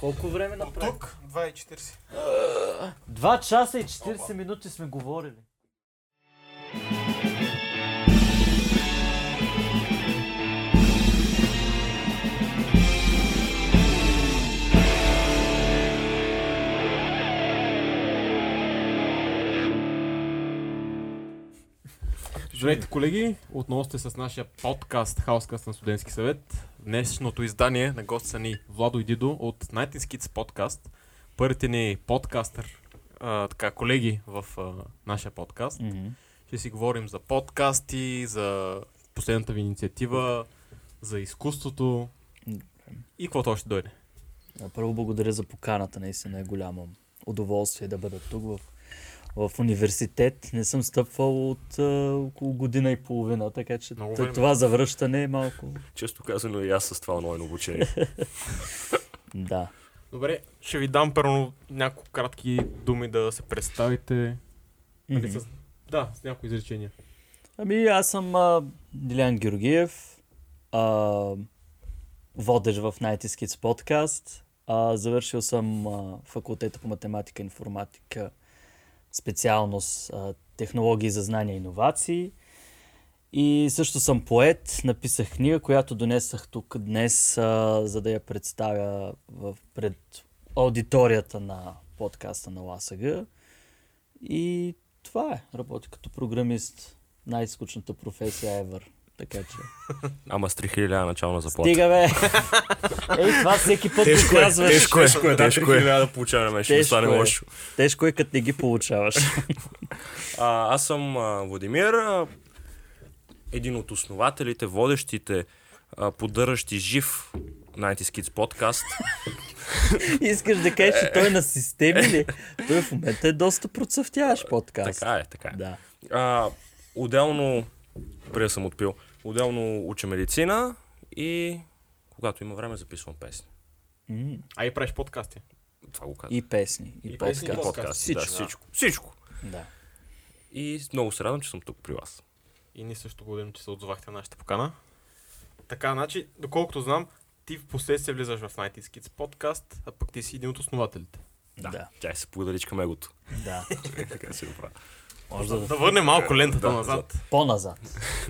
Колко време направи? тук 2,40. Два часа и 40 минути сме говорили. Здравейте, колеги! Отново сте с нашия подкаст Хаускаст на студентски съвет. Днешното издание на гост са ни Владо и Дидо от Night Kids подкаст. Първите ни подкастър, а, така, колеги в а, нашия подкаст. Ще си говорим за подкасти, за последната ви инициатива, за изкуството и каквото още дойде. Първо благодаря за поканата, наистина е голямо удоволствие да бъда тук в, в университет. Не съм стъпвал от а, около година и половина, така че Много време. това завръщане е малко... Често казано и аз с това онлайн обучение. Да. Добре, ще ви дам първо няколко кратки думи да се представите. Мгм. с... Да, с някои изречения. Ами аз съм а, Дилян Георгиев, а, водещ в Night Kids подкаст. А, завършил съм а, факултета по математика и информатика, специалност технологии за знания и иновации. И също съм поет, написах книга, която донесах тук днес, а, за да я представя в, пред аудиторията на подкаста на ЛАСАГ. И това е. Работя като програмист. Най-скучната професия ever. Така че. Ама с 3000 лева начална заплата. Стига бе! Ей, това всеки път Тежко е, казваш. тежко е, тежко е, да, 3000 лева да получаваме, ще Тежко стане е. лошо. Тежко е, като не ги получаваш. А, аз съм а, Владимир, а, един от основателите, водещите, а, поддържащи жив 90 Kids подкаст. Искаш да кажеш, че той е на системи ли? Той в момента е доста процъфтяваш подкаст. Така е, така е. Да. А, отделно, преди да съм отпил, отделно уча медицина и когато има време записвам песни. М, А и правиш подкасти. Това го казвам. И песни, и, И песни, и подкаст. Подкасти, да, Всичко. всичко. Всичко. Да. И много се радвам, че съм тук при вас. И ние също благодарим, че се отзовахте на нашата покана. Така, значи, доколкото знам, ти в последствие влизаш в Night Kids подкаст, а пък ти си един от основателите. Да. Да. Тя се поделич към егото. Да. така се го правя. Може да, Да върнем малко лентата да, назад. по-назад.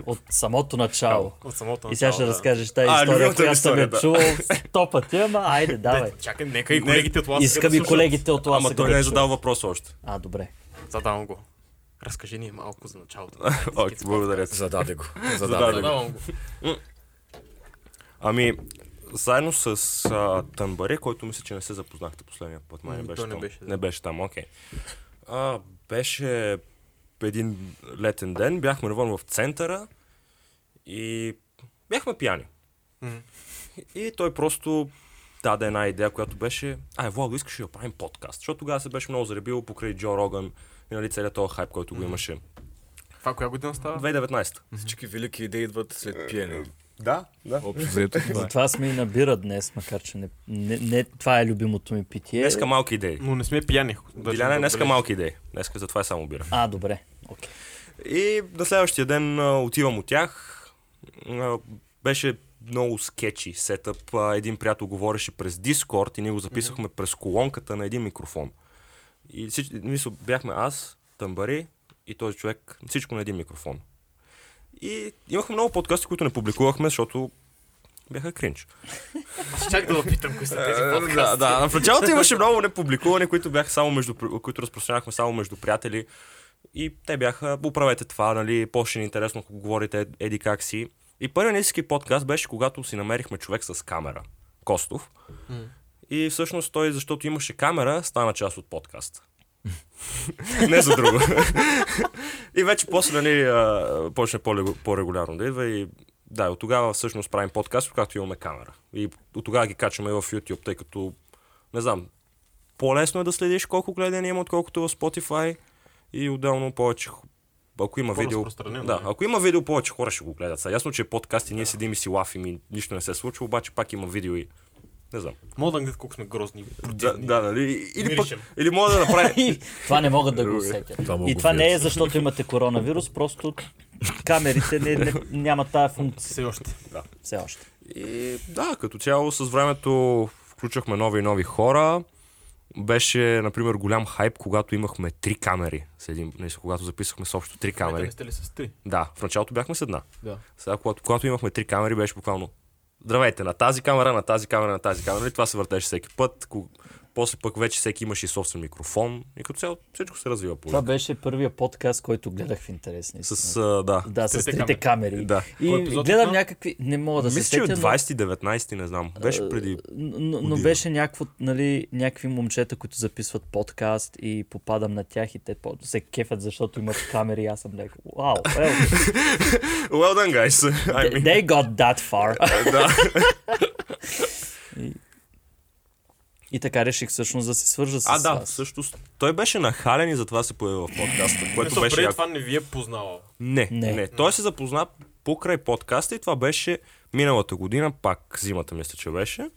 От самото начало. От самото И сега ще начало, да. разкажеш тази А, история, която съм да. чувал сто пъти, ама айде, давай. Чакай, нека и колегите от вас Искам и колегите от това Ама той не е задал въпрос още. А, добре. Задавам го. Разкажи ни малко за началото. Окей, благодаря. Зададе го. Зададе го. Ами, заедно с а, Танбаре, който мисля, че не се запознахте последния път. Май не беше не там. беше, да. не беше там, окей. А, беше един летен ден, бяхме навън в центъра и бяхме пияни. Мгм. И той просто даде една идея, която беше, ай, Владо, искаш ли да правим подкаст? Защото тогава се беше много заребил покрай Джо Роган и нали, целият този хайп, който го имаше. Това коя година става? 2019. Всички велики идеи идват след пиене. Да, да. Общо взето това е. Затова сме и набира днес, макар че не, не, не това е любимото ми питие. Днеска малки идеи. Но не сме пияни. да днеска малки идеи. Днеска затова е само бира. А, добре. Окей. И на следващия ден а, отивам от тях. А, беше много скетчи сетъп. А, един приятел говореше през Дискорд и ние го записахме през колонката на един микрофон. И всич... мисля, бяхме аз, Тамбари и този човек, всичко на един микрофон. И имахме много подкасти, които не публикувахме, защото бяха кринч. Чак да питам кои са тези Е, подкасти. Да, да. В началото имаше много непубликувани, които бяха само между, които разпространявахме само между приятели. И те бяха, оправете това, нали, по-ще ни е интересно, ако говорите еди как си. И първият ниски подкаст беше, когато си намерихме човек с камера. Костов. И всъщност той, защото имаше камера, стана част от подкаста. Не за друго. и вече после, нали, а, почна по-лего- по-регулярно да идва и да, от тогава всъщност правим подкаст, когато имаме камера. И от тогава ги качваме в YouTube, тъй като, не знам, по-лесно е да следиш колко гледания има, отколкото в Spotify и отделно повече ако има видео, да, да. ако има видео, повече хора ще го гледат. Сега ясно, че е подкаст и ние седим и си лафим и нищо не се случва, обаче пак има видео и не знам. Мога да гледат колко сме грозни. Да, да, нали? Или, пък, или мога да направя... И това не могат да го усетят. И това не е защото имате коронавирус, просто камерите не, не, нямат тази функция Все още. все още. И да, като цяло с времето включвахме нови и нови хора. Беше, например, голям хайп, когато имахме три камери. С един, не, когато записахме с общо три камери. Камери. сте ли с три? Да, в началото бяхме с една. Да. Сега, когато, когато имахме три камери, беше буквално Здравейте, на тази камера, на тази камера, на тази камера. И това се въртеше всеки път. После пък вече всеки имаше и собствен микрофон. И като цяло всичко се развива по Това беше първия подкаст, който гледах в интерес. наистина. С, а, да. Да, с трите трите камери. Да. И епизод е гледам това? някакви... Не мога да се Мисля, че сетя, от но- 20-19, не знам. Беше преди... но, но беше някакво, нали, някакви момчета, които записват подкаст и попадам на тях и те се кефят, защото имат камери и аз съм леко, вау, well, Well done, guys. I mean, they got that far. да. И, така реших всъщност да се свържа с А, да, вас. всъщност. Той беше нахален и затова се появи в подкаста, което Мисля, беше... преди яко. това не ви е познавал. Не, Не. не. Той се запозна покрай подкаста и това беше миналата година, пак зимата мисля, че беше.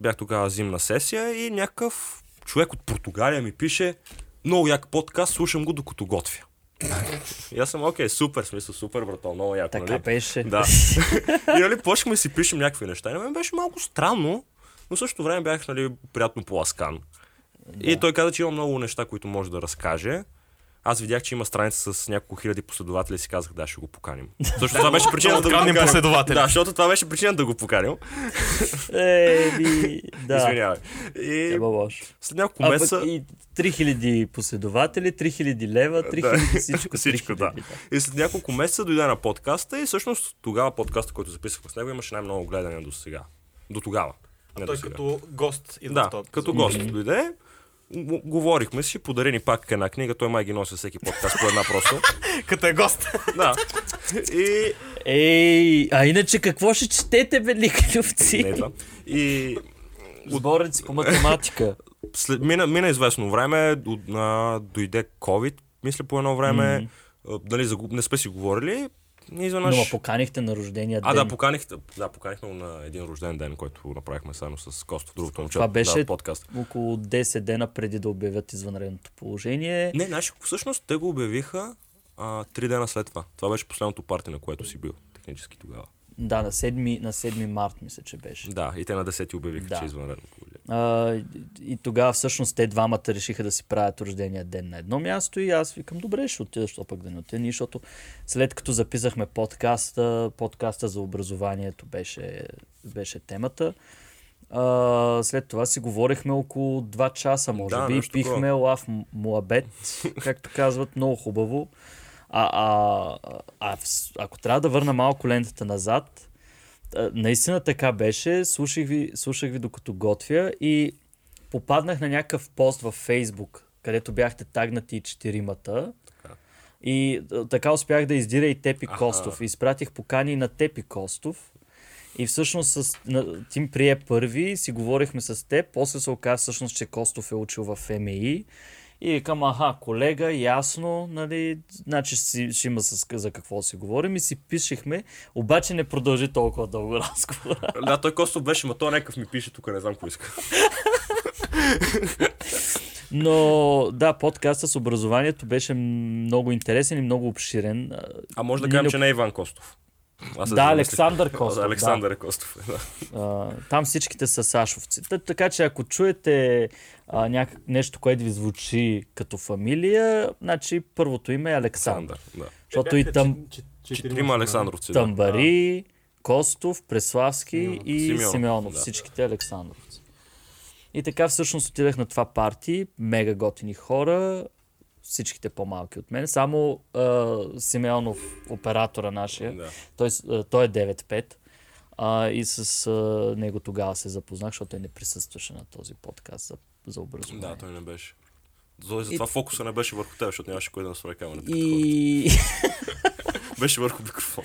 Бях тогава зимна сесия и някакъв човек от Португалия ми пише много як подкаст, слушам го докато готвя. и аз съм, окей, супер, смисъл, супер, брато, много яко, Така нали? беше. Да. и нали, почнахме да си пишем някакви неща. И на мен беше малко странно, но в същото време бях нали, приятно поласкан. И той каза, че има много неща, които може да разкаже. Аз видях, че има страница с няколко хиляди последователи и си казах, да, ще го поканим. Защото това беше причината да го поканим. последователи. Да, защото това беше причината да го поканим. Еми, да. Извинявай. И лошо. след няколко месеца... и 3000 последователи, 3000 лева, 3000 всичко, Всичко, 3000, да. И след няколко месеца дойде на подкаста и всъщност тогава подкаста, който записахме с него, имаше най-много гледания до сега. До тогава. Не Той като гост идва в Да, този като гост дойде. Говорихме си, подари ни пак една книга, той май ги носи всеки подкаст по една просто. Като е гост. да. И... Ей, а иначе какво ще четете, бе, ликалювци? Не това. И Сборници по математика. след, мина, мина известно време, до, а, дойде COVID, мисля по едно време, а, дали, загуб... не сме си говорили, изведнъж... Но поканихте на рождения А, ден. да, поканихте, да, поканихме на един рожден ден, който направихме заедно с Костов, другото момче. Това беше да, подкаст. около 10 дена преди да обявят извънредното положение. Не, знаеш, всъщност те го обявиха а, три дена след това. Това беше последното парти, на което си бил, технически тогава. Да, на 7, на 7 март мисля, че беше. Да, и те на 10 обявиха, Да. че е извънредно положение. А, и- тогава всъщност те двамата решиха да си правят рождения ден на едно място и аз викам, добре, ще отида, що пък да не отида, защото след като записахме подкаста, подкаста за образованието беше, беше темата. А, след това си говорихме около 2 часа, може Да, би, пихме такова. лав муабет, както казват, много хубаво. А, а, а, вс- ако трябва да върна малко лентата назад, а, наистина така беше. Слушах ви, слушах ви докато готвя и попаднах на някакъв пост във Фейсбук, където бяхте тагнати и четиримата. И така успях да издира и Тепи Аха. Костов. Изпратих покани на Тепи Костов. И всъщност с, на, Тим прие първи, си говорихме с теб, после се оказа всъщност, че Костов е учил в МИ. И викам, аха, колега, ясно, нали, значи ще, ще има с, за какво си говорим и си пишехме, обаче не продължи толкова дълго разговора. Да, той Костов беше, ма той някакъв ми пише тук, не знам кой иска. Но да, подкаста с образованието беше много интересен и много обширен. А, може да кажем, не- че не е Иван Костов. Аз Да. Александър Костов, Да, да. Александър е Костов. Да. А, там всичките са сашовци. Та, така че ако чуете а, някак, нещо, което ви звучи като фамилия, значи първото име е Александър. Александър. Да. Защото и там Четирима Александровци. Да. Тъмбари, Костов, Преславски Симеонов. и Симеонов, Симеонов. да. Всичките Александровци. И така всъщност отидах на това парти, мега готини хора, всичките по-малки от мен. Само а, Симеонов, оператора нашия, Да. той, а, той е 9-5. А, и с а, него тогава се запознах, защото той не присъстваше на този подкаст за, за образование. Да, той не беше. За- Затова фокуса не беше върху теб, защото нямаше кой да настрои камерата. И... И, Беше върху микрофон.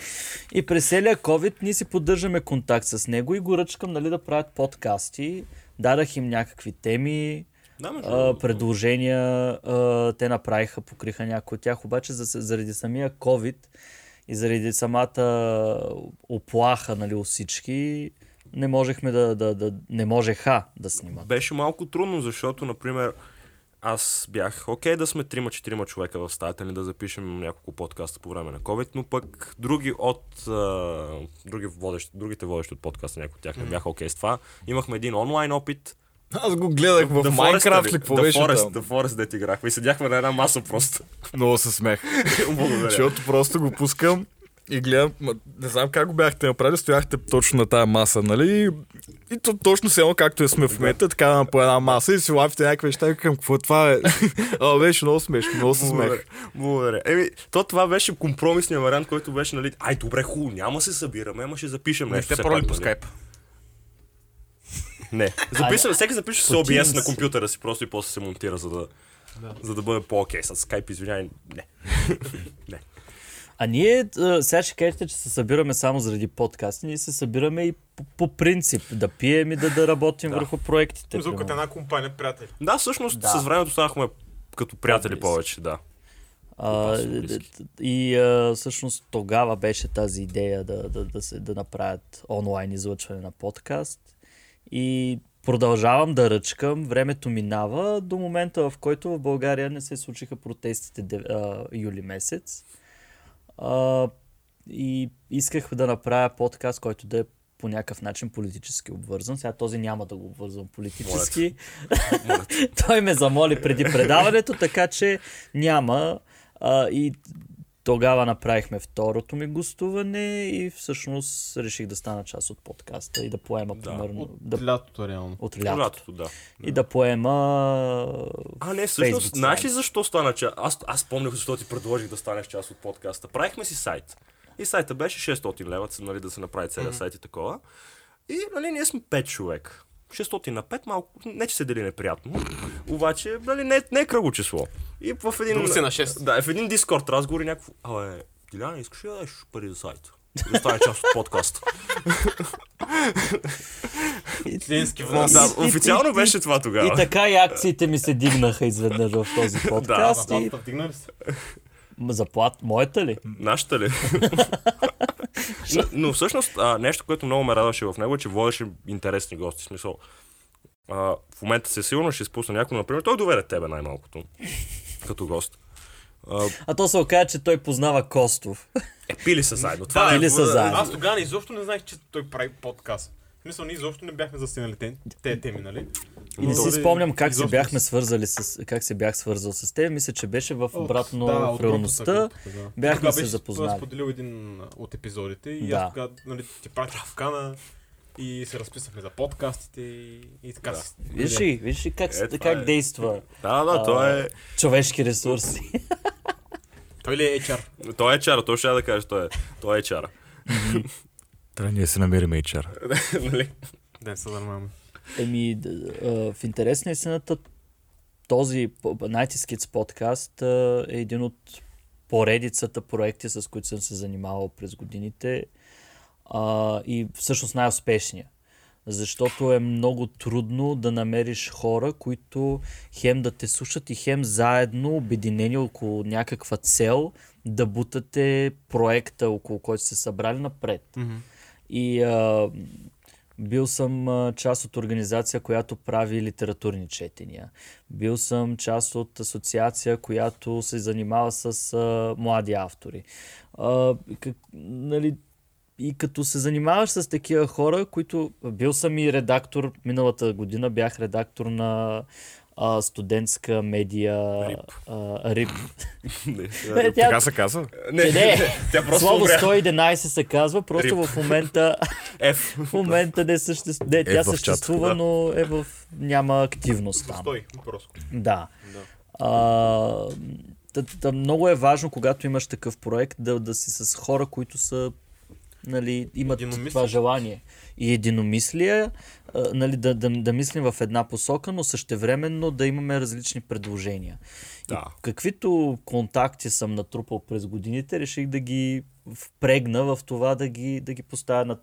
и през целия COVID ние си поддържаме контакт с него и го ръчкам нали, да правят подкасти. Дадах им някакви теми, Да, а, предложения, а, те направиха, покриха някои от тях, обаче за, заради самия COVID и заради самата оплаха нали, у всички, не можехме да, да, да, не можеха да снимат. Беше малко трудно, защото, например, аз бях окей да сме 3-4 човека в стаята ни да запишем няколко подкаста по време на COVID, но пък други от а, други водещи, другите водещи от подкаста, някои от тях не бяха окей с това. Имахме един онлайн опит. Аз го гледах в Майнкрафт Forest, ли, какво The беше Forest, там? The Forest, дете играхме и седяхме на една маса просто. Много се смех. Благодаря. Защото просто го пускам и гледам, ма, не знам как го бяхте направили, стояхте точно на тази маса, нали? И то точно се едно както е сме в момента, така на по една маса и си лапите някакви неща и викам, какво това е? А, беше много смешно, много се смех. Благодаря. Еми, то това беше компромисният вариант, който беше, нали, ай, добре, хубаво, няма се събираме, ама ще запишем Не нещо. сте все пробвали пак, по нали. Не. Записва, всеки запише с по OBS на компютъра си, просто и после се монтира, за да, за да бъде по-окей. С Skype, извинявай, не. А ние а, сега ще кажете, че се събираме само заради подкасти. Ние се събираме и по, по принцип да пием и да, да работим Да. върху проектите. Като примерно. една компания, приятели. Да, всъщност Да. с времето станахме като приятели повече, да. А, и а, всъщност тогава беше тази идея да, да, да, се, да направят онлайн излъчване на подкаст. И продължавам да ръчкам. Времето минава до момента, в който в България не се случиха протестите а, юли месец. А, и исках да направя подкаст, който да е по някакъв начин политически обвързан. Сега този няма да го обвързвам политически. Той ме замоли преди предаването, така че няма. А, и тогава направихме второто ми гостуване и всъщност реших да стана част от подкаста и да поема Да, примерно От да, лятото, реално. от Лятото. лятото. Да. И да поема А, не, всъщност, Facebook знаеш ли защо стана част? Аз, аз помнях защо ти предложих да станеш част от подкаста. Правихме си сайт. И сайта беше 600 лева, нали, да се направи целият сайт и такова. И, нали, ние сме 5 човек. 600 на 5, малко, не че се дели неприятно, обаче, нали, не, не е кръгло число. И в един... Друго си на 6. Да, в един дискорд разговор и някакво, абе, Диляна, искаш ли да дадеш пари за сайта? Да стане част от подкаста. Клиентски внос. Да, и- официално и- беше това тогава. И така и акциите ми се дигнаха изведнъж в този подкаст. и... Се? М, Заплат, моята ли? Нашата ли? но, но всъщност а, нещо, което много ме радваше в него, е, че водеше интересни гости. В Смисъл, а, в момента се сигурно ще изпусна някой, например, той доведе тебе най-малкото, като гост. А, А то се оказа, че той познава Костов. е, пили са заедно. Това Да, е, Или са заедно. Аз тогава изобщо не знаех, че той прави подкаст. В смисъл, ние изобщо не бяхме засинали те, те теми, нали? И не си спомням как се бяхме свързали с, как се бях свързал с теб. Мисля, че беше в обратно Да, в реалността. да. бяхме се запознали. споделил един от епизодите и Да. аз тогава нали, ти пратих в кана и се разписахме за подкастите и, и така Да. Виж ли, виж ли как, Е, как е. действа Да, да, той е, човешки ресурси. Той ли е HR? той е чара, той ще да кажеш, той е, той е чара. Трябва ние се намерим HR. нали? Ден се занимаваме. Еми, в интерес на истината, този по- 90 Kids подкаст е един от поредицата проекти, с които съм се занимавал през годините а, и всъщност най-успешния. Защото е много трудно да намериш хора, които хем да те слушат и хем заедно, обединени около някаква цел, да бутате проекта, около който сте събрали напред. И а, бил съм част от организация, която прави литературни четения. Бил съм част от асоциация, която се занимава с а, млади автори. А, как, нали, и като се занимаваш с такива хора, които... Бил съм и редактор, миналата година бях редактор на а, студентска медия Рип. А, РИП. Не, Е, тя, Така се казва? не, не, тя просто Слово умря. 111 се казва, просто Рип. в момента, F. в момента не съществува. Не, тя съществува, да. но е в... няма активност там. Стой, просто. Да. Да. А, та, та, много е важно, когато имаш такъв проект, да, да си с хора, които са нали, имат това желание и единомислие, а, нали, да, да, да мислим в една посока, но същевременно да имаме различни предложения. Да. И каквито контакти съм натрупал през годините, реших да ги впрегна в това да ги, да ги поставя на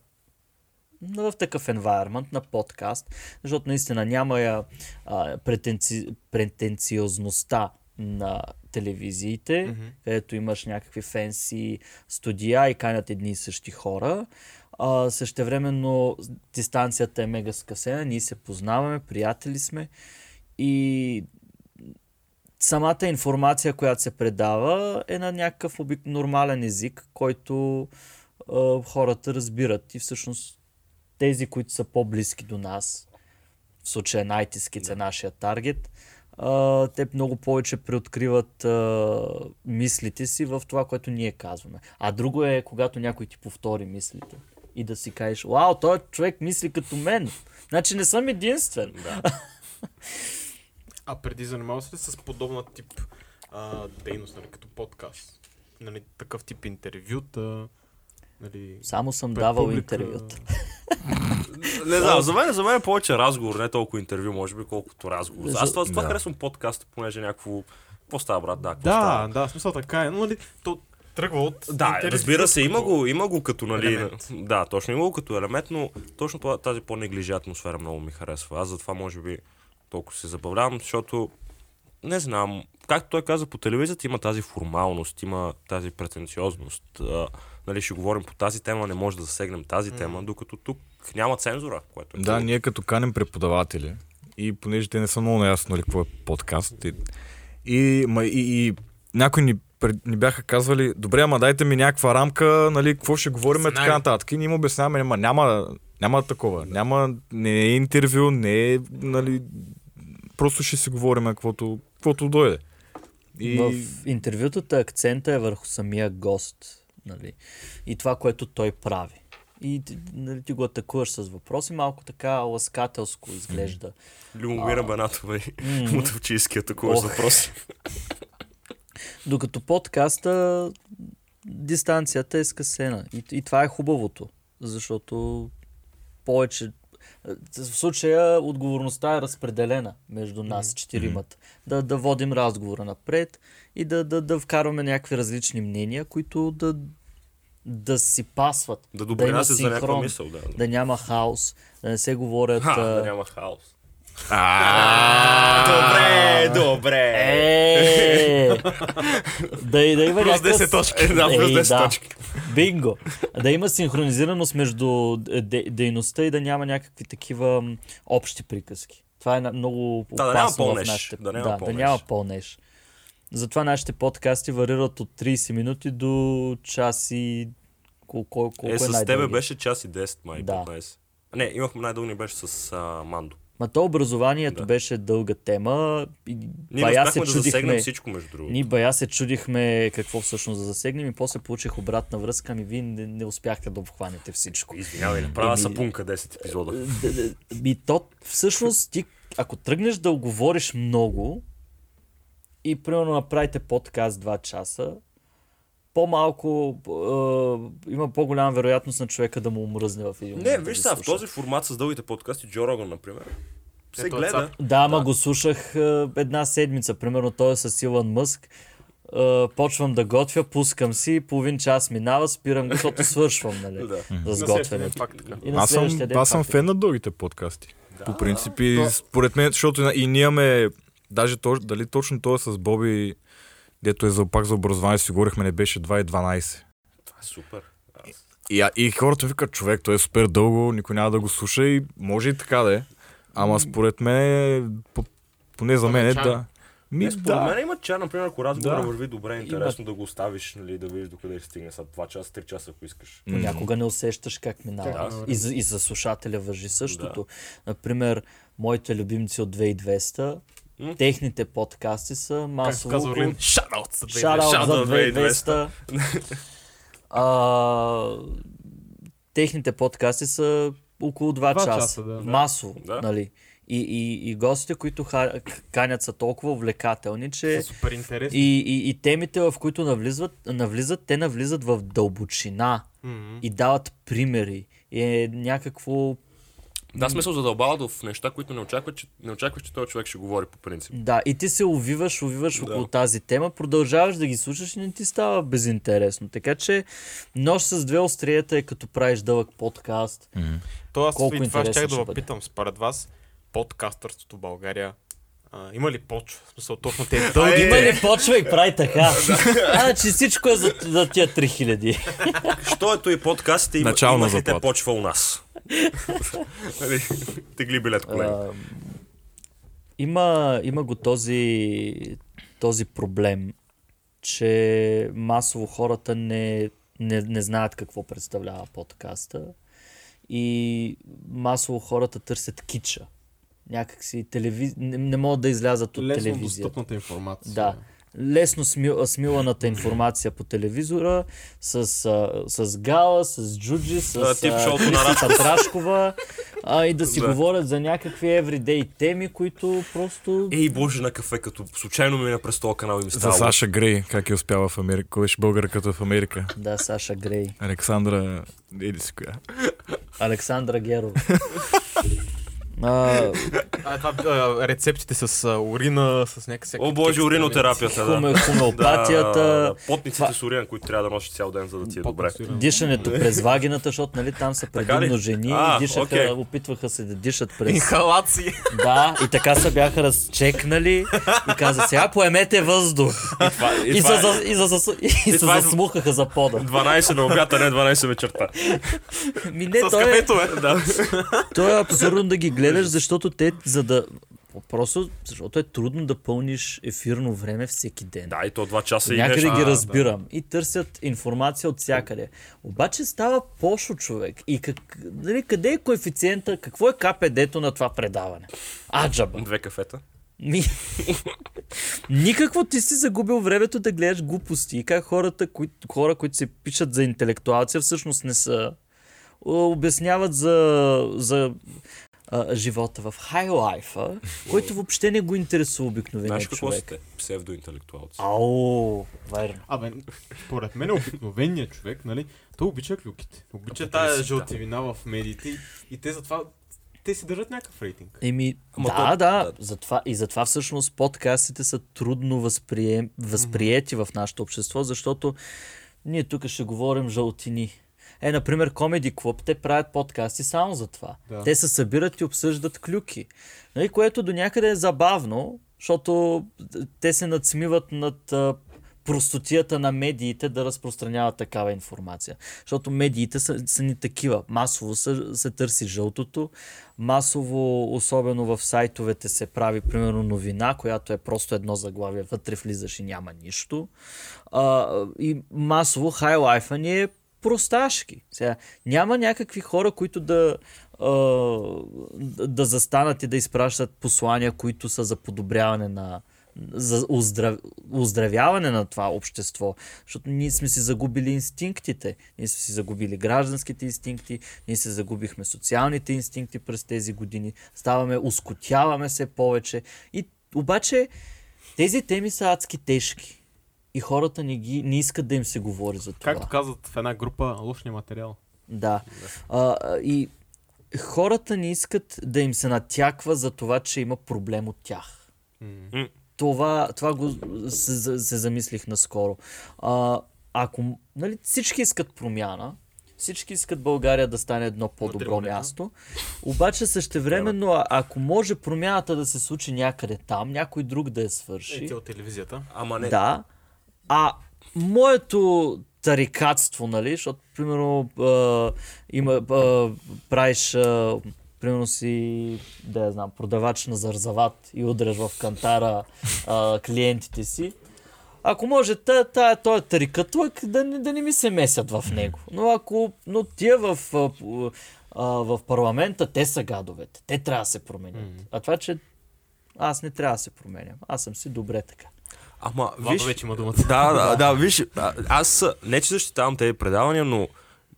на- в такъв environment, на подкаст, защото наистина няма я а, претенци... претенциозността на телевизиите, mm-hmm. където имаш някакви фенси студия и канят едни и същи хора. А, същевременно дистанцията е мега скъсена, ние се познаваме, приятели сме и самата информация, която се предава, е на някакъв обик... нормален език, който а, хората разбират. И всъщност тези, които са по-близки до нас, в случая най-тискиц е нашия таргет, те много повече преоткриват а, мислите си в това, което ние казваме. А друго е, когато някой ти повтори мислите и да си кажеш, вау, той човек мисли като мен. Значи не съм единствен. Да. А преди занимава се ли с подобна тип а, дейност, нали, като подкаст? Нали, такъв тип интервюта, нали... Само съм давал публика? интервюта. Не знам, за мен, за мен е повече разговор, не толкова интервю, може би, колкото разговор. За- Аз това, това Да. харесвам подкаста, понеже е някакво... Какво става, брат? Да, Да, става? да, смисъл така е, но нали, то тръгва от... Да, разбира се, има го, има го като, нали... елемент. Да, точно има го като елемент, но точно това, тази по-неглижа атмосфера много ми харесва. Аз затова, може би, толкова се забавлявам, защото не знам, както той каза по телевизията, има тази формалност, има тази претенциозност. Нали, ще говорим по тази тема, не може да засегнем тази тема, докато тук няма цензура, което е Да, ние като канем преподаватели и понеже те не са много наясно нали, какво е подкаст и, и, ма, и, и някои ни, ни бяха казвали, добре, ама дайте ми някаква рамка, нали, какво ще говорим и така нататък. И ние им обясняваме, ама няма, няма такова. Няма, не е интервю, не е, нали, просто ще си говорим каквото, каквото дойде. И... В интервютата акцента е върху самия гост. Нали? И това, което той прави. И нали, ти го атакуваш с въпроси, малко така ласкателско изглежда. Любомира Банатова и такова Ох. въпроси. Докато подкаста, дистанцията е скъсена. И, и това е хубавото, защото повече. В случая отговорността е разпределена между нас, четиримата. Да, да водим разговора напред и да, да, да вкарваме някакви различни мнения, които да, да си пасват. Да има допринася за някаква синхрон, мисъл, да. Да няма хаос, да не се говорят. Ха, да няма хаос. Добре, добре. Е, да, и да има Плюс някаква... 10 точки. Да, плюс Ей, 10 да. точки. Бинго! Да има синхронизираност между де, дейността и да няма някакви такива общи приказки. Това е много опасно в нашите... Да да, няма пълнеж. Затова нашите подкасти варират от 30 минути до час и... Колко, колко Е, е с тебе беше час и 10, май, Да. 15. Не, имахме най-дълни беше с а, Мандо. Ма то образованието Да. беше дълга тема. И Ние бая се да засегнем всичко, между другото. Ние бая се чудихме какво всъщност да засегнем и после получих обратна връзка, ами вие не, не успяхте да обхванете всичко. Извинявай, направя сапунка 10 епизода. Д- Би то, всъщност, ти, ако тръгнеш да оговориш много и примерно направите подкаст 2 часа, по-малко е, има по-голяма вероятност на човека да му омръзне в един Не, момент да виж ви сега, в слуша. този формат с дългите подкасти, Джо Роган, например, се Ето, гледа. Да, ама го слушах е, една седмица. Примерно той е с Илон Мъск. Е, почвам да готвя, пускам си, половин час минава, спирам го, защото свършвам, нали? Да. За сготвянето. Аз съм, аз съм е. фен на дългите подкасти. Да. По принцип и според мен, защото и ние имаме, даже то, дали точно той е с Боби, дето е за, пак за образование, си говорихме, не беше 2.12. Това е супер. Аз- И, и хората викат, човек, той е супер дълго, никой няма да го слуша и може и така да е. Ама според мен, е, по- поне за мен е да. Ми, Не, според да. мен има чар, например, ако разговора Да. върви добре, интересно да го оставиш, нали, да видиш докъде ще стигне след 2 часа, 3 часа, ако искаш. Понякога не усещаш как минава. Да. И, за, и за слушателя въжи същото. Например, моите любимци от 2200, М? техните подкасти са Както масово казва около Орлин, Шараут 2200. за Shoutout 2200. а, техните подкасти са около 2 Два часа. часа, да. Масово, Да. нали? И, и, и гостите, които ха, канят са толкова увлекателни, че Са супер интересни. и, и, и темите, в които навлизат, навлизат, те навлизат в дълбочина Мгм. и дават примери. И е някакво... Да, смисъл задълбават в неща, които не очакваш, че, не очакваш, че този човек ще говори по принцип. Да, и ти се увиваш, увиваш Да. около тази тема, продължаваш да ги слушаш и не ти става безинтересно. Така че нож с две остриета е като правиш дълъг подкаст. То аз Колко и това интересно щях да ще ви питам според вас, подкастърството в България а, има ли почва? В смисъл, точно те дълги. Има ли почва и прави така? а, че всичко е за, за тия 3000. Що ето и подкастите има, Начална имах ли те заплата. почва у нас? Нали, Тегли билет, колеги. А, има, има го този този проблем, че масово хората не, не, не знаят какво представлява подкаста и масово хората търсят кича. Някакси телевиз... не, не могат да излязат от Лесно телевизията. достъпната информация. Да. Лесно смил, смиланата информация по телевизора с, а, с Гала, с Джуджи, с А, тип шоуто на Христо Патрашкова а, и да си Да. говорят за някакви everyday теми, които просто... Ей, боже на кафе, като случайно ми на през този канал и ми За става. Саша Грей, как е успяла в Америка. Кой беше българката в Америка? Да, Саша Грей. Александра... Еди си коя. Александра Герова. а, А, това, а, рецептите с а, урина, с някакъв О, боже, уринотерапията, да. хомеопатията, Да, да, потниците Това- с урин, които трябва да носиш цял ден, за да ти е добре. дишането през вагината, защото нали, там са предимно жени А, и дишаха, опитваха се да дишат през... Инхалации. Да, и така се бяха разчекнали и каза, сега поемете въздух. И се, е за, и, за, за, и се това е- засмухаха за пода. 12 на обята, не 12 вечерта. Ми не, С той е, кафето, бе. Да. то е абсурдно да ги гледаш, защото те, за да... Просто, защото е трудно да пълниш ефирно време всеки ден. да, и то 2 часа и Някъде нещо. ги А, разбирам. И търсят информация от всякъде. Обаче става пошо човек. И как, нали, къде е коефициента, какво е КПД-то на това предаване? Аджаба. Две кафета. Ми... Никакво ти си загубил времето да гледаш глупости. И как хората, кои, хора, които се пишат за интелектуалция, всъщност не са. Обясняват за, за а, живота в хай лайфа, който въобще не го интересува Знаеш обикновеният какво човек. сте? Псевдоинтелектуалци. Ау, верно. Абе, според мен обикновеният човек, нали, той обича клюките. Обича да. жълтивина в медиите и, и те затова те си държат някакъв рейтинг. Еми, Ама да, то- да, да. затова, и затова всъщност подкастите са трудно възприем, възприети в нашето общество, защото ние тук ще говорим жълтини. Е, например, Comedy Club, те правят подкасти само за това. Да. Те се събират и обсъждат клюки. Нали, което до някъде е забавно, защото те се надсмиват над а, простотията на медиите да разпространяват такава информация. Защото медиите са, са ни такива. Масово се, се търси жълтото, масово, особено в сайтовете, се прави примерно новина, която е просто едно заглавие, вътре влизаш и няма нищо. А, и масово хайлайфа ни е просташки. Сега, няма някакви хора, които да, а, да- застанат и да изпращат послания, които са за подобряване на за оздрав... оздравяване на това общество. Защото ние сме си загубили инстинктите. Ние сме си загубили гражданските инстинкти, ние се загубихме социалните инстинкти през тези години. Ставаме, ускотяваме се повече. И обаче тези теми са адски тежки. И хората не, ги, не искат да им се говори за това. Както казват в една група, лошния материал. Да. А, а, и хората не искат да им се натяква за това, че има проблем от тях. М. Това, това го се, се, замислих наскоро. А, ако нали, всички искат промяна, всички искат България да стане едно по-добро място, обаче същевременно, ако може промяната да се случи някъде там, някой друг да я свърши, Е, от телевизията. Ама не. да. А моето тарикатство, нали, защото, примерно, а, има, а, правиш, а, примерно си, да я знам, продавач на зарзават и удряш в кантара а, клиентите си, ако може, та, та, той е тарикатлък, да, не- да не ми се месят в него. Но ако, но тия в, а, а, в парламента, те са гадовете. Те трябва да се променят. А това, че аз не трябва да се променям. Аз съм си добре така. Ама, Владо виж, вече има думата. Да, да, да, виж, аз не че защитавам тези предавания, но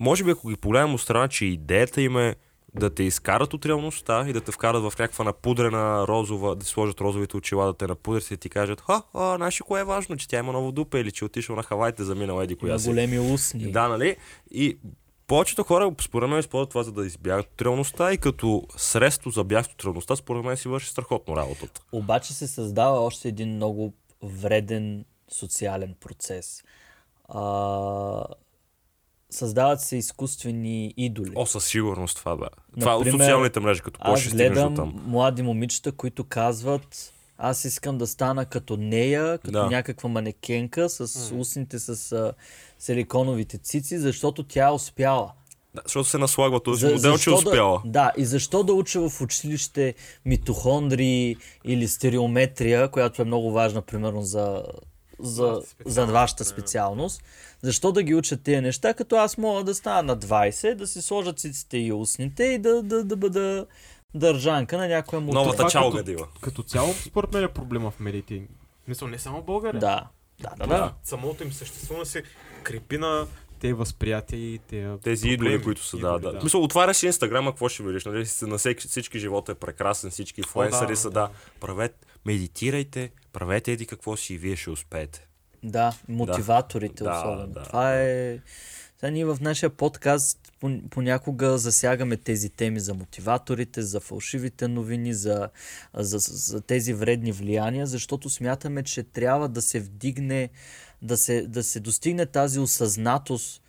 може би ако ги погледнем от страна, че идеята им е да те изкарат от реалността и да те вкарат в някаква напудрена розова, да сложат розовите очила, да те напудрят и ти кажат, ха, а, знаеш ли кое е важно, че тя има нова дупа или че отишъл на Хавайте за минал еди коя си. големи устни. Да, нали? И повечето хора, според мен, използват това, за да избягат от реалността и като средство за бягство от реалността, според мен си върши страхотно работата. Обаче се създава още един много вреден социален процес. А, създават се изкуствени идоли. О, със сигурност това, да. Това е от социалните мрежи, като до гледам там. млади момичета, които казват аз искам да стана като нея, като Да. някаква манекенка с устните с а, силиконовите цици, защото тя е успяла. Да, защото се наслагва този За- модел, че успяла. Да, да, и защо да уча в училище митохондрии или стереометрия, която е много важна, примерно, за, за, за вашата специалност. Защо да ги учат тези неща, като аз мога да стана на 20, да си сложа циците и устните и да, да, да бъда държанка на някоя му. Новата чалга като- дива. Като цяло, според мен е проблема в медиите. Мисля, не само в България. Да, да, да. да. Самото им съществуване се крепи на тези възприятия и тези Тези идоли, които са, да, Идоли, да. Мисъл, отваряш Инстаграма, какво ще видиш? Нали? На всеки, всички живота е прекрасен, всички инфлуенсъри да, са, да. да. Правете, медитирайте, правете еди какво си и вие ще успеете. Да, мотиваторите Да, особено. да, Това е... Сега ние в нашия подкаст пон- понякога засягаме тези теми за мотиваторите, за фалшивите новини, за, за, за тези вредни влияния, защото смятаме, че трябва да се вдигне, да се, да се достигне тази осъзнатост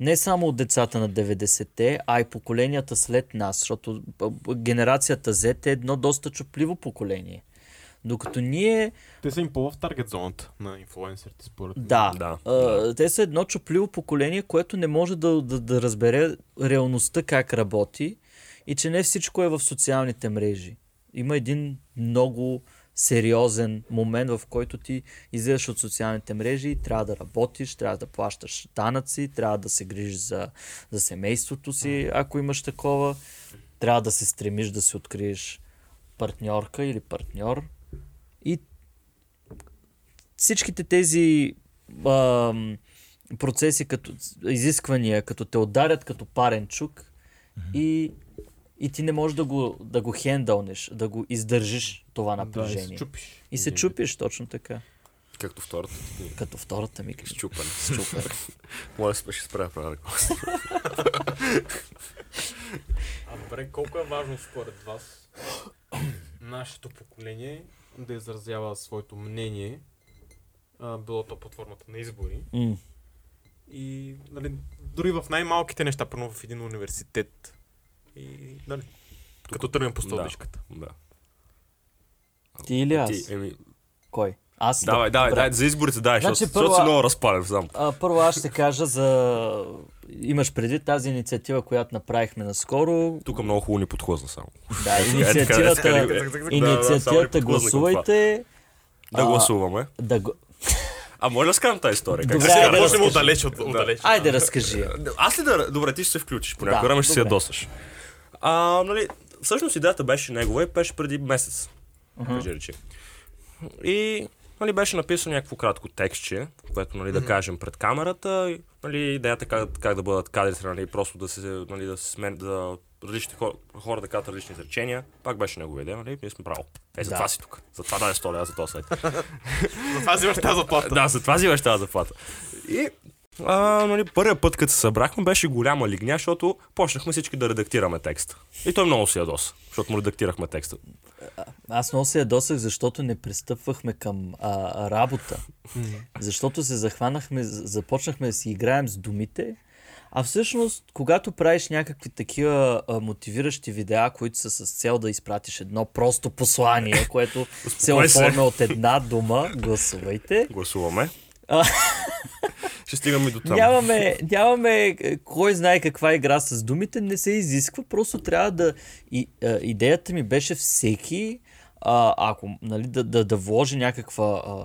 не само от децата на 90-те, а и поколенията след нас, защото генерацията Z е едно доста чупливо поколение. Докато ние Те са им по в таргет зоната на инфлуенсърите, според мен. да. Да, А, те са едно чупливо поколение, което не може да, да, да разбере реалността как работи и че не всичко е в социалните мрежи. Има един много сериозен момент, в който ти излизаш от социалните мрежи трябва да работиш, трябва да плащаш данъци, трябва да се грижиш за, за семейството си, ако имаш такова. Трябва да се стремиш да си откриеш партньорка или партньор. И всичките тези ам, процеси, като изисквания, като те ударят като парен чук и, и ти не можеш да го, да го хендълнеш, да го издържиш това Да, и напрежение. се чупиш. и се чупиш точно така. както втората ти книга. Като втората ми книга. Щупане. Щупане. Моля, се ще спра правя. А добре, колко е важно според вас нашето поколение да изразява своето мнение, а, било то под формата на избори. М. И нали, дори в най-малките неща, първо в един университет. И, нали, като тръгнем по стълбичката. Да. Ти или аз? Ти, еми, Кой? Аз. давай, давай, Добре. давай, за изборите дай, Значи, защото, първо- защото си много разпален, знам. А, първо аз ще кажа за... Имаш предвид тази инициатива, която направихме наскоро. Тук много хубаво ни подхлъзна само. Да, Е, инициативата, да, да, инициативата гласувайте. Да гласуваме. Да. А може да скажем тази история? Как Добре, се скара? да разкажи. отдалеч от, отдалеч. Айде, разкажи. Аз ли да... Добре, ти ще се включиш по Да, някое време, ще добре. ядосаш. А, нали, всъщност идеята беше негова и беше преди месец. Кажи речи. И нали, беше написано някакво кратко текстче, което нали, да кажем пред камерата. Нали, идеята как, как да бъдат кадрите, нали, просто да се, нали, да се смен, да различните хора, хора да кажат различни изречения. Пак беше негова идея, нали? Ние сме право. Е, за Да. това си тук. За това дай 100 лева за този сайт. Затова взимаш тази заплата. да, за това взимаш тази заплата. И а, нали, първият път, като се събрахме, беше голяма лигня, защото почнахме всички да редактираме текста. И той много се ядоса, защото му редактирахме текста. Аз много се ядосах, защото не пристъпвахме към а, работа. Защото се захванахме, започнахме да си играем с думите. А всъщност, когато правиш някакви такива а, мотивиращи видеа, които са с цел да изпратиш едно просто послание, което се. оформя от една дума, гласувайте. Гласуваме. Ще стигаме до там. Нямаме, нямаме е, кой знае каква игра с думите, не се изисква, просто трябва да... И, а, идеята ми беше всеки, а, ако, нали, да, да, да вложи някаква а,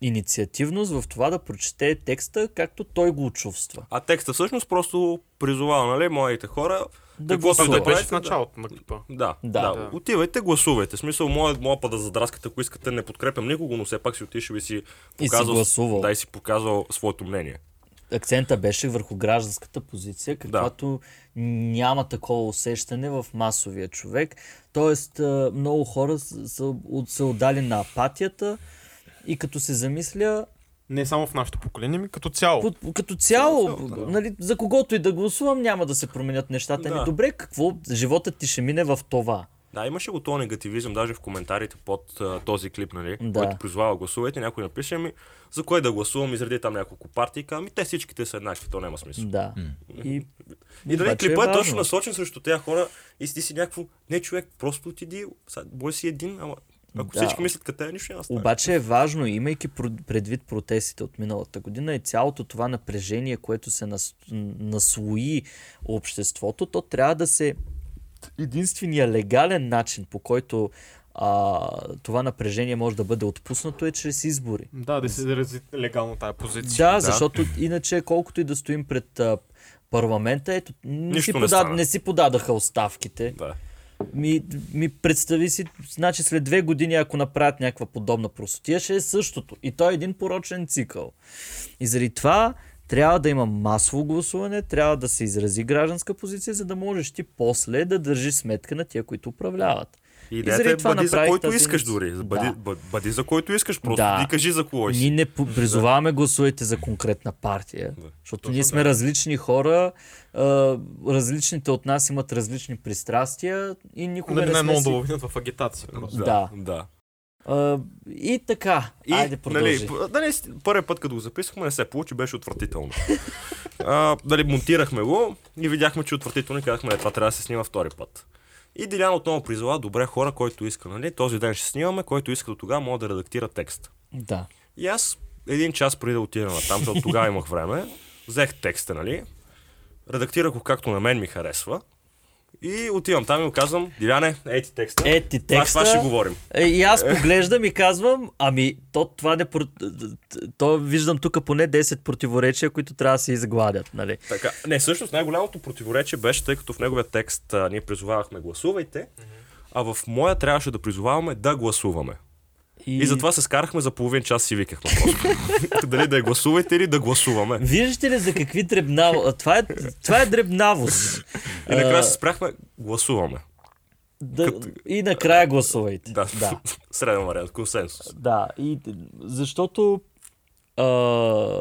инициативност в това да прочете текста, както той го чувства. А текста всъщност просто призовава, нали, моите хора. Да каквото да Да беше в началото на клипа. Да, Да. да, Да. Отивайте, гласувайте. В смисъл, моя, моя път да задраскате, ако искате, не подкрепям никого, но все пак си отишъл и си И си показал, гласувал. да, и си показал своето мнение. Акцента беше върху гражданската позиция, каквато няма такова усещане в масовия човек. Тоест, много хора са, са отдали на апатията и като се замисля, Не само в нашето поколение, ми като цяло. По, като цяло, Цяло, да. нали, за когото и да гласувам, няма да се променят нещата. Да. Ами добре, какво? Животът ти ще мине в това. Да, имаше го този негативизъм, даже в коментарите под а, този клип, нали, Да. който призвава гласувайте, някой напише ми, за кое да гласувам, изреди там няколко партии, казвам, ми те всичките са еднакви, то няма смисъл. Да. И, И дали клипа е, важно. точно насочен срещу тези хора и си ти си някакво, не човек, просто отиди, сега, бой си един, ама Ако Да. всички мислят като те, нищо няма да стане. Обаче е важно, имайки предвид протестите от миналата година и цялото това напрежение, което се нас, наслои обществото, то трябва да се единствения легален начин, по който а, това напрежение може да бъде отпуснато е чрез избори. Да, да се изрази легално тази позиция. Да, защото иначе колкото и да стоим пред а, парламента, ето, не, Нищо си не подад, не си подадаха оставките. Да. Ми, ми представи си, значи след две години, ако направят някаква подобна простотия, ще е същото. И то е един порочен цикъл. И заради това трябва да има масово гласуване, трябва да се изрази гражданска позиция, за да можеш ти после да държиш сметка на тия, които управляват. И идеята е това бъди за който тази искаш дори. Бъди, Да. бъ- бъди за който искаш, просто Да. ти кажи за кого си. Ние не призоваваме гласувайте за конкретна партия, Да. защото Точно ние сме така. различни хора, а, различните от нас имат различни пристрастия и никога Нали не не сме много си... да обвинят в агитация. просто. Да. да. А, и така, И, айде продължи. нали, п- нали, с- първият път, като го записахме, не се получи, беше отвратително. а, нали, монтирахме го и видяхме, че е отвратително и казахме, е, това трябва да се снима втори път. И Дилян отново призова, добре хора, който иска, нали, този ден ще снимаме, който иска до тогава може да редактира текст. Да. И аз един час преди да отидем на там, защото тогава имах време, взех текста, нали, редактирах го както на мен ми харесва и отивам там и му казвам, Диляне, ей ти текста, Е, ти това, текста... това ще говорим. Е, и аз поглеждам и казвам, ами, то това не... про- То виждам тук поне 10 противоречия, които трябва да се изгладят, нали? Така, не, всъщност най-голямото противоречие беше, тъй като в неговия текст а, ние призовавахме гласувайте, а в моя трябваше да призоваваме да гласуваме. И, затова се скарахме за половин час си викахме просто. Дали да я гласувайте или да гласуваме. Виждате ли за какви дребнаво... Това е, това е дребнавост. И накрая се спряхме, гласуваме. Да, и накрая гласувайте. Да, да. среден вариант, консенсус. Да, и защото а,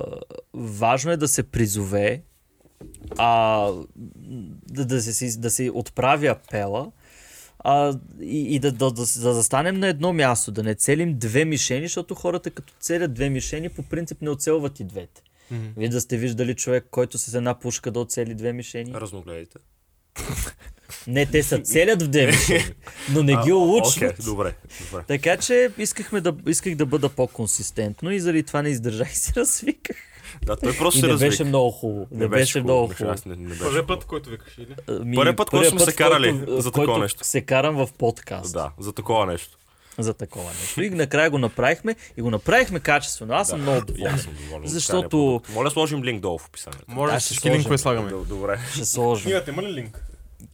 важно е да се призове, а, да, да, се, да се отправи апела а, и, и да, да, да, да застанем на едно място, да не целим две мишени, защото хората като целят две мишени по принцип не оцелват и двете. Мгм. Вие да сте виждали човек, който с една пушка да оцели две мишени? Разногледайте. Не, те са целят в две мишени, но не ги улучват. Окей, добре, добре. Така че искахме да, исках да бъда по-консистентно и заради това не издържах и се развиках. Да, той просто И се не беше много хубаво. Не, беше, много хубаво. аз Не, не беше Първият път, който викаш, или? Ами, Първият път, който сме се карали който- за такова който нещо. Се карам в подкаст Да, за такова нещо. за такова нещо. И накрая го направихме и го направихме качествено. Аз съм много доволен. аз съм доволен. от Защото- продукт. Моля, сложим линк долу в описанието. Може Да, всички линкове слагаме. Добре. Ще сложим. Книгата има ли линк?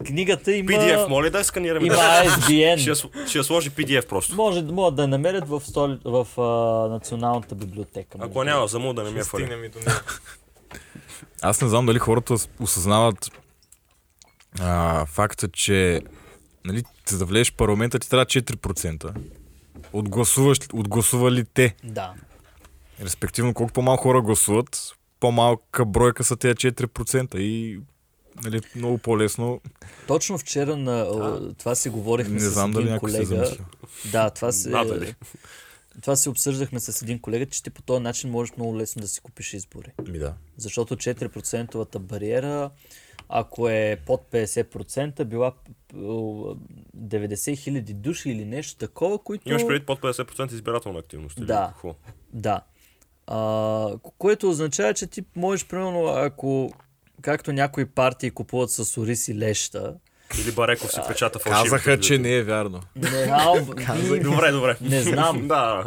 Книгата има... PDF, моля да сканираме. Има Да. Ще, ISBN. ще я сложи PDF просто. Може, могат да я намерят в, столи, в а, Националната библиотека. Ако няма, за му да не ми е фали. Аз не знам дали хората осъзнават а, факта, че нали, за да влезеш в парламента ти трябва 4% от, гласуваш, от гласувалите. Да. Респективно, колко по-малко хора гласуват, по-малка бройка са тези 4% и нали, много по-лесно. Точно вчера на а, това си говорихме Не с знам дали един се е колега. замисля. Да, това се... Надали. Това си обсъждахме с един колега, че ти по този начин можеш много лесно да си купиш избори. Ми да. Защото 4% бариера, ако е под 50%, била п- п- 90 хиляди души или нещо такова, които... Имаш преди под 50% избирателна активност. или Да. какво? Да. А, ко- което означава, че ти можеш, примерно, ако както някои партии купуват с ориз и леща, Или Бареков си печата фалшиви. Казаха, че не е вярно. не, а, Добре, добре. не знам. Да.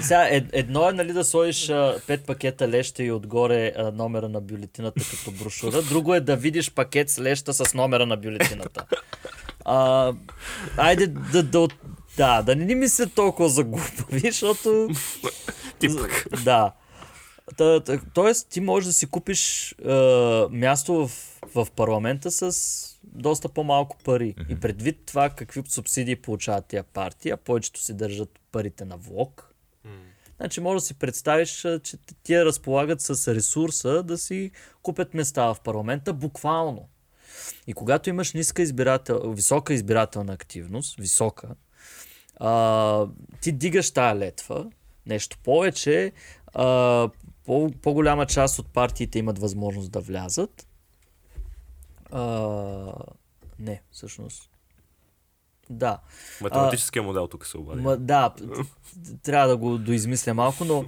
Сега, ед, едно е нали, да сложиш пет пакета леща и отгоре а, номера на бюлетината като брошура. Друго е да видиш пакет с леща с номера на бюлетината. А, айде да, да, от- да, да не ни мисля толкова за глупави, защото... Ти пък. Да. Та, та, тоест, ти можеш да си купиш а, място в, в парламента с доста по-малко пари. И предвид това какви субсидии получават тия партии, а повечето си държат парите на влог, Значи може да си представиш, че тия разполагат с ресурса да си купят места в парламента буквално. И когато имаш ниска избирател, висока избирателна активност, висока, а, ти дигаш тая летва, нещо повече, а, по, по-голяма част от партиите имат възможност да влязат. А, не, всъщност. Да. Математическия модел тук се обади. Ма, да, трябва да го доизмисля малко, но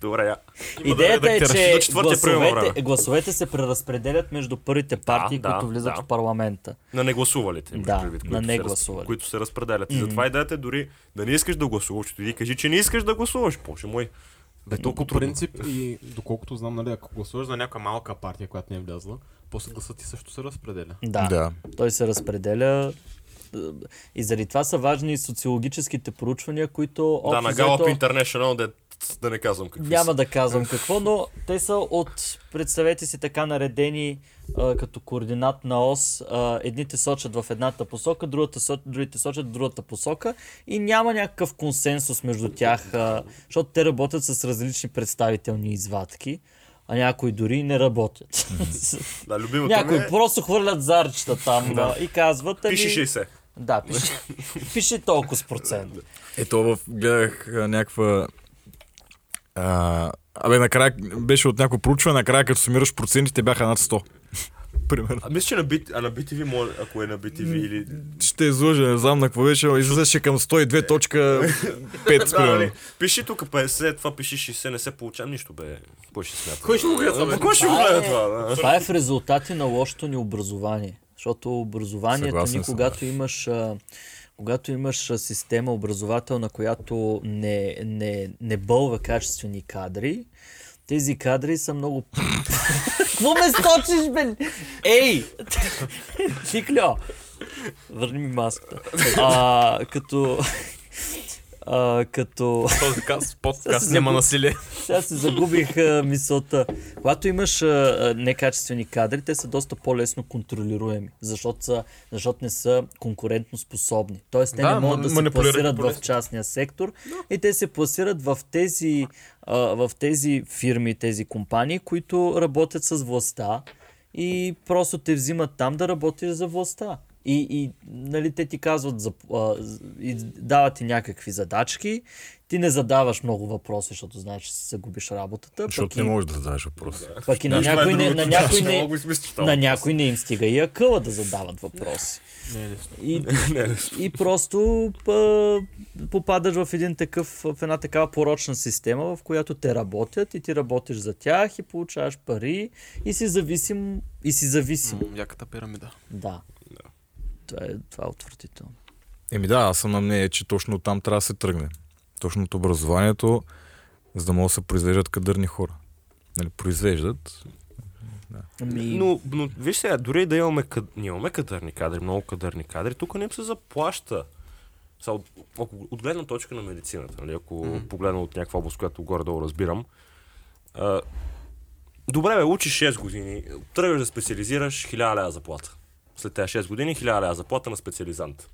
Добре, я. идеята е, редактираш. че гласовете, гласовете се преразпределят между първите партии, да, които влизат да. в парламента. На негласувалите. Да, предвид, на които се раз- негласували. Които се разпределят. И затова идеята е дори да не искаш да гласуваш. Ти кажи, че не искаш да гласуваш. Боже мой. Бе, толкова По принцип и доколкото знам, нали, ако гласуваш за някаква малка партия, която не е влязла, после гласът ти също се разпределя. Да. Да. Той се разпределя. е, И заради това са важни и социологическите проучвания, които Да, на Gallup International, да, да не казвам какви Няма са. да казвам какво, но те са от, представете си, така наредени а, като координатна ос. А, едните сочат в едната посока, другата, со- другите сочат в другата посока и няма някакъв консенсус между тях, а, защото те работят с различни представителни извадки, а някои дори не работят. Да, някои е... просто хвърлят зарчета там а, и казват... ами- Пиши 60. Да, пиши, пиши толкова с процент. Ето в, гледах някаква... А, абе, накрая беше от някакво проучване, накрая като сумираш процентите бяха над 100. Примерно. А мисля, че на, BT, а на BTV, може, ако е на BTV или... Ще излъжа, не знам на какво беше, но излизаше към 102.5 Да, нали? примерно. Пиши тук 50, това пиши 60, не се получава нищо, бе. Кой ще смята? Кой ще го гледа, бе? Кой ще го гледа това? Това е в резултати на лошото ни образование. Защото образованието Съгласен ни, съм, когато имаш, а, когато имаш система образователна, която не, не, не бълва качествени кадри, тези кадри са много... Какво ме сточиш, бе? Ей! Чикльо! Върни ми маската. А, като... А, като... Този подкаст няма насилие. Сега се загубих а, мисълта. Когато имаш а, некачествени кадри, те са доста по-лесно контролируеми, защото, са, защото не са конкурентно способни. Тоест, те Да, не могат да се пласират в частния сектор и те се пласират в тези, а, в тези фирми, тези компании, които работят с властта и просто те взимат там да работиш за властта. И, и нали, те ти казват, за, а, и дават ти някакви задачки, ти не задаваш много въпроси, защото знаеш, че си загубиш работата. Защото не и, можеш да задаваш въпрос. пък и на, е някой не, на, някой не не, да това на някой не им стига и акъла да задават въпроси. Не е лесно. И, и просто па, попадаш в, един такъв, в една такава порочна система, в която те работят и ти работиш за тях и получаваш пари и си зависим. И си зависим. М, Яката пирамида. Да. Това е, това е отвратително. Еми да, аз съм на мнение, че точно там трябва да се тръгне. Точно от образованието, за да могат да се произвеждат кадърни хора. Нали, произвеждат. Ами, Но, но виж сега, дори да имаме, кад... ние имаме кадърни кадри, много кадърни кадри, тук не им се заплаща. Сега, от, ако, от гледна точка на медицината, нали, ако mm-hmm. погледна от някаква област, която горе-долу разбирам, а, добре бе, учиш 6 години, тръгваш да специализираш 1000 лева заплата. След тези 6 години 1000 лева заплата на специализант.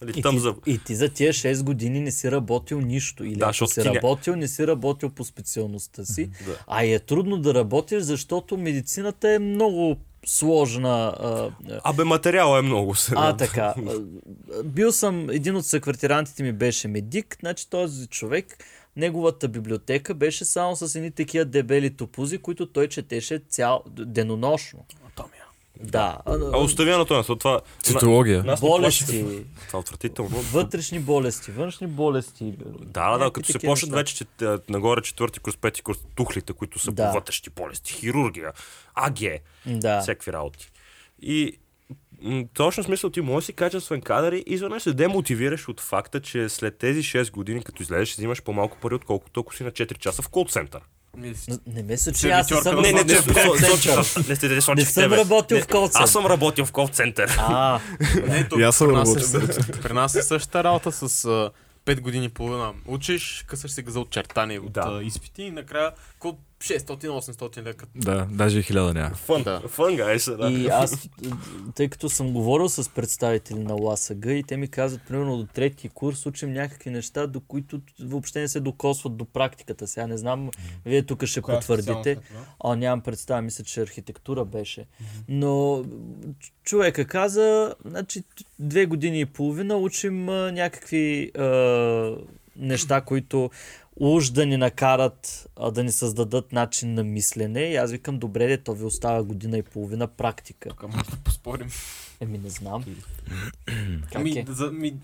Нали, и, ти, за... и ти за тия 6 години не си работил нищо. Или Да, ако си ти работил, не си работил по специалността си. Да. А е трудно да работиш, защото медицината е много сложна. А, Абе, материала е много сега. А, така. Бил съм, един от съквартирантите ми беше медик, значи този човек, неговата библиотека беше само с едни такива дебели топузи, които той четеше цял, денонощно. Да. А, А оставя на това, това... на- Цитология. нас ни болести, Това е отвратително. вътрешни болести, външни болести. Да, да, като се почнат вече, че нагоре четвърти курс, пети курс, тухлите, които са Да. по вътрешни болести, хирургия, АГ, Да. всякакви работи. И м, точно смисъл ти можеш да си качествен кадър и изведнъж се демотивираш от факта, че след тези 6 години, като излезеш, взимаш по-малко пари, отколкото ако си на 4 часа в кол център. Не ме се, че аз не съм Не, не, не, не, не, не, Не съм работил в кол Аз съм работил в кол център. А, Не, то, И аз съм нас работил. е, при нас е същата работа с а, 5 години и половина. Учиш, късаш се за очертания от Да. изпити и накрая около 600-800 лека. Да, даже и хиляда няма. Фън, Да. фън, гайса, да. И аз, тъй като съм говорил с представители на ЛАСАГ и те ми казват, примерно до трети курс учим някакви неща, до които въобще не се докосват до практиката. Сега не знам, вие тук ще потвърдите. А, нямам представа, мисля, че архитектура беше. Но човека каза, значи две години и половина учим а, някакви а, неща, които уж да ни накарат а, да ни създадат начин на мислене. И аз викам, добре, де, то ви остава година и половина практика. Тук може да поспорим. Еми, не знам. Как Ами, е? за, ми,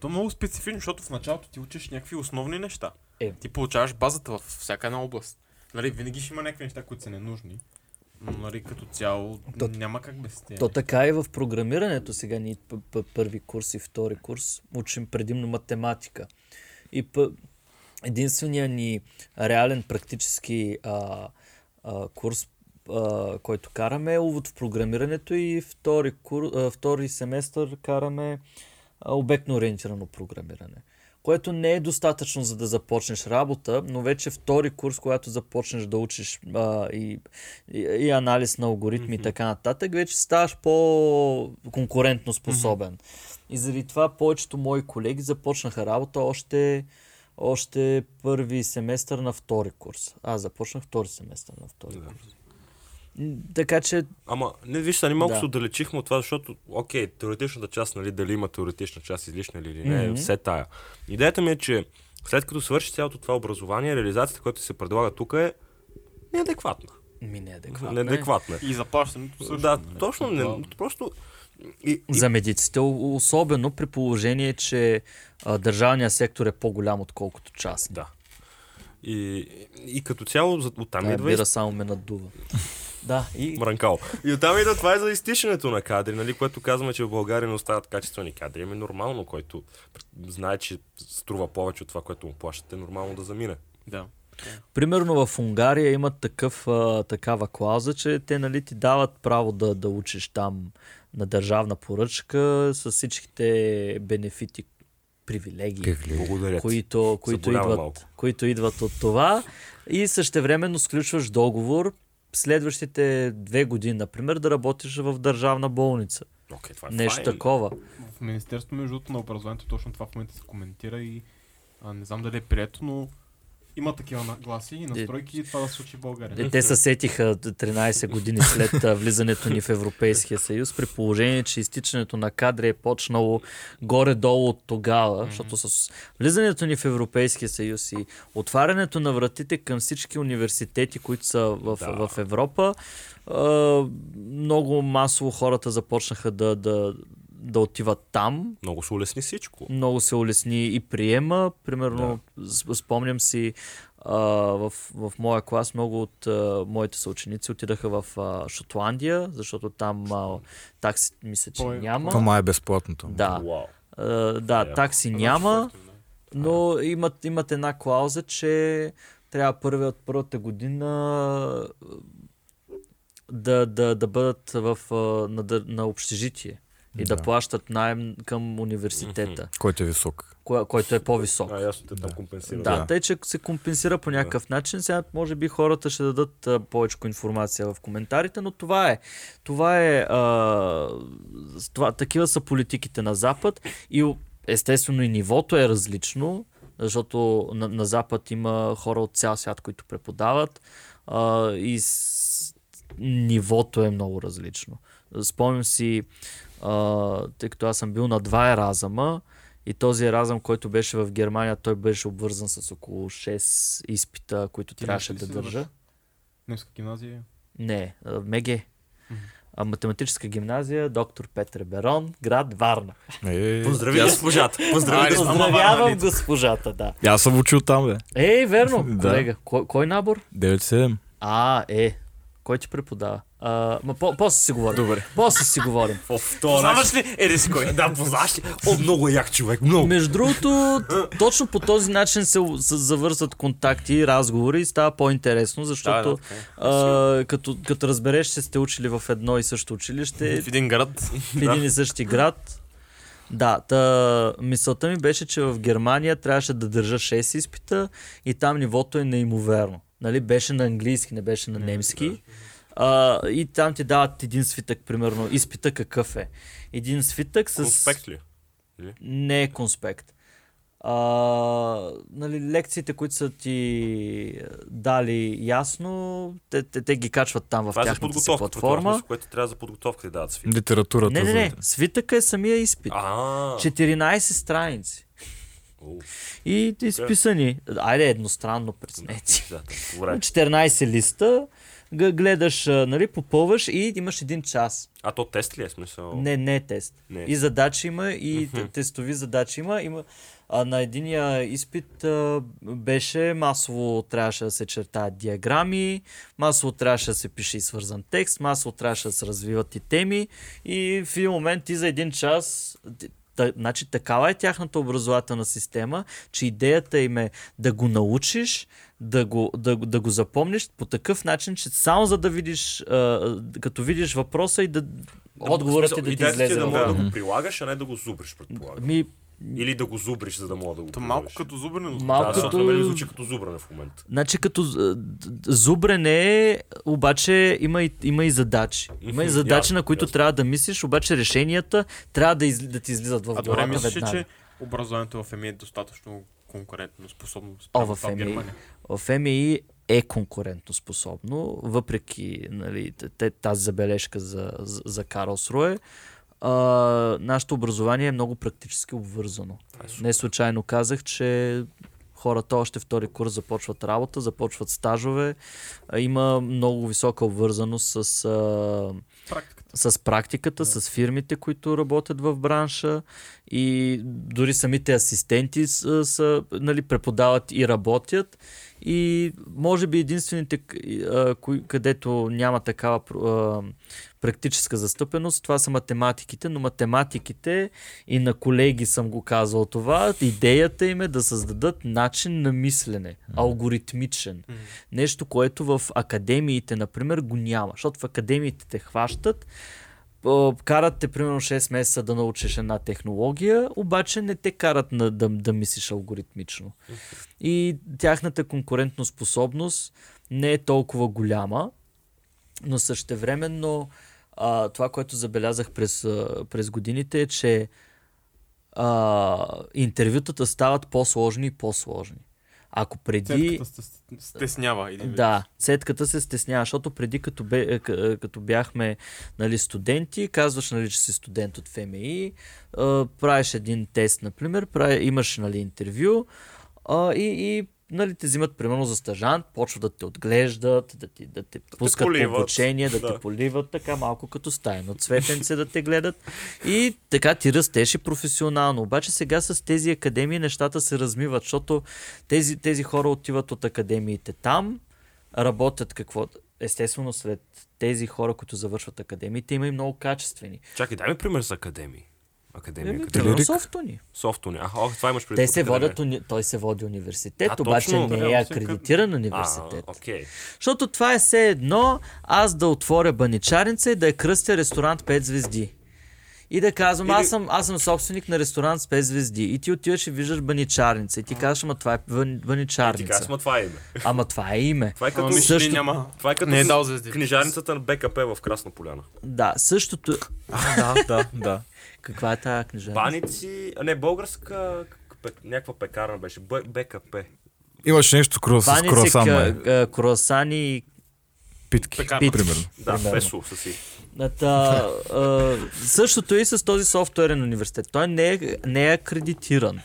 то е много специфично, защото в началото ти учиш някакви основни неща. Е. Ти получаваш базата в всяка една област. Нали, винаги ще има някакви неща, които са ненужни. Но нали, като цяло То- няма как без тях. То така и в програмирането сега п- първи курс и втори курс учим предимно математика. И п- единственият ни реален практически а, а, курс, а, който караме е увод в програмирането и втори, кур, а, втори семестър караме а, обектно ориентирано програмиране. Което не е достатъчно за да започнеш работа, но вече втори курс, когато започнеш да учиш а, и, и, и анализ на алгоритми и така нататък, вече ставаш по-конкурентно способен. И заради това повечето мои колеги започнаха работа още, още първи семестър на втори курс. Аз започнах втори семестър на втори Да. курс. Така че Ама, не виж, сега ни малко Да. се отдалечихме от това, защото, окей, теоретичната част, нали, дали има теоретична част излишна или не, Мгм. все тая. Идеята ми е, че след като свърши цялото това образование, реализацията, която се предлага тук е неадекватна. ми не е адекватно. Неадекватна. И заплащането също. Да, нали, точно, не, просто... И, и, За медиците, особено при положение, че а, държавният сектор е по-голям отколкото част. да. И, и като цяло, оттам Тая идва и бира само ме надува. Да, и Мранкал. И оттам идва това е за изтичането на кадри, нали, което казваме, че в България не остават качествени кадри. Ами нормално, който знае, че струва повече от това, което му плащате, е нормално да замине. Да. Примерно в Унгария имат такъв, а, такава клауза, че те нали, ти дават право да, да учиш там на държавна поръчка с всичките бенефити, привилегии, които, които, идват, малко. които идват от това и същевременно сключваш договор следващите две години, например, да работиш в държавна болница. Окей, това е Нещо файн. такова. В Министерството между на образованието точно това в момента се коментира и а, не знам дали е прието, но има такива нагласи и настройки това да случи в България. Е, те се сетиха 13 години след влизането ни в Европейския съюз, при положение, че изтичането на кадри е почнало горе-долу от тогава, защото с влизането ни в Европейския съюз и отварянето на вратите към всички университети, които са в, Да. в Европа, много масово хората започнаха да, да, да отиват там, Много се улесни всичко. много се улесни и приема. Примерно, да. спомням си, а, в, в моя клас много от а, моите съученици отидаха в а, Шотландия, защото там а, такси мисля, че Кой- няма. Това е безплатното. Да, а, да, Е, такси няма, но имат, имат една клауза, че трябва първи от първата година да, да, да бъдат в, на, на общежитие и да, Да. плащат найем към университета, Който е висок. кое- който е по-висок. А, ясно, те там компенсират. Да, Да. тъй, че се компенсира по някакъв начин. Сега, може би, хората ще дадат а, повече информация в коментарите, но това е. Това е. А, това, такива са политиките на Запад и естествено и нивото е различно, защото на, на Запад има хора от цял свят, които преподават а, и с, нивото е много различно. Спомням си, а, тъй като аз съм бил на два еразъма, и този еразъм, който беше в Германия, той беше обвързан с около 6 изпита, които Ти трябваше да държа. Немска гимназия. Не, МЕГЕ. А, математическа гимназия, доктор Петър Берон, град Варна. Е, Поздрави аз- госпожата. Поздрави Айде, госпожата. Поздравявам госпожата, да. Аз съм учил там, бе. Ей, верно, Да. колега. Кой, кой набор? 9-7. А, е. Кой ти преподава? А, ма, по, после си говорим. Добре. После си говорим. То начин. ли? Еди си кой? Да, познаваш ли? О, много е як човек, много. Между другото, точно по този начин се, завързват контакти и разговори и става по-интересно, защото а, като, като разбереш, че сте учили в едно и също училище, В един град. в един и същи град. Да, та, мисълта ми беше, че в Германия трябваше да държа 6 изпита и там нивото е неимоверно. Нали, беше на английски, не беше на немски. А, и там ти дават един свитък, примерно. Изпита какъв е? Един свитък с... Конспект ли? Не е конспект. А, нали, лекциите, които са ти дали ясно, те, те, те ги качват там в Това е тяхната си подготовка. платформа. Това, което трябва за подготовка ти дадат свит. Литературата. Не, не, за- не. Свитъка е самия изпит. А, 14 страници. И изписани. Айде едностранно добре. 14 листа, гледаш, нали, попълваш и имаш един час. А то тест ли е смисъл? Не, не е тест. Не И задачи има, и тестови задачи има. има а, на единия изпит а, беше масово трябваше да се чертаят диаграми, масово трябваше да се пише и свързан текст, масово трябваше да се развиват и теми и в един момент ти за един час Та, значи такава е тяхната образователна система, че идеята им е да го научиш, да го, да, го- да го запомниш по такъв начин, че само за да видиш, а, като видиш въпроса и да, отговорът ти да ти ти е излезе. да да главата. го прилагаш, а не да го зубриш, предполагам. Ми, Или да го зубриш, за да мога да го То малко като зубрено. Малко Да, защото като- на мен ми звучи като зубране в момента. Значи като зубрене, е, обаче има и, има и задачи. Има и задачи, ясно, на които ясно. трябва да мислиш, обаче решенията трябва да, из, да ти излизат в А добре, главата мислиш, че образованието в ЕМИ е достатъчно конкурентно способно О, в. Германия? В МИ е конкурентоспособно, въпреки нали, тази забележка за, за, за Карлсруе. А, нашето образование е много практически обвързано. Е. Не случайно казах, че хората още втори курс започват работа, започват стажове. Има много висока обвързаност с, а. С практиката, с фирмите, които работят в бранша и дори самите асистенти са, са нали, преподават и работят. И може би единствените, където няма такава практическа застъпеност, това са математиките, но математиките и на колеги съм го казвал това, идеята им е да създадат начин на мислене, алгоритмичен. Нещо, което в академиите, например, го няма. Защото в академиите те хващат, карат те примерно 6 месеца да научиш една технология, обаче не те карат на, да, да мислиш алгоритмично. И тяхната конкурентоспособност не е толкова голяма, но същевременно а, това, което забелязах през, през годините е, че а, интервютата стават по-сложни и по-сложни. Ако преди... Цетката се стеснява един. Да, сетката се стеснява, защото преди като, бе, като бяхме нали, студенти, казваш, нали, че си студент от ФМИ, правиш един тест, например, прави, имаш нали, интервю и, и нали, те взимат примерно за стажант, почват да те отглеждат, да, ти, да те пускат по обучение, да, да. те поливат, така малко като стайно цветенце да те гледат. И така ти растеш и професионално. Обаче сега с тези академии нещата се размиват, защото тези, тези хора отиват от академиите там, работят какво... Естествено, след тези хора, които завършват академиите, има и много качествени. Чакай, дай ми пример за академии. Академия, Еми, академия. примерно Лирик? софтуни. Софтуни. А, о, това имаш преди. Те се водят, уни... той се води университет, А, обаче точно. не е акредитиран А, университет. окей. Защото това е все едно аз да отворя баничарница и да я кръстя ресторант 5 звезди. И да казвам, Или- аз, съм, аз съм собственик на ресторант с 5 звезди. И ти отиваш и виждаш баничарница. И ти казваш, ама това е бан- Ти баничарница. казваш, ма това е име. Ама това е име. Това е като, Ама също- няма... това е като Не е дал звезди. книжарницата на БКП в Красна поляна. Да, същото... да, да, да. Каква е тази книжа? Баници, а не, българска, някаква пекарна беше, Б, БКП. Имаше нещо кро... с Баници, круасан, ка- круасани Питки, Пекарна. примерно. Да, Примерно. песо са си. Та, а, същото е и с този софтуерен университет. Той не е, не е акредитиран.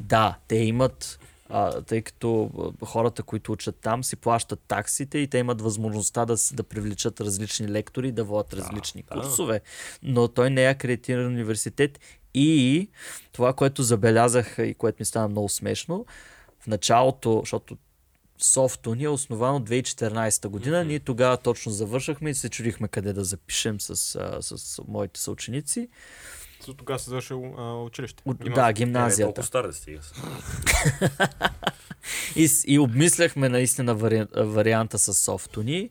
Да, те имат, а, тъй като хората, които учат там, си плащат таксите и те имат възможността да, с- да привличат различни лектори, да водят различни да. курсове. Но той не е акредитиран университет и това, което забелязах и което ми стана много смешно, в началото, защото Софто ни е основано 2014 година. Ние тогава точно завършахме и се чудихме къде да запишем с, а, с моите съученици. Защото тогава се завършил а, училище. Гимназия. да, не е гимназията. толкова стар да стига. И, и обмисляхме наистина вари... варианта с софтуни.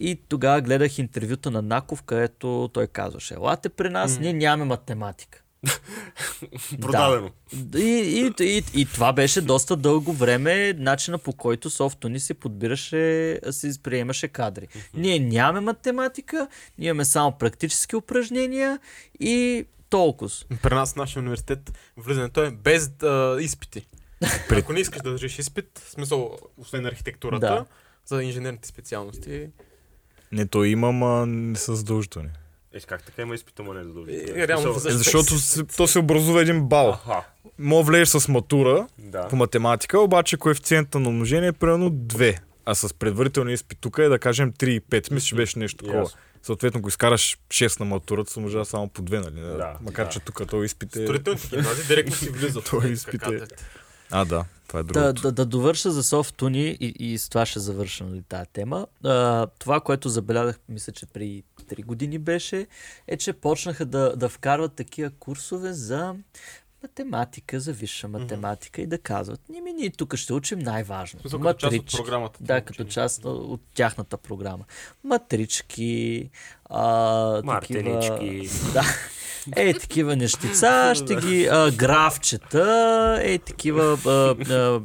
И тогава гледах интервюта на Наков, където той казваше, елате при нас, ние нямаме математика. Продадено. И, и, и, и това беше доста дълго време начина по който софтуни се подбираше, се приемаше кадри. Ние нямаме математика, ние имаме само практически упражнения и толкова. При нас в нашия университет влизането е без а, изпити. Ако не искаш да държиш изпит, в смисъл, освен архитектурата, Да. за инженерните специалности, Не, то имам, а не са задължителни. Е, как така има изпита, ма не е задължително. Е, реално Е, защото се, то се образува един бал. Аха. Мога влезеш с матура Да. по математика, обаче коефициента на умножение е примерно 2. А с предварителния изпит тук е да кажем 3 и 5. Мисля, че беше нещо такова. Ясно. Съответно, ако изкараш 6 на матурата, се умножава само по 2, нали? Да, Макар, да. че тук този изпит е... Строителните гимназии директно си влизат. Той изпит е-. А, да, това е Да, другото. да, да довърша за софтуни и, и с това ще завърша нали, тази тема. А, това, което забелязах, мисля, че при 3 години беше, е, че почнаха да, да вкарват такива курсове за математика, за висша математика и да казват, ние, ми, ние тук ще учим най-важно. В смисъл, като част от Матрички. програмата. Да, като част от тяхната програма. Матрички, а, Мартелички. Такива, да. Ей, такива нещица, ще ги а, графчета, ей, такива а, а,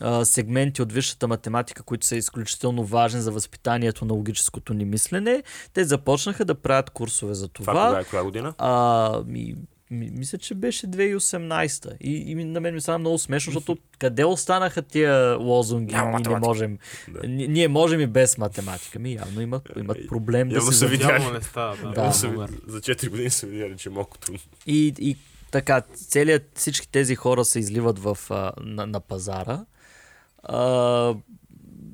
а, сегменти от висшата математика, които са изключително важни за възпитанието на логическото ни мислене. Те започнаха да правят курсове за това. Това кога е коя година? А, ми, мисля, че беше 2018. И, и на мен ми стана много смешно, защото къде останаха тия лозунги? Няма Ние не можем. Да. Ние, ние можем и без математика. Ми явно имат, имат проблем да Явно се са за... видяли. Явно не става, да. Да. да. Са- За 4 години са видяли, че е малко трудно. И, и така, целият, всички тези хора се изливат в, на, на пазара. А,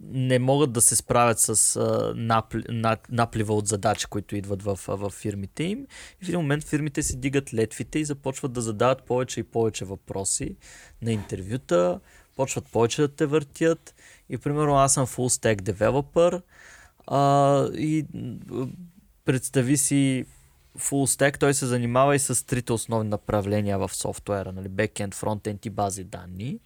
не могат да се справят с а, напли, на, наплива от задачи, които идват в, в фирмите им. И в един момент фирмите си дигат летвите и започват да задават повече и повече въпроси на интервюта, почват повече да те въртят. И примерно аз съм full stack developer а, и представи си full stack, той се занимава и с трите основни направления в софтуера, нали, backend, frontend и бази данни.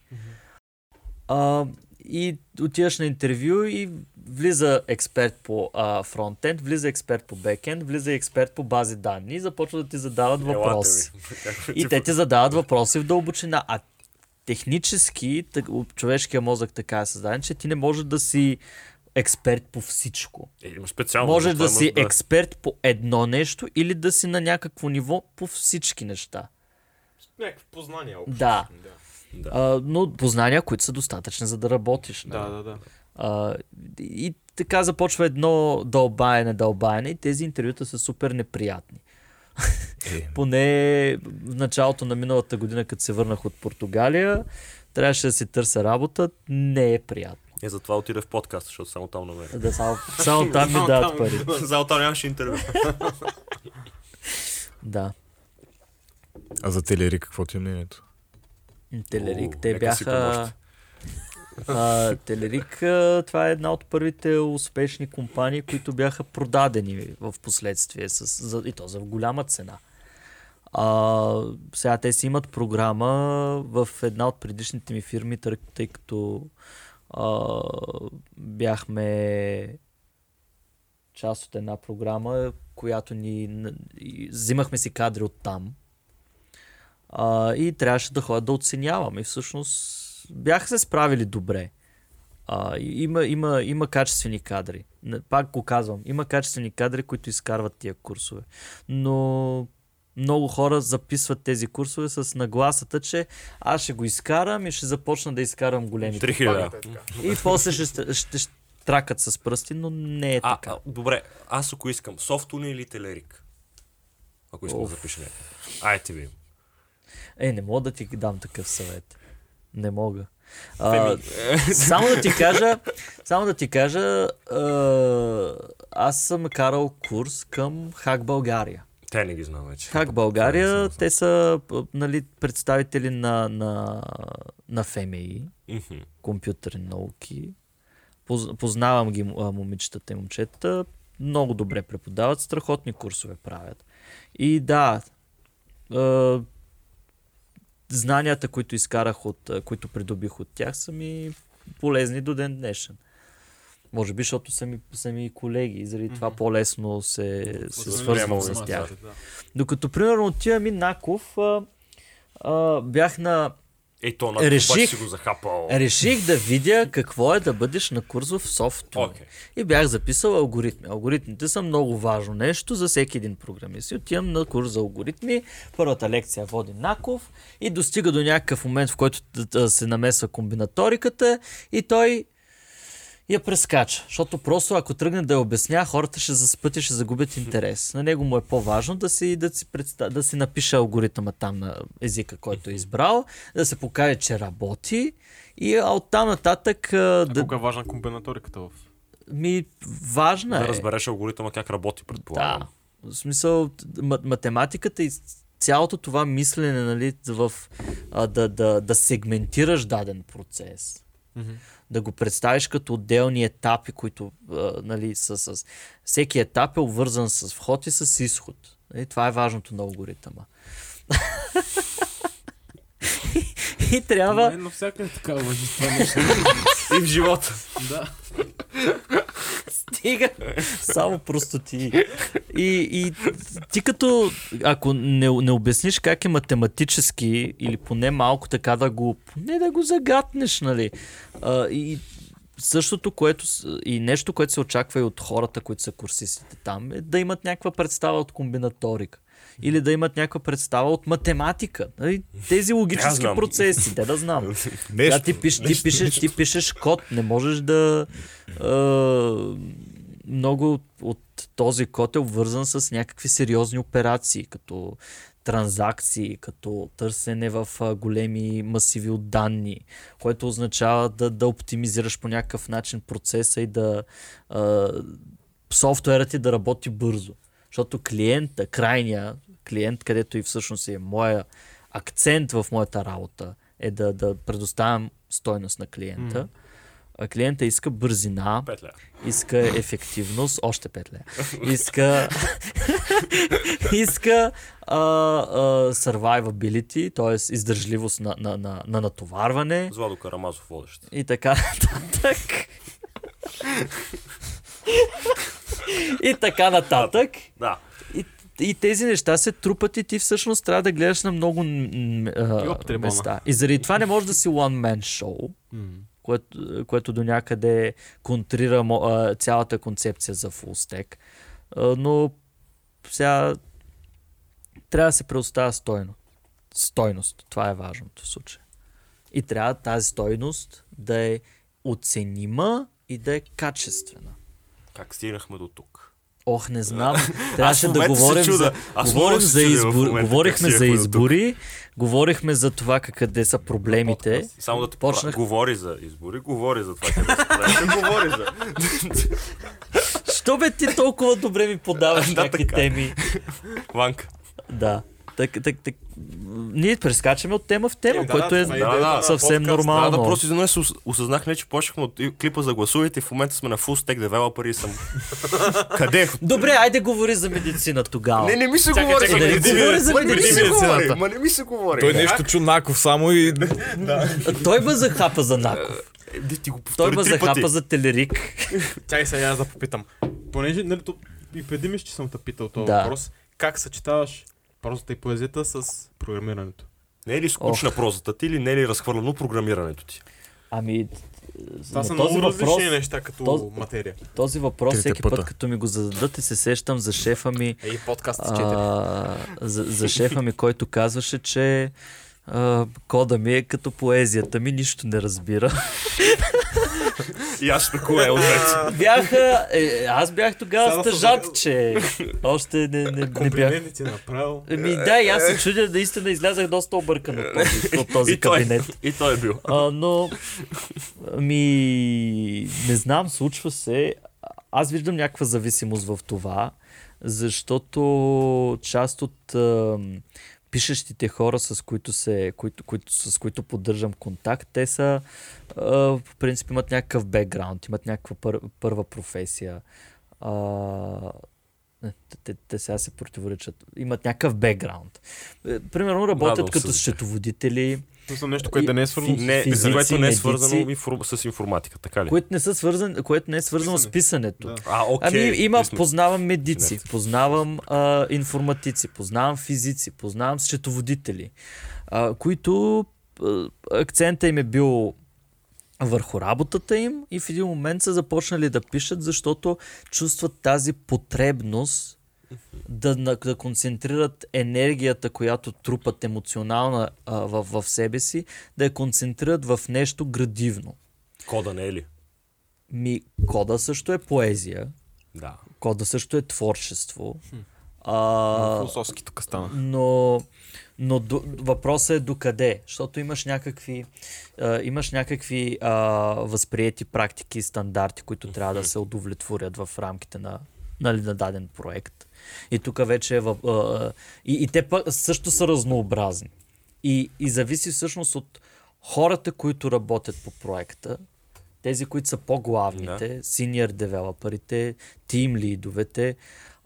А, и отиваш на интервю и влиза експерт по а, фронтенд, влиза експерт по бекенд, влиза експерт по бази данни и започват да ти задават въпроси. И те ти задават въпроси в дълбочина. А технически, так, човешкия мозък така е създаден, че ти не можеш да си експерт по всичко. Е, специално. Можеш да си има- експерт по едно нещо или да си на някакво ниво по всички неща. Някакви познания. общо. Да. да. Да. А, но познания, които са достатъчни за да работиш. Да, нали? да, да. А, и така започва едно дълбаене, дълбаене и тези интервюта са супер неприятни. Е. Поне в началото на миналата година, като се върнах от Португалия, трябваше да си търся работа. Не е приятно. Е, затова отида в подкаст, защото само там намеря. Да, само, само там ми Само дадат пари. За там нямаше интервю. Да. А за Телери какво ти е мнението? Телерик, О, те бяха... А, Телерик, а, това е една от първите успешни компании, които бяха продадени в последствие с, за, и то за голяма цена. А, сега те си имат програма в една от предишните ми фирми, тъй, като а, бяхме част от една програма, която ни... Взимахме си кадри от там. А, и трябваше да ходя да оценявам. И всъщност бяха се справили добре. А, има, има, има качествени кадри. Пак го казвам, има качествени кадри, които изкарват тия курсове. Но много хора записват тези курсове с нагласата, че аз ще го изкарам и ще започна да изкарам големи. 3000. И после ще, ще, ще, ще тракат с пръсти, но не е А, така. а, добре, аз ако искам, софтуни или телерик? Ако искам да Оф. запиша някакво. Айде ви. Е, не мога да ти дам такъв съвет. Не мога. А, само да ти кажа, само да ти кажа, а, аз съм карал курс към Хак България. Те не ги знам вече. Хак България, не знам. те са нали, представители на, на, на ФМИ, компютърни науки. Поз, познавам ги момичетата и момчетата. Много добре преподават, страхотни курсове правят. И да, знанията, които изкарах от, които придобих от тях, са ми полезни до ден днешен. Може би, защото са ми, са ми колеги и заради това Мгм. по-лесно се, се свързвам с тях. да. Докато, примерно, отивам и Наков, а, а, бях на... Ей, то на Реших- си го захапал. Реших да видя какво е да бъдеш на курс в софтуер. Окей. И бях записал алгоритми. Алгоритмите са много важно нещо за всеки един програмист. И отивам на курс за алгоритми. Първата лекция води Наков и достига до някакъв момент, в който се намесва комбинаториката и той я прескача. Защото просто ако тръгне да я обясня, хората ще заспът и ще загубят интерес. На него му е по-важно да си, да си, представ... да си напише алгоритъма там на езика, който е избрал, да се покаже, че работи и а оттам нататък А да, колко е важна комбинаториката в... ми важна Да е. разбереш алгоритъма как работи, предполагам. Да. В смисъл, м- математиката и цялото това мислене, нали, в, а, да, да, да сегментираш даден процес. Да го представиш като отделни етапи, които а, нали, са с... Всеки етап е обвързан с вход и с изход. Нали, това е важното на алгоритъма. и трябва... Май навсякъде така въжи това нещо. И в живота. да. Стига! Само простоти. И, и ти като, ако не, не обясниш как е математически, или поне малко така да го, поне да го загатнеш, нали? А, и същото, което, и нещо, което се очаква и от хората, които са курсистите там, е да имат някаква представа от комбинаторика. Или да имат някаква представа от математика. Нали? Тези логически процеси, те да знам. Нещо. Да, ти, пиш, ти, пишеш, ти пишеш код, не можеш да... А, много от, от този код е обвързан с някакви сериозни операции, като транзакции, като търсене в а, големи масиви от данни, което означава да, да оптимизираш по някакъв начин процеса и да а, софтуерът ти да работи бързо. Защото клиента, крайния клиент, където и всъщност е моя акцент в моята работа, е да, да предоставям стойност на клиента. А клиента иска бързина, Пет лева. иска ефективност, още 5 лева. Иска, иска а, а, survivability, т.е. издържливост на, на, на, на натоварване Зладо Карамазов водещ. и така нататък. и така нататък. Да. И, тези неща се трупат и ти всъщност трябва да гледаш на много а, места. И заради това не може да си one man show, което, което до някъде контрира а, цялата концепция за full stack. А, но сега трябва да се предоставя стойно. Стойност. Това е важното в случая. И трябва тази стойност да е оценима и да е качествена. Как стигнахме до тук? Ох, не знам. Трябваше да говорим за, Аз говорим за избор, как говорихме за избори, говорихме за това къде са проблемите. Само да те Почнах- говори за избори, говори за това къде се прави. говори за... Що бе ти толкова добре ми подаваш Да, някакви така. теми? Ванка. Да. Так, так, так, ние прескачаме от тема в тема, Е, да, което е това е на съвсем подкаста. нормално. Да, да, просто изведнъж осъзнахме, че почнахме от клипа за гласувайте и в момента сме на full stack developer и съм... Къде? Добре, айде говори за медицина тогава. Не, не ми се говори за не медицина. говори за Ма не ми се медицина. говори, Ма не ми се говори. Той нещо чу Наков само и... Той ме захапа за Наков. Е, ти го Той ме захапа за Телерик. Чакай сега аз да попитам. Понеже, нали, и преди ми, че съм те питал този Да. въпрос, как съчетаваш прозата и поезията с програмирането? Не е ли скучна прозата ти или не е ли разхвърляно програмирането ти? Ами, Това са много въпрос, различни неща като този- материя. този въпрос Трите всеки пъта. път, като ми го зададат и се сещам за шефа ми, Ей, подкаст с 4. а, за, за шефа ми, който казваше, че а, кода ми е като поезията ми, нищо не разбира. И аз спекуле ответ. Бяха, е, аз бях тогава съм- че още не, не, не бях. Комплименти ти е направил. Еми да, и аз се чудя, наистина излязах доста объркан от този, от този И той, кабинет. и той е бил. А, но, ми, не знам, случва се. Аз виждам някаква зависимост в това, защото част от а, пишещите хора, с които, се, които, които, с които поддържам контакт, те са, а, по принцип, имат някакъв бекграунд, имат някаква пър, първа професия. А, те, те, те сега се противоречат. Имат някакъв бекграунд. Е, Примерно работят Радвам като счетоводители, Това нещо, което да не е свързано с... Не, Физици, което не е медици. свързано инфор- с информатика, така ли? което не, са свързан, което не е свързано с Писане. писането. Да. А, окей. Ами има, познавам медици, познавам а, информатици, познавам физици, познавам счетоводители, а, които а, акцента им е бил върху работата им и в един момент са започнали да пишат, защото чувстват тази потребност да, да концентрират енергията, която трупат емоционална а, в, в себе си, да я концентрират в нещо градивно. Кода не е ли? Ми, кода също е поезия. Да. Кода също е творчество. А, Философски тук стана. но но до, въпросът е докъде, защото имаш някакви, а, имаш някакви а, възприети практики и стандарти, които трябва да се удовлетворят в рамките на, нали, на даден проект. И тук вече е. въп- и, и те пък също са разнообразни. И, и зависи всъщност от хората, които работят по проекта, тези, които са по-главните, senior девелоперите, тим лидовете,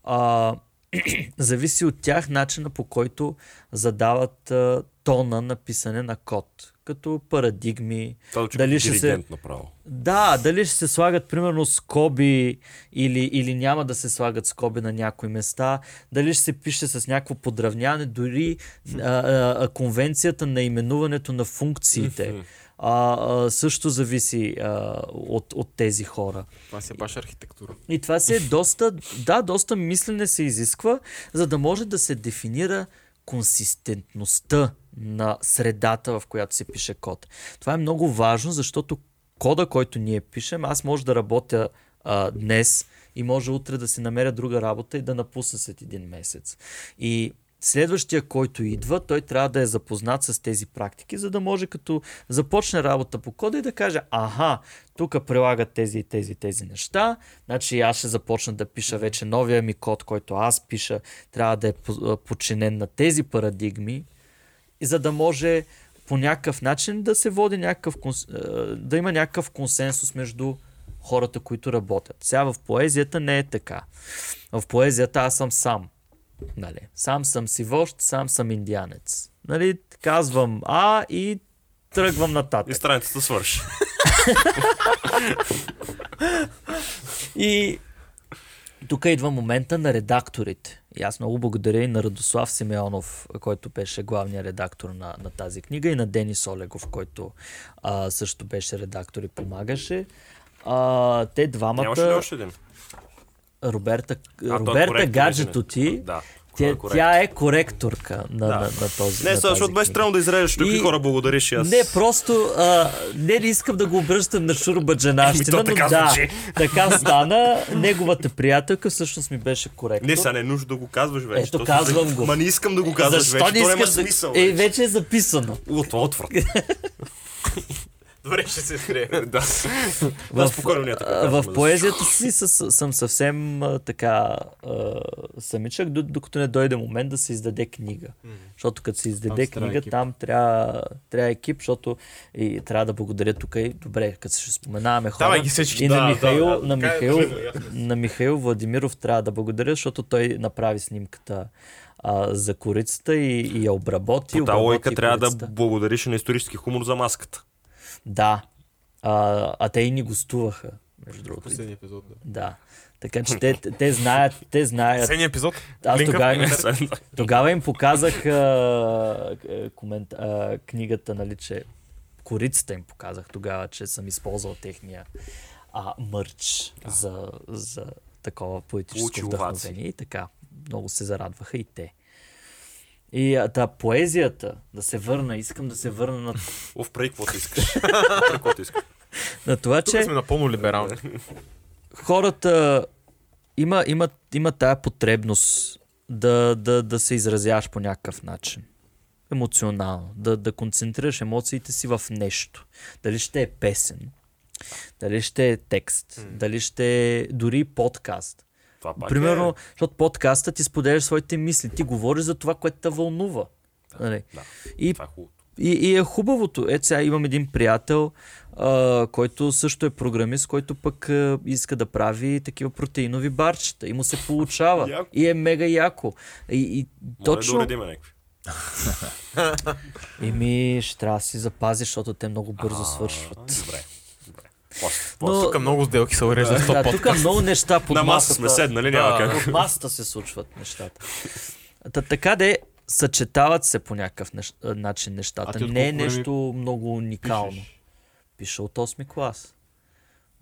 а, зависи от тях начина по който задават а, тона на писане на код. Като парадигми. Това Дали като ще се- направо. Да, дали ще се слагат примерно скоби или, или няма да се слагат скоби на някои места, дали ще се пише с някакво подравняване, дори а, а, а, конвенцията на именуването на функциите а, а, също зависи а, от, от тези хора. Това си е баш архитектура. И това се е доста, да, доста мислене се изисква, за да може да се дефинира консистентността на средата, в която се пише код. Това е много важно, защото кода, който ние пишем, аз може да работя а, днес и може утре да си намеря друга работа и да напусна след един месец. И следващия, който идва, той трябва да е запознат с тези практики, за да може като започне работа по кода и да каже, аха, тук прилагат тези и тези тези неща, значи аз ще започна да пиша вече новия ми код, който аз пиша, трябва да е подчинен на тези парадигми, и за да може по някакъв начин да се води някакъв, да има някакъв консенсус между хората, които работят. Сега в поезията не е така. В поезията аз съм сам. Нали? Сам съм си вожд, сам съм индианец. Нали? Казвам А и тръгвам И нататък. страницата свърши. И тук идва момента на редакторите. И аз много благодаря и на Радослав Симеонов, който беше главният редактор на, на тази книга, и на Денис Олегов, който а, също беше редактор и помагаше. А, те двамата... Нямаше ли още един? Роберта, той е Роберта Гаджето ти, Да. Тя, е тя е коректорка на, Да. на, на този Не, на защото беше странно да изрежеш тук и хора благодариш и аз. Не, просто а, не, не искам да го обръщам на шурбаджанащина, Еми, но така да, звучи. така стана. Неговата приятелка всъщност ми беше коректор. Не, сега не е нужно да го казваш вече. Ето, То- казвам го. Ма не искам да го казваш Защо вече. не То няма да... смисъл. Е, вече. е записано. О, това е отвратно. Добре, ще се спре. да. Да, В, спокойно ние така в поезията си съм съвсем така самичък, до- докато не дойде момент да се издаде книга. Защото като се издаде книга, екип. там трябва, трябва екип, защото и трябва да благодаря тук и добре, като ще споменаваме хора. Давай ги всички. И на Михаил, да, на, е, Михаил, на Михаил Владимиров трябва да благодаря, защото той направи снимката а, за корицата и, и я обработи. По тази логика трябва да благодариш на исторически хумор за маската. Да. А, а те и ни гостуваха, между другото. Последния епизод. Да. Да. Така че те, те, знаят, те знаят. Последния епизод. Аз Линка тогава, им- тогава им показах а, е, комент, а, книгата, нали, че корицата им показах тогава, че съм използвал техния а, мърч за, за такова поетическо Получи вдъхновение. И така, много се зарадваха и те. И а, та поезията, да се върна, искам да се върна на, Оф, прави каквото искаш. Каквото искаш. на това, Тук че сме напълно либерални. хората има, има, има тая потребност да, да, да се изразяваш по някакъв начин. Емоционално. Да, да концентрираш емоциите си в нещо. Дали ще е песен, дали ще е текст, дали ще е дори подкаст. Това пак Примерно, е... защото подкаста ти споделяш своите мисли. Ти говориш за това, което те вълнува. Нали? да. И Това е хубаво. и, и е хубавото. Ето сега имам един приятел, а, който също е програмист, който пък а, иска да прави такива протеинови барчета. И му се получава. Яко. и е мега яко. И, и Може да точно... уредим някакви. И ми ще трябва да си запази, защото те много бързо свършват. Добре. Но, Тук много сделки се уреждат в да, тук много неща под На маса масата. сме седнали, няма да, как. Под масата се случват нещата. Та, така де, съчетават се по някакъв нещ... начин А нещата. Не е нещо много уникално. Пишеш. Пиша от 8 клас.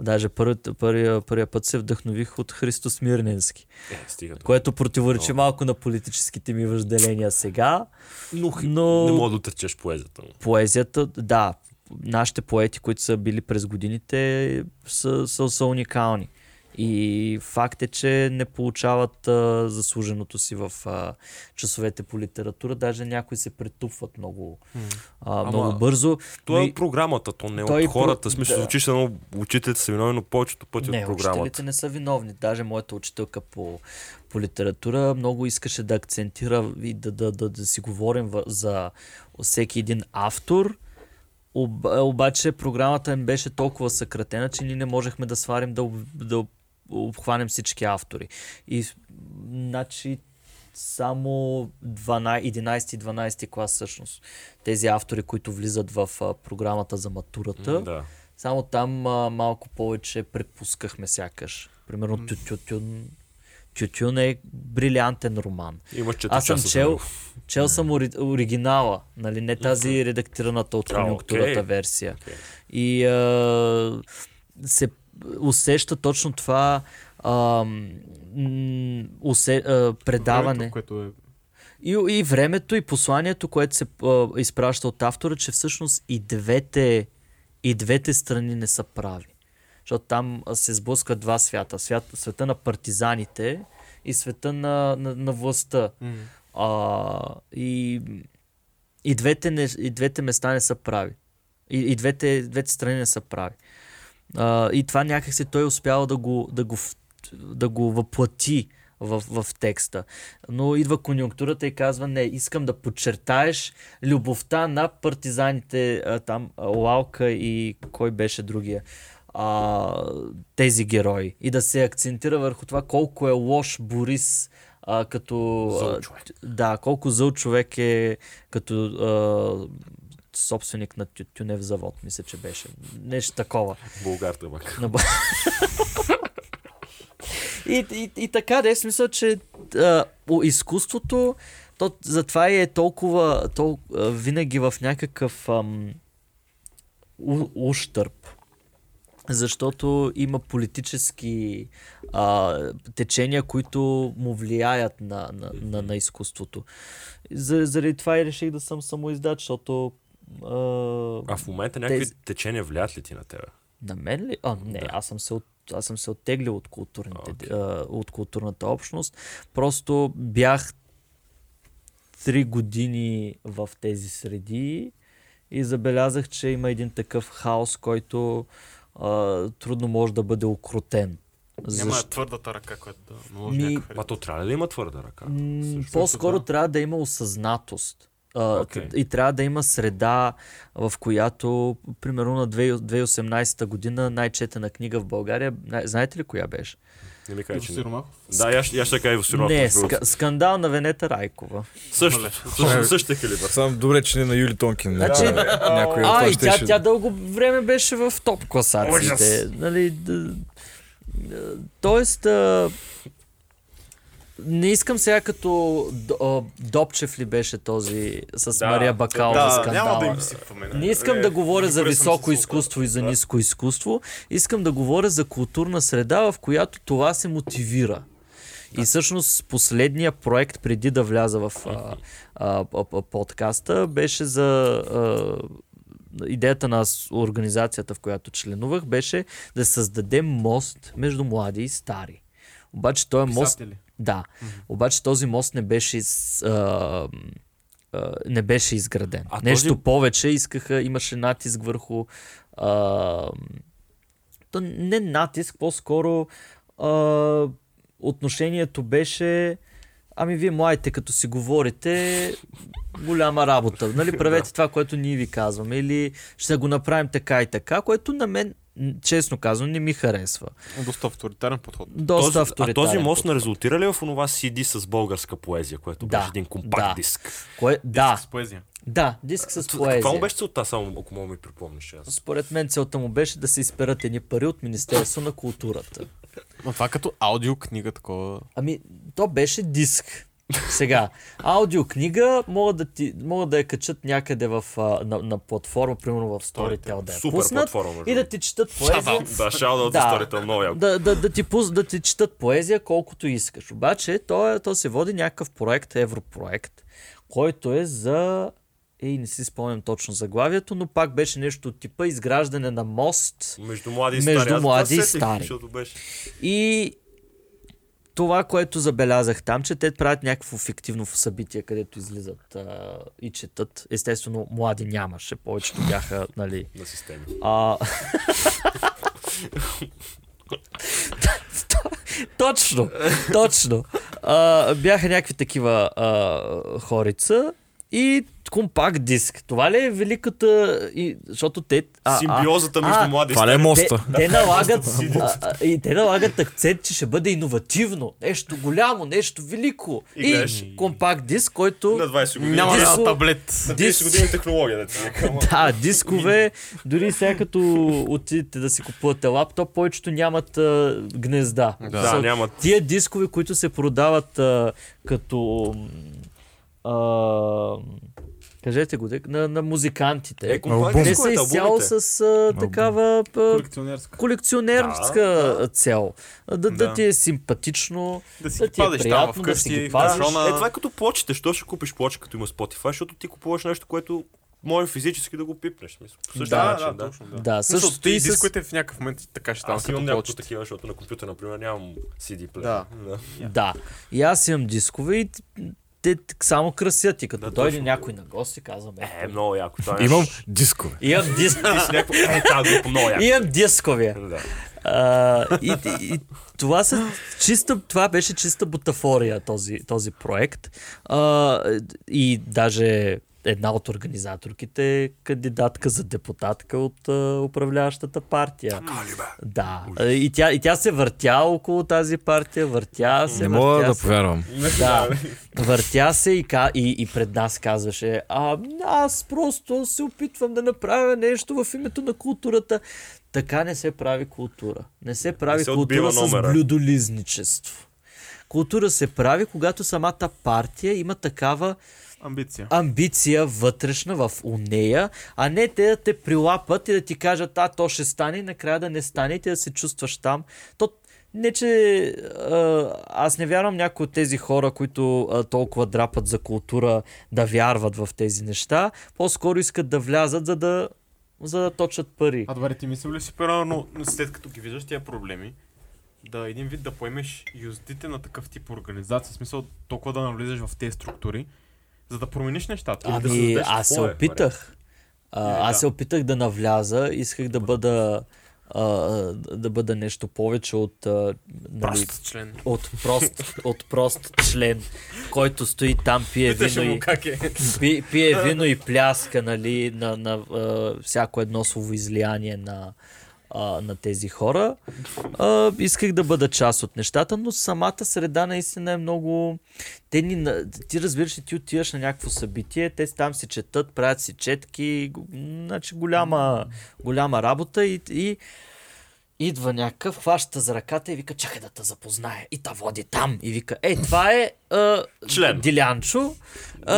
Даже първият, първия, първия път се вдъхнових от Христо Смирненски, Е, стига. което противоречи О. малко на политическите ми въжделения сега, Но, но не мога да отречеш поезията му. поезията, да, нашите поети, които са били през годините, са, са, са уникални. И факт е, че не получават а, заслуженото си в а, часовете по литература. Даже някои се претупват много, а, много бързо. Това е и- програмата, то не е Той от хората. про- смисъл, да. се едно, учителите са виновни, но повечето пъти не, от програмата. учителите не са виновни. Даже моята учителка по, по литература много искаше да акцентира и да, да, да, да си говорим за всеки един автор. Об, обаче програмата им беше толкова съкратена, че ние не можехме да сварим да, да обхванем всички автори. И значи само 12, 11 и 12 клас всъщност. Тези автори, които влизат в а, програмата за матурата, Да. само там а, малко повече препускахме сякаш. Примерно Тю- Тютюн. Тютюн е брилянтен роман. Имаш Аз съм чел, него. Чел съм ори, оригинала, нали, не тази редактираната от конюнктурата окей. версия. Окей. И а, се усеща точно това а, м, усе, а, предаване. Времето, което е... И, и времето, и посланието, което се а, изпраща от автора, че всъщност и двете, и двете страни не са прави. Защото там се сблъскват два свята. Свят, света на партизаните и света на, на, на властта. А, и, и, двете не, и двете места не са прави. И, и двете, двете страни не са прави. А, и това някакси той успява да го, да го, да го въплати в, в текста. Но идва конюнктурата и казва, не, искам да подчертаеш любовта на партизаните, а, там Лалка и кой беше другия, а, тези герои. И да се акцентира върху това колко е лош Борис а, като... Зъл човек. Да, колко зъл човек е като а, собственик на тю- тюнев завод, мисля, че беше. Нещо такова. Българ табак. И, и, и така, да е смисъл, че а, изкуството, то затова е толкова, толкова винаги в някакъв ам, у, ущърп. Защото има политически а, течения, които му влияят на, на, на, на изкуството. За, заради това и реших да съм самоиздач, защото а, А в момента някакви Тези- течения влият ли ти на тебе? на мен ли? А, не, Да. аз съм се от, аз съм се оттеглил от, Окей. а, от културната общност. Просто бях три години в тези среди и забелязах, че има един такъв хаос, който а, трудно може да бъде окрутен. Няма Защо? твърдата ръка, която да наложи Ми- някакъв Ма то трябва ли да има твърда ръка? М, По-скоро така. трябва да има осъзнатост. А, Окей. И трябва да има среда, в която, примерно на 2 2018 година, най-четена книга в България, знаете ли коя беше? Не ми кажа, че не. Да, я, ще- я ще кажа и в Сиромахов. Не, между другото. ска, скандал на Венета Райкова. Също, също, същия калибър. Сам добре, че не на Юли Тонкин. Значи- някой от А, и тя, тя дълго време беше в топ класациите. Нали, да, да, тоест, а, не искам сега като Д- а, Добчев ли беше този с Да, Мария Бакалова Да, скандала. няма да им сипваме. Не искам да говоря за никога съм високо изкуство и за Да. ниско изкуство. Искам да говоря за културна среда, в която това се мотивира. И всъщност последния проект, преди да вляза в а, а, а, подкаста, беше за а, идеята на организацията, в която членувах, беше да създадем мост между млади и стари. Обаче този мост Писатели. Да. Обаче този мост не беше, из, а, а, не беше изграден. А Нещо този- повече искаха, имаше натиск върху. А, то не натиск, по-скоро а, отношението беше. Ами вие младите, като си говорите, голяма работа. Нали, правете това, което ние ви казваме. Или ще го направим така и така, което на мен, честно казвам, не ми харесва. Доста авторитарен подход. Доста този, а авторитарен този мост не резултира ли в онова CD с българска поезия, което Да, беше един компакт да. диск? Кое? Да, С поезия. Да, диск с Каква поезия. му беше целта, само ако мога ми припомниш аз? Според мен целта му беше да се изперат едни пари от Министерство на културата. Но това като аудиокнига такова. Ами, то беше диск. Сега, аудиокнига могат да, ти, могат да я качат някъде в, на, на платформа, примерно в Storytel да я Супер пуснат платформа, и да ти четат поезия. Да, шауда Да. историята, много яко. Да, да, да, ти пус, да ти четат поезия колкото искаш. Обаче то, е, то се води някакъв проект, европроект, който е за Ей, не си спомням точно заглавието, но пак беше нещо от типа изграждане на мост. Между млади и Между стари. Млади и стари. Беше. И това, което забелязах там, че те правят някакво фиктивно събитие, където излизат а, и четат. Естествено, млади нямаше, повечето бяха, нали... На системи. А... точно, точно. А, бяха някакви такива а, хорица и компакт диск. Това ли е великата... И, защото те... А, Симбиозата а, между а, млади Това не е моста. те, те, налагат, а, а, и те налагат акцент, че ще бъде иновативно, нещо голямо, нещо велико. И И, гледаш. компакт диск, който... На 20 години. Няма Диско- на таблет. На 30 диск- години технология, да. Да, дискове, дори сега като отидете да си купувате лаптоп, повечето нямат а, гнезда. Да. Да, Са- нямат. Тия дискове, които се продават а, като... А, кажете го, дека, на, на музикантите. Е, Албум. Те са изцяло с а, такава а, Колекционерска. колекционерска Да, цел. Да, да. Да. ти е симпатично, Да си да ти е падеш там приятно, да вкъщи, си ги пазиш. кашона. Е, това е като плочите. Що ще купиш плоча, като има Spotify? Защото ти купуваш нещо, което може физически да го пипнеш. Мисля, по същия Да, начин, да, точно. Да. Да, Също същото и и с... дисковете в някакъв момент така ще станат Аз имам като няколко плочите. такива, защото на компютър, например, нямам CD плеер. Да. Да. И аз имам дискове и те само красят и като Да, дойде точно. някой на гости, казвам, Е, много яко. Това е Имам дискове. Имам, дис... Ти си някакво... Е, тази група много яко. имам дискове. Да. А, и, и, и това, са чиста, това беше чиста бутафория, този, този проект. А, и даже една от организаторките е кандидатка за депутатка от а, управляващата партия. Да. А, И тя, и тя се въртя около тази партия, въртя се, Не мога въртя да се. повярвам. Да, въртя се и, ка- и, и пред нас казваше, а, аз просто се опитвам да направя нещо в името на културата. Така не се прави култура. Не се прави се култура с блюдолизничество. Култура се прави, когато самата партия има такава Амбиция. амбиция вътрешна в нея, а не те да те прилапат и да ти кажат, а то ще стане и накрая да не стане и ти да се чувстваш там. То, не, че а, аз не вярвам някои от тези хора, които а, толкова драпат за култура, да вярват в тези неща. По-скоро искат да влязат, за да, за да точат пари. А добре, ти мислил ли си, примерно, след като ги виждаш тия проблеми, да един вид да поемеш юздите на такъв тип организация, в смисъл толкова да навлизаш в тези структури, за да промениш нещата. да Ами, създадеш аз се твое опитах. Или А, аз да. се опитах да навляза, исках да бъда а, да бъда нещо повече от а, нали, Прост член. от прост, от прост член, който стои там, пие вино и, как е. пи, пие вино и пляска, нали, на, на а, всяко едно словоизлияние на, а, на тези хора. А, исках да бъда част от нещата, но самата среда наистина е много... Те ни, ти разбираш, ти отиваш на някакво събитие, те там си четат, правят си четки, значи голяма, голяма работа и, и идва някакъв, хваща за ръката и вика, чакай да те запознае. И та води там. И вика, е, това е а, Член. Дилянчо, а,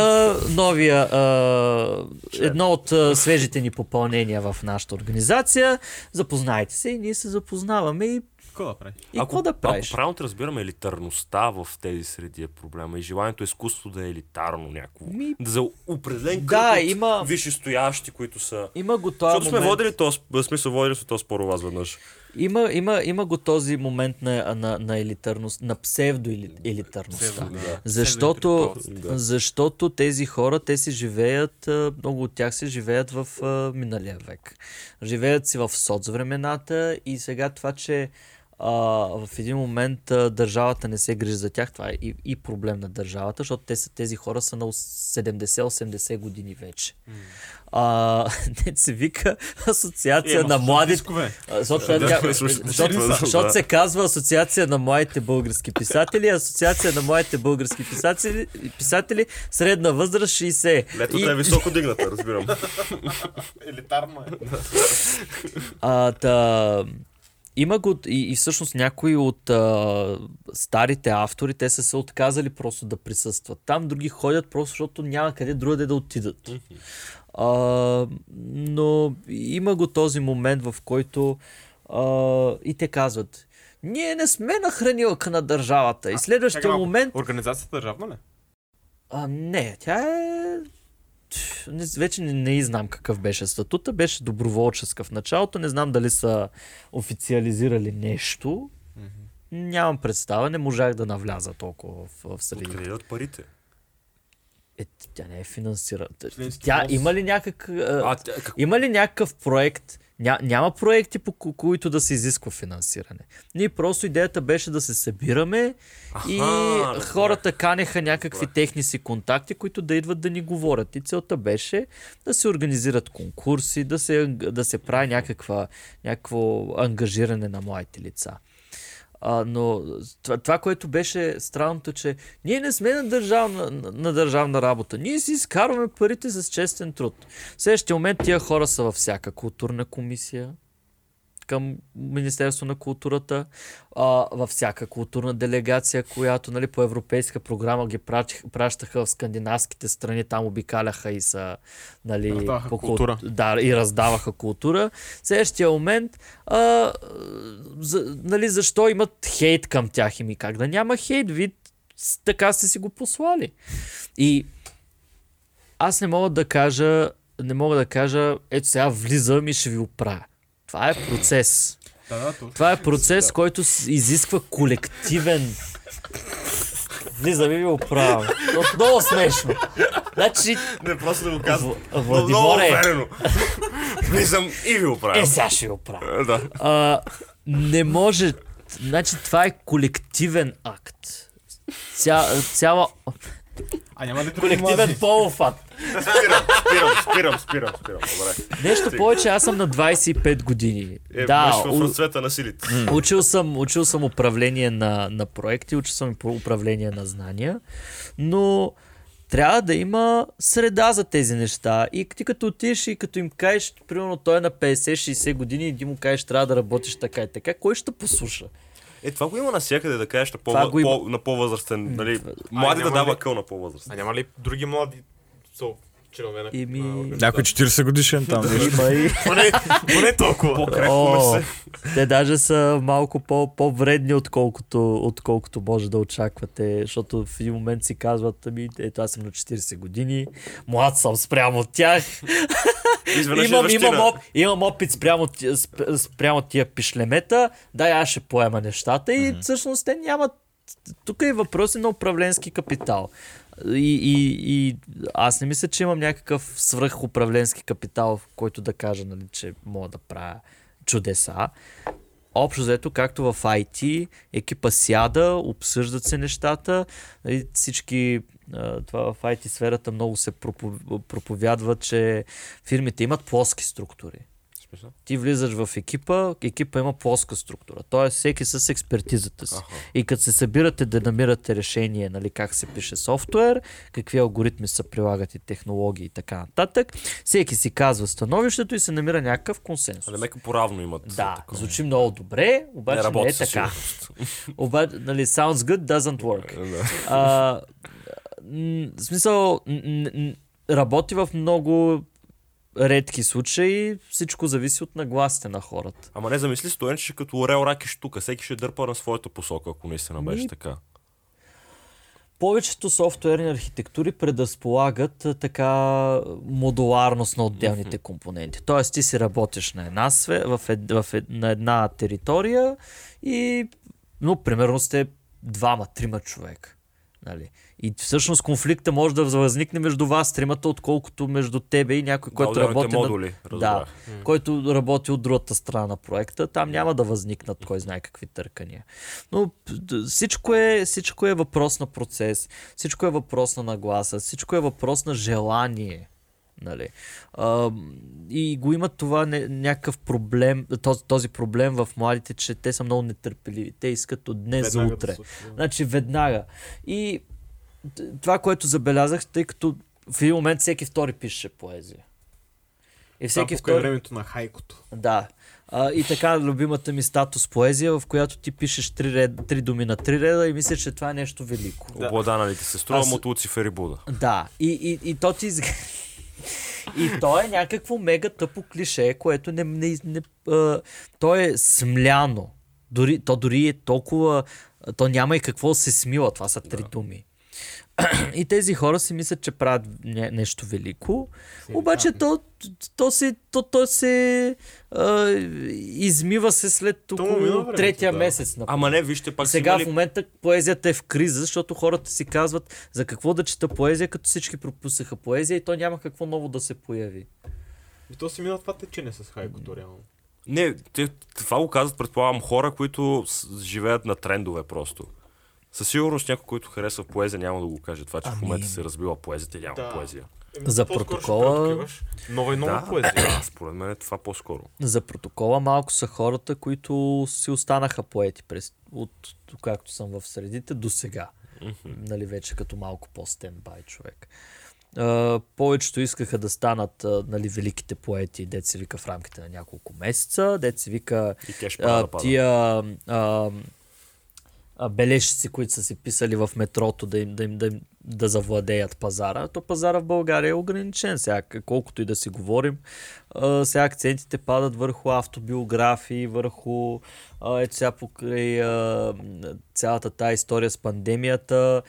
новия, а, едно от а, свежите ни попълнения в нашата организация. Запознайте се и ние се запознаваме и, Какво да правиш? и какво да правиш? Ако правилно те разбираме, елитарността в тези среди е проблема и желанието изкуство да е елитарно някакво. Ми- за определен кръг Да, има- висшестоящи, които са... Има го този Защото сме момент. водили този, смисъл водили сме този спор вас веднъж. Има, има, има го този момент на, на, на елитарност, на псевдоелитарността. Да. Защото, Да. защото тези хора, те си живеят, много от тях си живеят в миналия век. Живеят си в соцвремената и сега това, че а, в един момент а, държавата не се грижи за тях, това е и, и проблем на държавата, защото те са, тези хора са на 70-80 години вече. А, не се вика асоциация Е, на младите Защото, Да, да, се казва Асоциация на младите български писатели, Асоциация на младите български писатели, писатели средна възраст 60. Летото е високо дигната, разбирам. Елитарно е. А, та, има го и, и всъщност някои от а, старите автори, те са се отказали просто да присъстват. Там други ходят просто, защото няма къде другаде да отидат. А, но има го този момент, в който а, и те казват, ние не сме на хранилка на държавата. И следващия Чакай момент... Организацията държавна ли? А, не, тя е не, вече не, не знам какъв беше статута, беше доброволческа в началото, не знам дали са официализирали нещо, нямам представа, не можах да навляза толкова в, в средите. Откъде идват парите? Е, тя не е финансирана. Членски Тя има ли някак... а, тя- как... Има ли някакъв проект? Ня, няма проекти, по ко- които да се изисква финансиране. Ние просто идеята беше да се събираме и разбрах. хората канеха някакви Разбрах. техни си контакти, които да идват да ни говорят. И целта беше да се организират конкурси, да се, да се прави някаква, някакво ангажиране на младите лица. А, но това, това, което беше странното, че ние не сме на държавна, на, на държавна работа. Ние си изкарваме парите с честен труд. В следващия момент тия хора са във всяка културна комисия към Министерство на културата, а, във всяка културна делегация, която нали, по европейска програма ги прачих, пращаха в скандинавските страни, там обикаляха и са нали, Раздаваха по кул- култура. Да, и раздаваха култура. Следващия момент, а, за, нали, защо имат хейт към тях? Ими как да няма хейт? Вид, така сте си го послали. И аз не мога да кажа, не мога да кажа, ето сега влизам и ще ви оправя. Това е процес. Да, да, точно. Това е процес, който изисква колективен... Влизам и ви оправям. От- Много смешно. Значи, Не, просто да го казвам. Много Владимире, уверено. Влизам и ви е, оправям. сега ще ви оправя. Да. А, не може. Значи, това е колективен акт. Ця, цяла... А няма други Колективен акт. Спирам, спирам, спирам, спирам, спирам. Добре. Нещо повече, аз съм на 25 години. Е, да, в у- разцвета на силите. Учил съм, учил съм управление на, на проекти, учил съм управление на знания, но трябва да има среда за тези неща. И ти като отидеш и като им кажеш, примерно той е на 50-60 години и ти му кажеш, трябва да работиш така и така, кой ще послуша? Е, това го има навсякъде, да кажеш на, по, го има. по, на по-възрастен, нали, млади да дава ли- къл на по-възрастен. А няма ли други млади са членове на Еми- на организацията? Някой 40 годишен там. Има и... Поне, поне толкова. По-крепко О, ме се. те даже са малко по, по-вредни, отколкото, отколкото може да очаквате, защото в един момент си казват, ами, ето аз съм на 40 години, млад съм спрямо от тях, Изведнъж имам, имам, оп, имам опит спрямо, спрямо тия пишлемета, да, аз ще поема нещата и всъщност те нямат тук е въпрос и на управленски капитал. И, и, и аз не мисля, че имам някакъв свръхуправленски капитал, в който да кажа, нали, че мога да правя чудеса. Общо взето, както в IT, екипа сяда, обсъждат се нещата. Нали, всички, това в IT сферата много се пропо- проповядва, че фирмите имат плоски структури. Смисъл? Ти влизаш в екипа, екипа има плоска структура. Тоест всеки с експертизата си. Аха. И като се събирате да намирате решение, нали, как се пише софтуер, какви алгоритми се прилагат и технологии и така нататък, всеки си казва становището и се намира някакъв консенсус. А по-равно имат. Да, такова. звучи много добре, обаче не, работи е така. Обаче, нали, sounds good, doesn't work. Да. А, в смисъл, работи в много редки случаи, всичко зависи от нагласите на хората. Ама не замисли стоен, че като орел раки штука. Всеки ще дърпа на своята посока, ако наистина беше Ми, така. Повечето софтуерни архитектури предразполагат така модуларност на отделните компоненти. Тоест ти си работиш на една, све, в ед, в ед, на една територия и но примерно сте двама, трима човека. Нали? И всъщност конфликта може да възникне между вас тримата, отколкото между тебе и някой, който да, отделните работи на... модули, Да, разбрах. който работи от другата страна на проекта, там няма да възникнат кой знае какви търкания. Но всичко е, всичко е въпрос на процес, всичко е въпрос на нагласа, всичко е въпрос на желание. Нали? А, и го имат това не, някакъв проблем, този, този проблем в младите, че те са много нетърпеливи. Те искат от днес за Веднага да утре. да. Значи веднага. И това, което забелязах, тъй като в един момент всеки втори пише поезия. И всеки покрай втори... времето на хайкото. Да. А, и така, любимата ми статус поезия, в която ти пишеш три, ред, три думи на три реда и мисля, че това е нещо велико. Да. Обладаналите се струва Аз- от Луцифер и Буда. Да, и, и, и то ти. И то е някакво мега тъпо клише, което не... не, не а, то е смляно. Дори, то дори е толкова... То няма и какво да се смила. Това са три думи. И тези хора си мислят, че правят не- нещо велико, обаче то, то, се, то, то се а, измива се след около времето, третия да. месец. например. Ама не, вижте, пак Сега са в момента поезията е в криза, защото хората си казват за какво да чета поезия, като всички пропуснаха поезия и то няма какво ново да се появи. И то си мина това течене с хайкото, реално. Не, те, това го казват, предполагам, хора, които живеят на трендове просто. Със сигурност някой, който харесва поезия, няма да го каже това, че в Ами- момента се развива поезията и няма Да. поезия. За По-скоро ще протокола- Нова и нова да, поезия. да, според мен е това по-скоро. За протокола малко са хората, които си останаха поети през, от, както съм в средите до сега. Нали, вече като малко по-стендбай човек. Uh, повечето искаха да станат uh, нали, великите поети, дет се вика в рамките на няколко месеца, дет се вика падат. тия а, бележци, които са си писали в метрото да им, да им, да им да завладеят пазара, то пазара в България е ограничен. Сега, колкото и да си говорим, а, сега акцентите падат върху автобиографии, върху а, ето сега покрай а, цялата тая история с пандемията,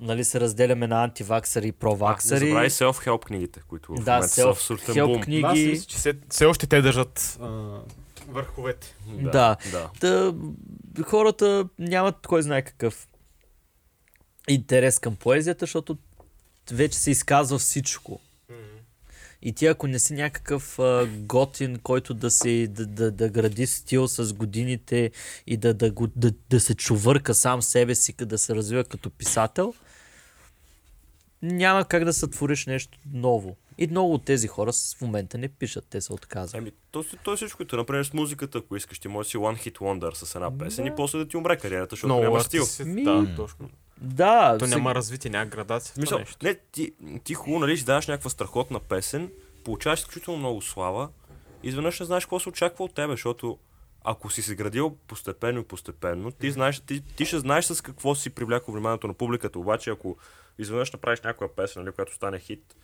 нали се разделяме на антиваксари и Не проваксари. забравяй self-help книгите, които в да, момента са в self-help бум. Да, книги. мисля, че все, все още те държат а, върховете. Да. да. Та, хората нямат кой знае какъв интерес към поезията, защото вече се изказва всичко. И ти ако не си някакъв а, готин, който да, си, да, да, да гради стил с годините и да, да, го, да, да се чувърка сам себе си, да се развива като писател, няма как да сътвориш нещо ново. И много от тези хора с- в момента не пишат, те се отказват. Еми, то, си- то е всичко, като например с музиката, ако искаш, ти можеш да си One Hit Wonder с една песен и после да ти умре кариерата, защото Много няма стил. Ми, Да, точно. Да, То сега- няма развитие, няма градация Мисъл, нещо. не, ти, ти хубаво, нали, си даваш някаква страхотна песен, получаваш изключително много слава, изведнъж не знаеш какво се очаква от тебе, защото ако си се градил постепенно и постепенно, ти, знаеш, ти, ти ще знаеш с какво си привлякал вниманието на публиката, обаче ако изведнъж направиш някоя песен, нали, която стане хит,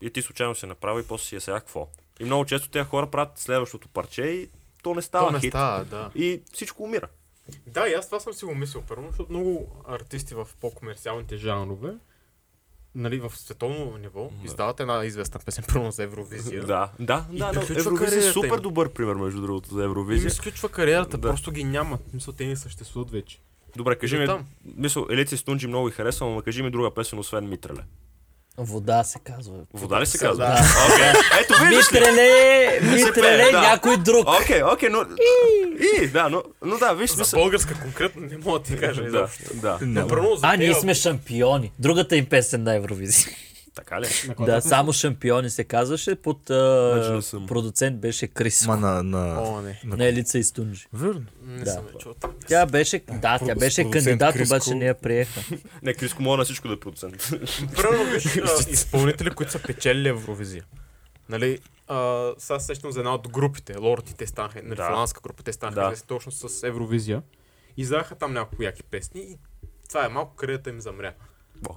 и ти случайно се направи и после си е сега какво. И много често тези хора правят следващото парче и то не става То не хит. става, да. И всичко умира. Да, и аз това съм си го мислил първо, защото много артисти в по-комерциалните жанрове, нали, в световно ниво, издават една известна песен, първо за Евровизия. Да, да, И да, приключва Евровизия е супер им. добър пример, между другото, за И Евровизия. ми изключва кариерата, Да. просто ги няма. Мисля, те не съществуват вече. Добре, кажи И ми, мисъл, Елици Стунджи много и харесвам, но кажи ми друга песен, освен Митреле. Вода се казва. Вода ли се казва? Да. Окей, ето виждаш ли? Митреле, да. някой друг. Окей, окей, но... И, да, но, но да, виж За българска конкретно не мога да ти кажа Да, изобщо. да. Но А, ние сме шампиони. Другата им песен на Евровизия. Така ли? Да, само шампиони се казваше. Под а, Значи съм. продуцент беше Крис. Ма на... на... О, не. На Елица и Стунджи. Верно. Не Да. съм чул. Тя беше, да, тя беше кандидат, Криско. обаче не я приеха. Не, Криско мога на всичко да е продуцент. Виж а, изпълнители, които са печелили Евровизия. Нали, а, сега се сещам за една от групите, Лорд и те станаха, нали, Да. финландска група, те станаха Да. известни точно с Евровизия. Издаха там няколко яки песни и това е малко кариерата им замря.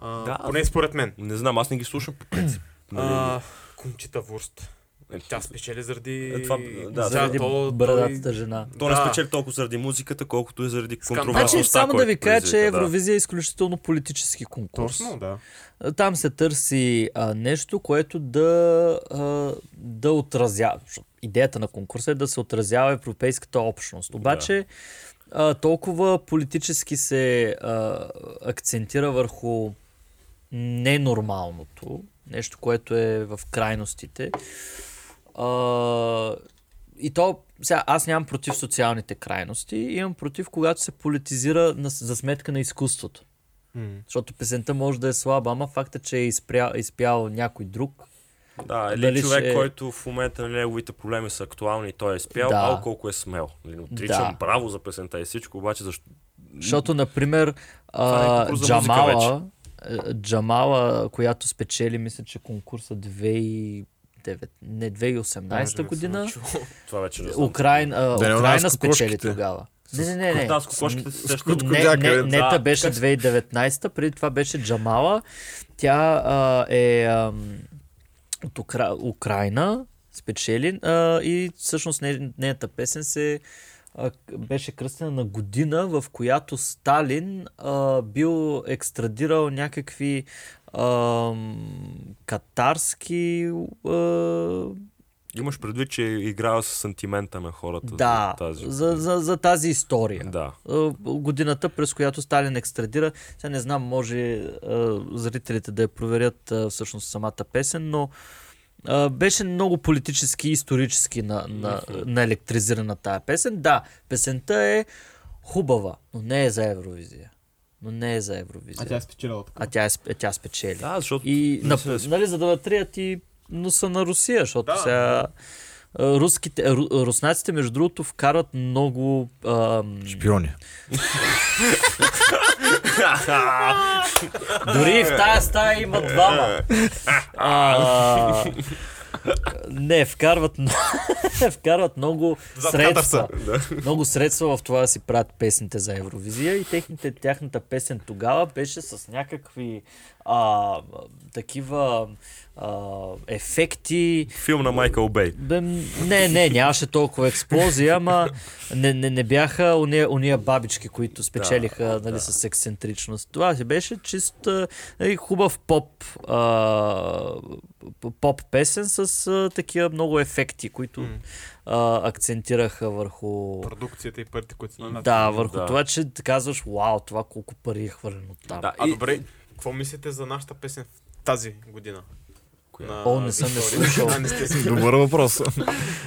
А, Да, поне според мен. Не знам, аз не ги слушам по принцип. Нали? А, Кончита Вурст. Е, Тя спечели заради... Е, това- да, Заради то- брадатата жена. То не да. спечели толкова заради музиката, колкото и заради контровърсността, Значи, само да ви кажа, че да. Евровизия е изключително политически конкурс. Точно, да. Там се търси а, нещо, което да, а, да отразява. Идеята на конкурса е да се отразява европейската общност. Обаче а, толкова политически се а, акцентира върху ненормалното, нещо, което е в крайностите. А, и то, сега, аз нямам против социалните крайности, имам против, когато се политизира на, за сметка на изкуството. Защото песента може да е слаба, ама факта, че е изпря, изпял някой друг. Да, или Дали човек, ще- който в момента нали, неговите проблеми са актуални и той е спял, Да. колко е смел. Нали, Отричам Да. браво за песента и всичко, обаче защо... Защото, например, е а, музика Джамала, е, Джамала, която спечели, мисля, че конкурса 2009, не 2018 година. Това вече не знам. Украин, а, Да Украина спечели тогава. Не, не, не. не. Да, с кокошките се Не, не, не, та беше 2019, преди това беше Джамала. Тя а, е ам, от Укра... Украина, спечели а, и всъщност не, нейната песен се а, беше кръстена на година, в която Сталин а, бил екстрадирал някакви а, катарски а, Имаш предвид, че е играл с сантимента на хората да, за тази. за, за, за тази история. Да. А, годината, през която Сталин екстрадира. Сега не знам, може а, зрителите да я проверят а, всъщност самата песен, но а, беше много политически и исторически на, на, на електризирана тая песен. Да, песента е хубава, но не е за Евровизия. Но не е за Евровизия. А тя е спечелила така. а тя, е, тя спечели. Да, защото И на, мисля, нали, за да натрият и носа на Русия, защото Да, сега руските, ру- руснаците, между другото, вкарат много ам, Шпиони. Дори и в тая стая има двама. А, не, вкарват, вкарват много средства. Много средства в това да си правят песните за Евровизия и техните, тяхната песен тогава беше с някакви а, такива а, ефекти. филм на Майкъл Бей. Бе, не, не, нямаше толкова експлозия, ама не, не, не бяха уния, уния бабички, които спечелиха Да, нали, да. с ексцентричност. Това си беше чист а, нали, хубав поп, а, поп песен с а, такива много ефекти, които а, акцентираха върху... Продукцията и парите, които са на Да, върху Да. това, че казваш, вау, това колко пари е хвърлено там. Да, А и- добре, какво мислите за нашата песен в тази година? На О, не съм я слушал. А, не сте си. Добър въпрос.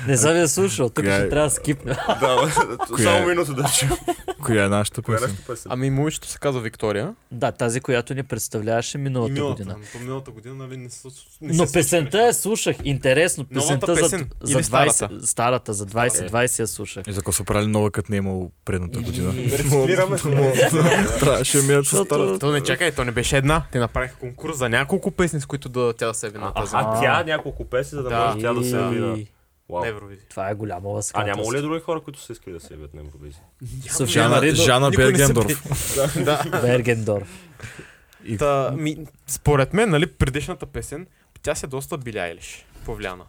Не съм я слушал, тук Коя ще е? трябва да скипна. Да, Коя е? само минута да чуем. Коя е нашата е песен? нашата песен? Ами момичето се казва Виктория. да, тази, която ни представляваше миналата, миналата, година. миналата година, нали, не, се- не Но се песента я слушах. Интересно. Песента песен за, за или 20, старата? старата, за 2020 я слушах. И за какво са правили нова, като не е имало предната година? Рециклираме. Трябваше да минат с старата. То не чакай, то не беше една. Те направиха конкурс за няколко песни, с които да, тя да се яви А тя няколко песни, за да Да. може тя да се яви на... И- Евровизия. Това е голямо А ласкателство. няма ли други хора, които са искали да се явят на Евровизия? Жана, Бергендорф. да. Бергендор. Та, ми, според мен, нали, предишната песен, тя се доста биляйлиш, повлияна.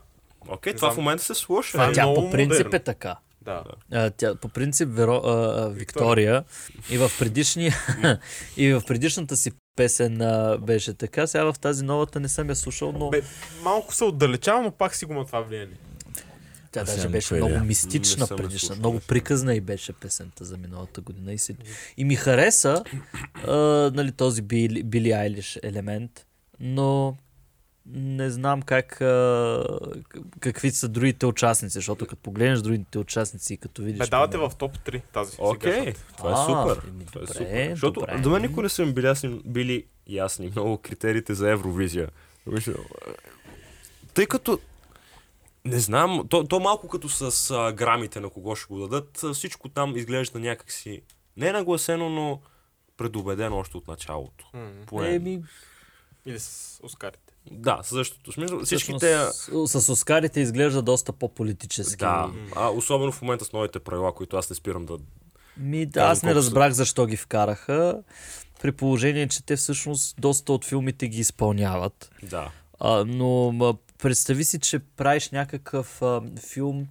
Окей, Не това в знам. момента се слуша. Това е Тя много по принцип модерно. е така. Да. А, Тя, по принцип Веро, а, а, Виктория и в, предишния, и в предишната си песен а, беше така. Сега в тази новата не съм я слушал, но Бе, малко се отдалечава, но пак си го има това влияние. тя Аз даже беше много мистична предишна. слушал. Много приказна и беше песента за миналата година. И, си... и ми хареса а, нали, този Били, Били Айлиш елемент, но не знам как, а, какви са другите участници, защото като погледнеш другите участници и като видиш... Давате примерно- в топ 3 тази. Окей, сегашната. това е супер. еми, Това е добре, супер. Защото добре. до мен никога не са били ясни, били ясни много критериите за Евровизия. Тъй като не знам, то, то малко като с а, грамите на кого ще го дадат, всичко там изглежда някакси не нагласено, но предубедено още от началото. Поне. Еми, Или с Оскарите. Да, същото. Смисъл, всички те... с, с Оскарите изглежда доста по-политически. Да, а, особено в момента с новите правила, които аз не спирам да... Ми, да, аз не колко са- разбрах защо ги вкараха, при положение, че те всъщност доста от филмите ги изпълняват. Да. А, но ма, представи си, че правиш някакъв а, филм,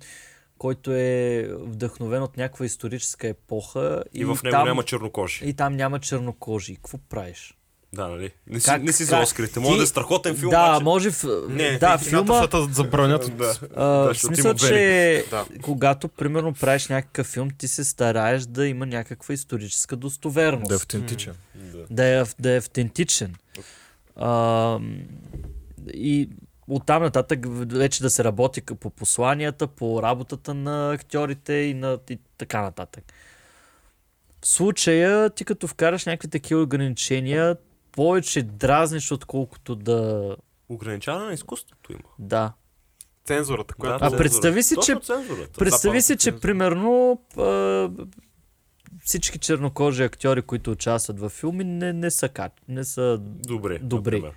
който е вдъхновен от някаква историческа епоха. И, в него там, няма чернокожи. И там няма чернокожи. Какво правиш? Да, нали? Не си, Как- не си за Оскарите. Може Ти- да е страхотен филм, да, обаче... може в... Не, да, в филма... Защото забранят. Да. А, Да, в защото смисъл, че Да. когато примерно правиш някакъв филм, ти се стараеш да има някаква историческа достоверност. Да е автентичен. да. да е, да е автентичен. А, и оттам нататък вече да се работи по посланията, по работата на актьорите и, на, и така нататък. В случая, ти като вкараш някакви такива ограничения, повече дразниш, отколкото да... Ограничаване на изкуството има. Да. Цензурата, която... А цензурата. представи си, че- цензурата. Представи си, че примерно а, всички чернокожи актьори, които участват във филми, не, не са, ка- не са Добре. Добре. например.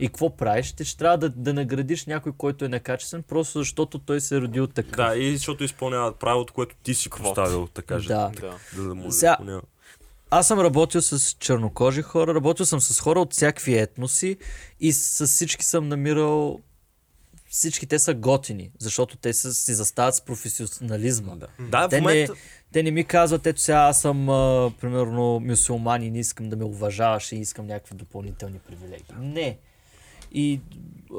И какво правиш? Ти ще трябва да, да наградиш някой, който е некачествен, просто защото той се е родил такъв. Да, и защото изпълняват правилото, което ти си поставил, така кажа. Да. Да. Да, да му Сега- изпълнява. Аз съм работил с чернокожи хора, работил съм с хора от всякакви етноси и с всички съм намирал всички те са готини, защото те са, си застават с професионализма. Да, да Те не, момента... Те не ми казват, ето сега аз съм, а, примерно, мюсюлман и не искам да ме уважаваш и искам някакви допълнителни привилегии. Не. И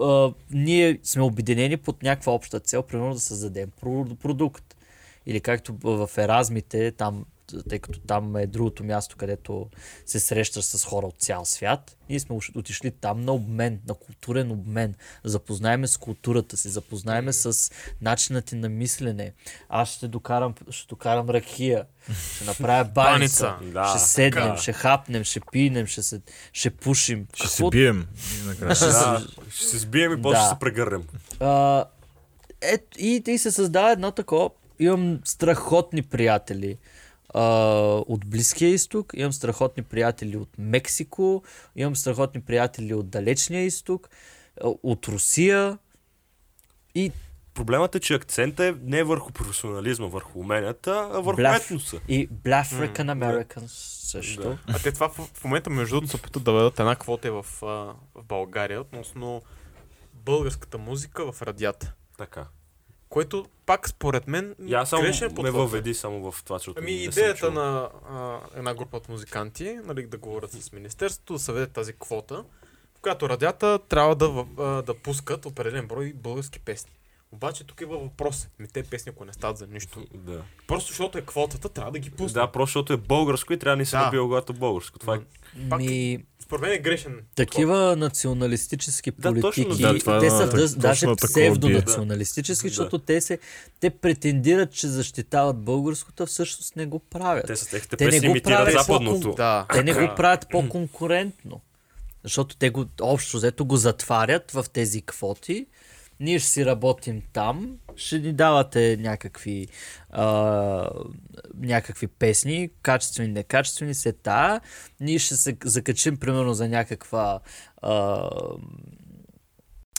а, ние сме обединени под някаква обща цел, примерно да създадем про- продукт. Или както в Еразмите, там, тъй като там е другото място, където се срещаш с хора от цял свят. Ние сме отишли там на обмен, на културен обмен. Запознаеме с културата си, запознаеме с начина ти на мислене. Аз ще докарам, ще докарам ракия, ще направя баница, Баница. Да, ще седнем, така. ще хапнем, ще пинем, ще, се, ще пушим. Ще се Какво- бием. И накрая. Ще се- Да, ще се сбием и после Да. ще се прегърнем. А, е, и, и се създава едно такова. Имам страхотни приятели а, от Близкия изток, имам страхотни приятели от Мексико, имам страхотни приятели от Далечния изток, от Русия. И, Проблемът е, че акцентът е не върху професионализма, върху уменията, а върху Бляф. етноса. и African Americans също. Да. А те това в, в момента между другото се опитат да ведат една квота в, в България относно българската музика в радията. Така. Което пак според мен И аз само грешен ме подход. въведи само в това, защото Ами идеята чул. на а, една група от музиканти, нали, да говорят с Министерството, да съведе тази квота, в която радията трябва да, а, да пускат определен брой български песни. Обаче тук има въпрос. Ми те песни, ако не стават за нищо. Да. Просто защото е квотата, трябва да ги пуснат. да, просто защото е българско и трябва да ни се Да. набива когато българско. Това е... Пак- Ми, Според мен е грешен. такива националистически Да, политики, точно, да, това е те са на- дъс, точно даже псевдонационалистически, Да. защото те, се, те претендират, че защитават българското, а всъщност не го правят. Те с техните Те не го правят западното. Да. Те не го правят по-конкурентно. Защото те го общо взето го затварят в тези квоти. Ние ще си работим там, ще ни давате някакви, а, някакви песни, качествени, некачествени, се тая. Ние ще се закачим примерно за някаква а,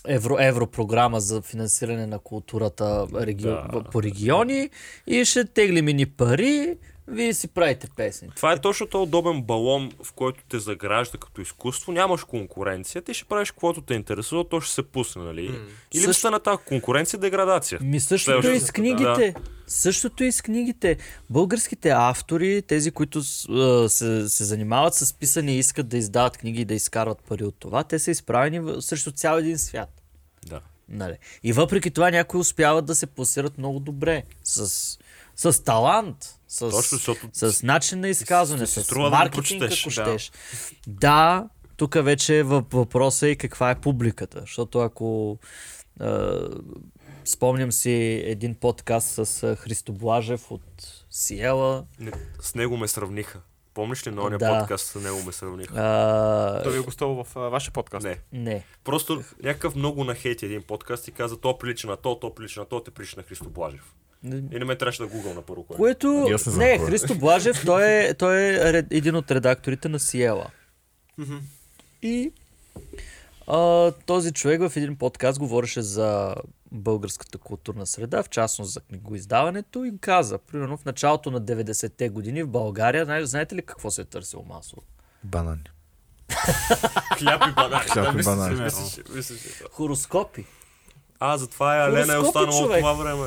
евро, европрограма за финансиране на културата реги... Да. по региони и ще теглим ни пари, вие си правите песни. Това е точно този удобен балон, в който те загражда като изкуство. Нямаш конкуренция, ти ще правиш каквото те интересува, то ще се пусне, нали? М. И липсата на тази конкуренция е деградация. Ми същото Следващото. и с книгите. Същото и с книгите. Българските автори, тези, които се, се занимават с писане и искат да издават книги и да изкарват пари от това, те са изправени срещу цял един свят. Да. Нали? И въпреки това някои успяват да се пласират много добре. С, с талант. С, Точно, защото с начин на изказване, с да го маркетинг, прочетеш. ако Да. щеш. Да, тук вече е въп- въпросът и каква е публиката. Защото ако е, спомням си един подкаст с Христо Блажев от Сиела. Не, с него ме сравниха. Помниш ли на ония Да. подкаст с него ме сравниха? А, Той ви е гостувал в а, вашия подкаст. Не. не. Просто някакъв много нахейти един подкаст и каза, то прилича на то, то прилича на то, те прилича на Христо Блажев. И не ме трябваше да гугъл на първо кое. Което... Не е. Христо Блажев, той е, той е ред, един от редакторите на Сиела. И а, този човек в един подкаст говореше за българската културна среда, в частност за книгоиздаването и каза, примерно в началото на 90-те години в България, знаете, знаете ли какво се е търсило масово? Банани. Хляб и банани. Хляб и банани. Хороскопи. А, затова е Алена е останала от това време.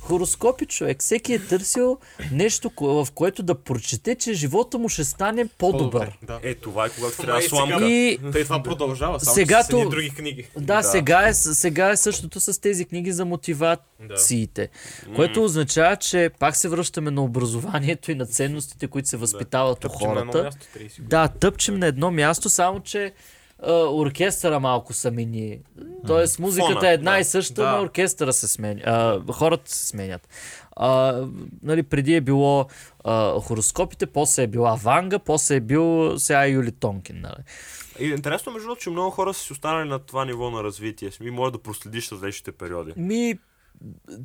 Хороскопи, човек. Всеки е търсил нещо, в което да прочете, че живота му ще стане по-добър. Да. Е, това е когато Това трябва и сега- сламка. И Тъй това продължава, само Сега че то- други книги. Да, Да. Сега, е, сега е същото с тези книги за мотивациите, което означава, че пак се връщаме на образованието и на ценностите, които се възпитават у Тъпчем на едно хората. място 30 години. Да, тъпчем на едно място, само че оркестъра малко са мини. Тоест музиката Фона, е една да. и съща, Да. но оркестъра се сменя. А, хората се сменят. А, нали, преди е било а, хороскопите, после е била Ванга, после е бил сега Юли Тонкин. Нали. И интересно, между другото, че много хора са си останали на това ниво на развитие. И може да проследиш различните периоди. Ми,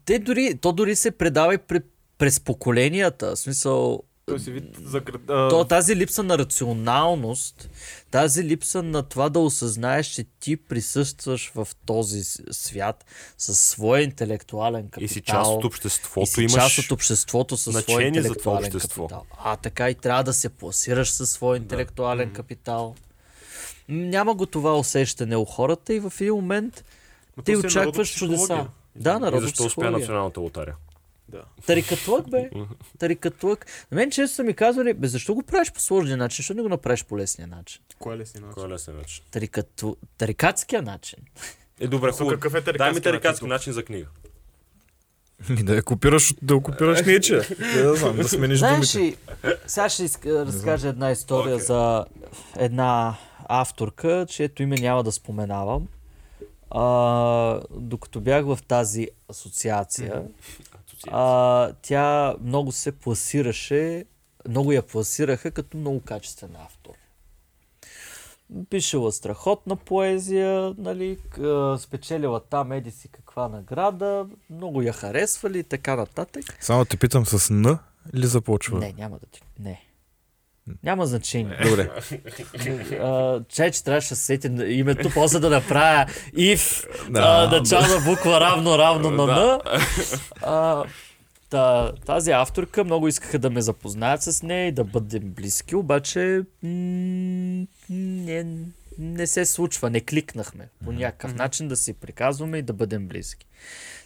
те дори, то дори се предава и пре, през поколенията. В смисъл, Той си вид за град... а, то, тази липса на рационалност, тази липса на това да осъзнаеш, че ти присъстваш в този свят със своя интелектуален капитал. И си част от и обществото. си имаш... част от обществото със своя значение за това интелектуален общество. капитал. А така и трябва да се пласираш със своя интелектуален капитал. М, Няма го това усещане у хората и в един момент ма ти е очакваш чудеса. Да, И защо успя националната лотария? Да. Тарикатлък, бе. Тарикатлък. На мен често са ми казвали, бе, защо го правиш по сложния начин, защо не го направиш по лесния начин? Кой е лесен начин? Кой е лесен начин? Тарикату... Тарикатския начин. Е, добре, хубаво. какъв е тарикатски Дай ми тарикатски начин за книга. Ми да я копираш, да я копираш нече. Не да знам, да смениш Знаеш думите. сега ще разкажа една история за една авторка, чието име няма да споменавам. А, докато бях в тази асоциация, а, тя много се пласираше, много я пласираха като много качествен автор. Пишела страхотна поезия, нали, спечелила там еди си каква награда, много я харесвали и така нататък. Само те питам с Н или започва? Не, няма да ти. Не. Няма значение. Добре. А, Чай, че трябваше да се сети на името, после да направя if, Да. да, начална буква равно, равно на Н. А, та, тази авторка много искаха да ме запознаят с нея и да бъдем близки, обаче м- не, не се случва, не кликнахме по някакъв начин да си приказваме и да бъдем близки.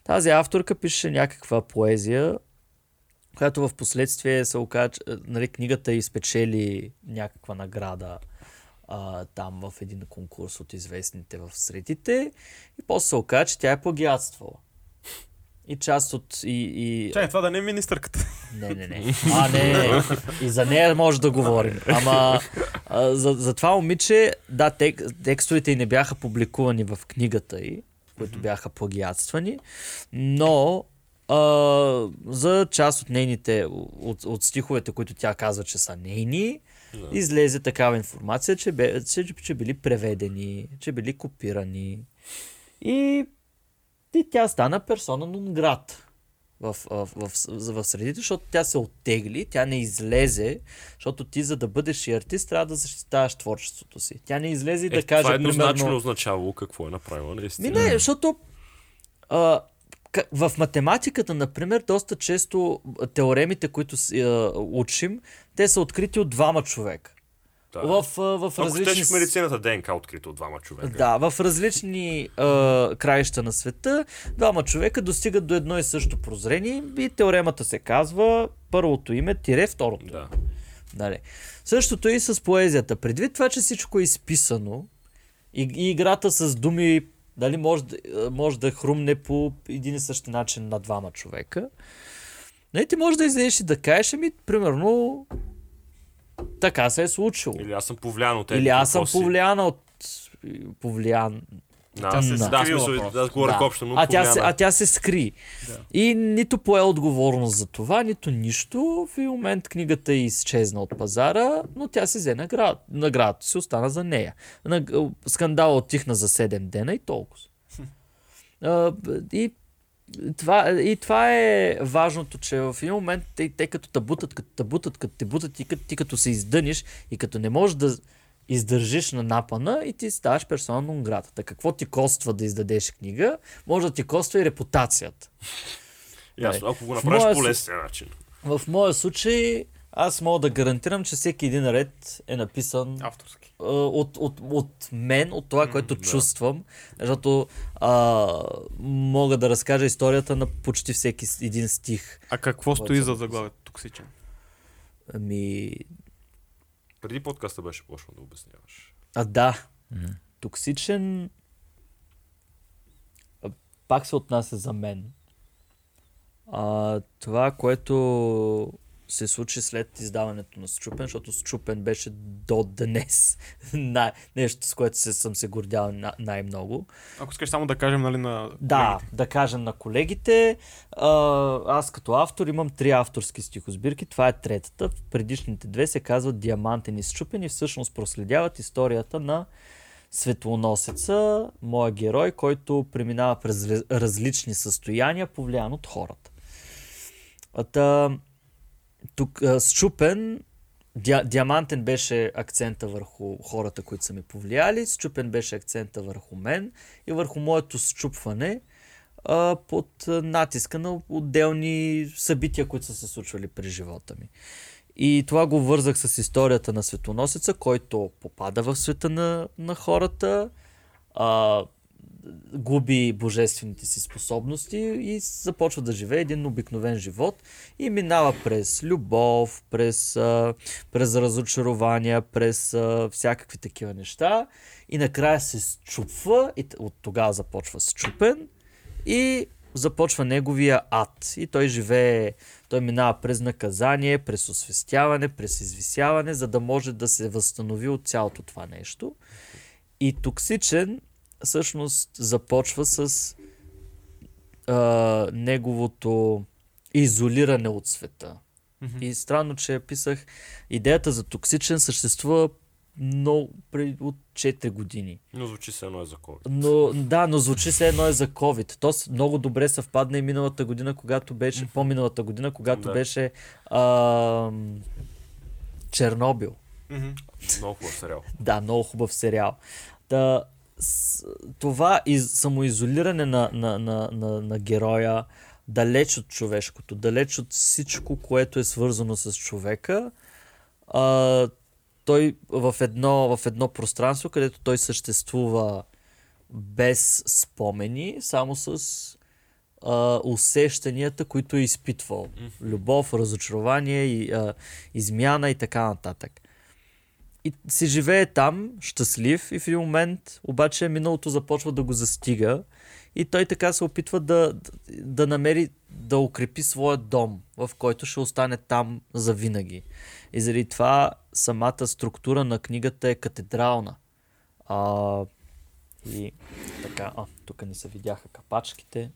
Тази авторка пише някаква поезия, която в последствие се оказа, че, нали, книгата изпечели някаква награда а, там в един конкурс от известните в средите и после се оказа, че тя е плагиатствала. И част от... И, и... Чай, това да не е министърката. Не, не, не. А, не. И за нея може да говорим. Ама а, за, за това момиче, да, тек, текстовете й не бяха публикувани в книгата й, които бяха плагиатствани, но а, за част от нейните, от, от стиховете, които тя казва, че са нейни, Да. излезе такава информация, че, бе, че, че били преведени, че били копирани. И, и тя стана персона нон град в, в, в, в, в средите, защото тя се оттегли, тя не излезе, защото ти за да бъдеш и артист трябва да защитаваш творчеството си. Тя не излезе и да Е, каже, това еднозначно примерно... означавало какво е направила, Ми наистина. не, защото а, в математиката, например, доста често теоремите, които си, а, учим, те са открити от двама човека. Да. В, а, в Ако различни... в медицината ДНК открито от двама човека. Да, в различни а, краища на света двама човека достигат до едно и също прозрение и теоремата се казва първото име тире второто. Да. Нали. Същото е и с поезията. Предвид това, че всичко е изписано и, и играта с думи дали може, да- може да хрумне по един и същи начин на двама човека, нали, ти може да излезеш и да кажеш, ами, примерно, така се е случило. Или аз съм повлиян от Или аз съм повлиян от... Повлиян... Да, Тя се Да. да, скрила смисъл, просто. да, говоря Да. общо, но а, тя се, а тя се скри. Да. И нито пое отговорност за това, нито нищо. В един момент книгата е изчезна от пазара, но тя си взе наград. Наградата си остана за нея. Скандал отихна за 7 дена и толкова. А, и, това, и това е важното, че в един момент те, те като те бутат, като те бутат, като те бутат и като, ти като се издъниш и като не можеш да издържиш на напана и ти ставаш персона нон грата. Та какво ти коства да издадеш книга, може да ти коства и репутацията. Ясно, ако го направиш моя по лесния начин. В моя случай аз мога да гарантирам, че всеки един ред е написан Авторски. от, от, от мен, от това, което да. чувствам, защото а, мога да разкажа историята на почти всеки един стих. А какво стои за заглавието токсичен? Ами, Преди подкаста беше почнал да обясняваш. а да, токсичен а, пак се отнася за мен. А, това, което се случи след издаването на Счупен, защото Счупен беше до днес най- нещо, с което се, съм се гордял на- най-много. Ако искаш само да кажем, нали, на Да, колегите. да кажем на колегите. А, аз като автор имам три авторски стихосбирки. Това е третата. Предишните две се казват Диамантен и Счупен и всъщност проследяват историята на Светлоносеца, моя герой, който преминава през раз- различни състояния, повлиян от хората. Та, тук а, Счупен, Ди, Диамантен беше акцента върху хората, които са ме повлияли, Счупен беше акцента върху мен и върху моето счупване а, под натиска на отделни събития, които са се случвали през живота ми. И това го вързах с историята на светоносеца, който попада в света на, на хората, а, губи божествените си способности и започва да живее един обикновен живот и минава през любов, през, през разочарования, през всякакви такива неща и накрая се счупва и от тогава започва счупен и започва неговия ад. И той живее, той минава през наказание, през освестяване, през извисяване, за да може да се възстанови от цялото това нещо. И токсичен всъщност започва с а, неговото изолиране от света. И странно, че писах, идеята за токсичен съществува много преди от 4 години. Но звучи се едно е за COVID. Но да, но звучи се едно е за COVID. То много добре съвпадна и миналата година, когато беше, по-миналата година, когато Да. беше а, Чернобил. Много хубав сериал. Да, много хубав сериал. С, това из, самоизолиране на, на, на, на, на героя, далеч от човешкото, далеч от всичко, което е свързано с човека, а, той в едно, в едно пространство, където той съществува без спомени, само с а, усещанията, които е изпитвал. Любов, разочарование, и, а, измяна и така нататък. И си живее там, щастлив, и в един момент обаче миналото започва да го застига и той така се опитва да, да намери, да укрепи своя дом, в който ще остане там завинаги. И заради това самата структура на книгата е катедрална. А, и така, а, тук не се видяха капачките.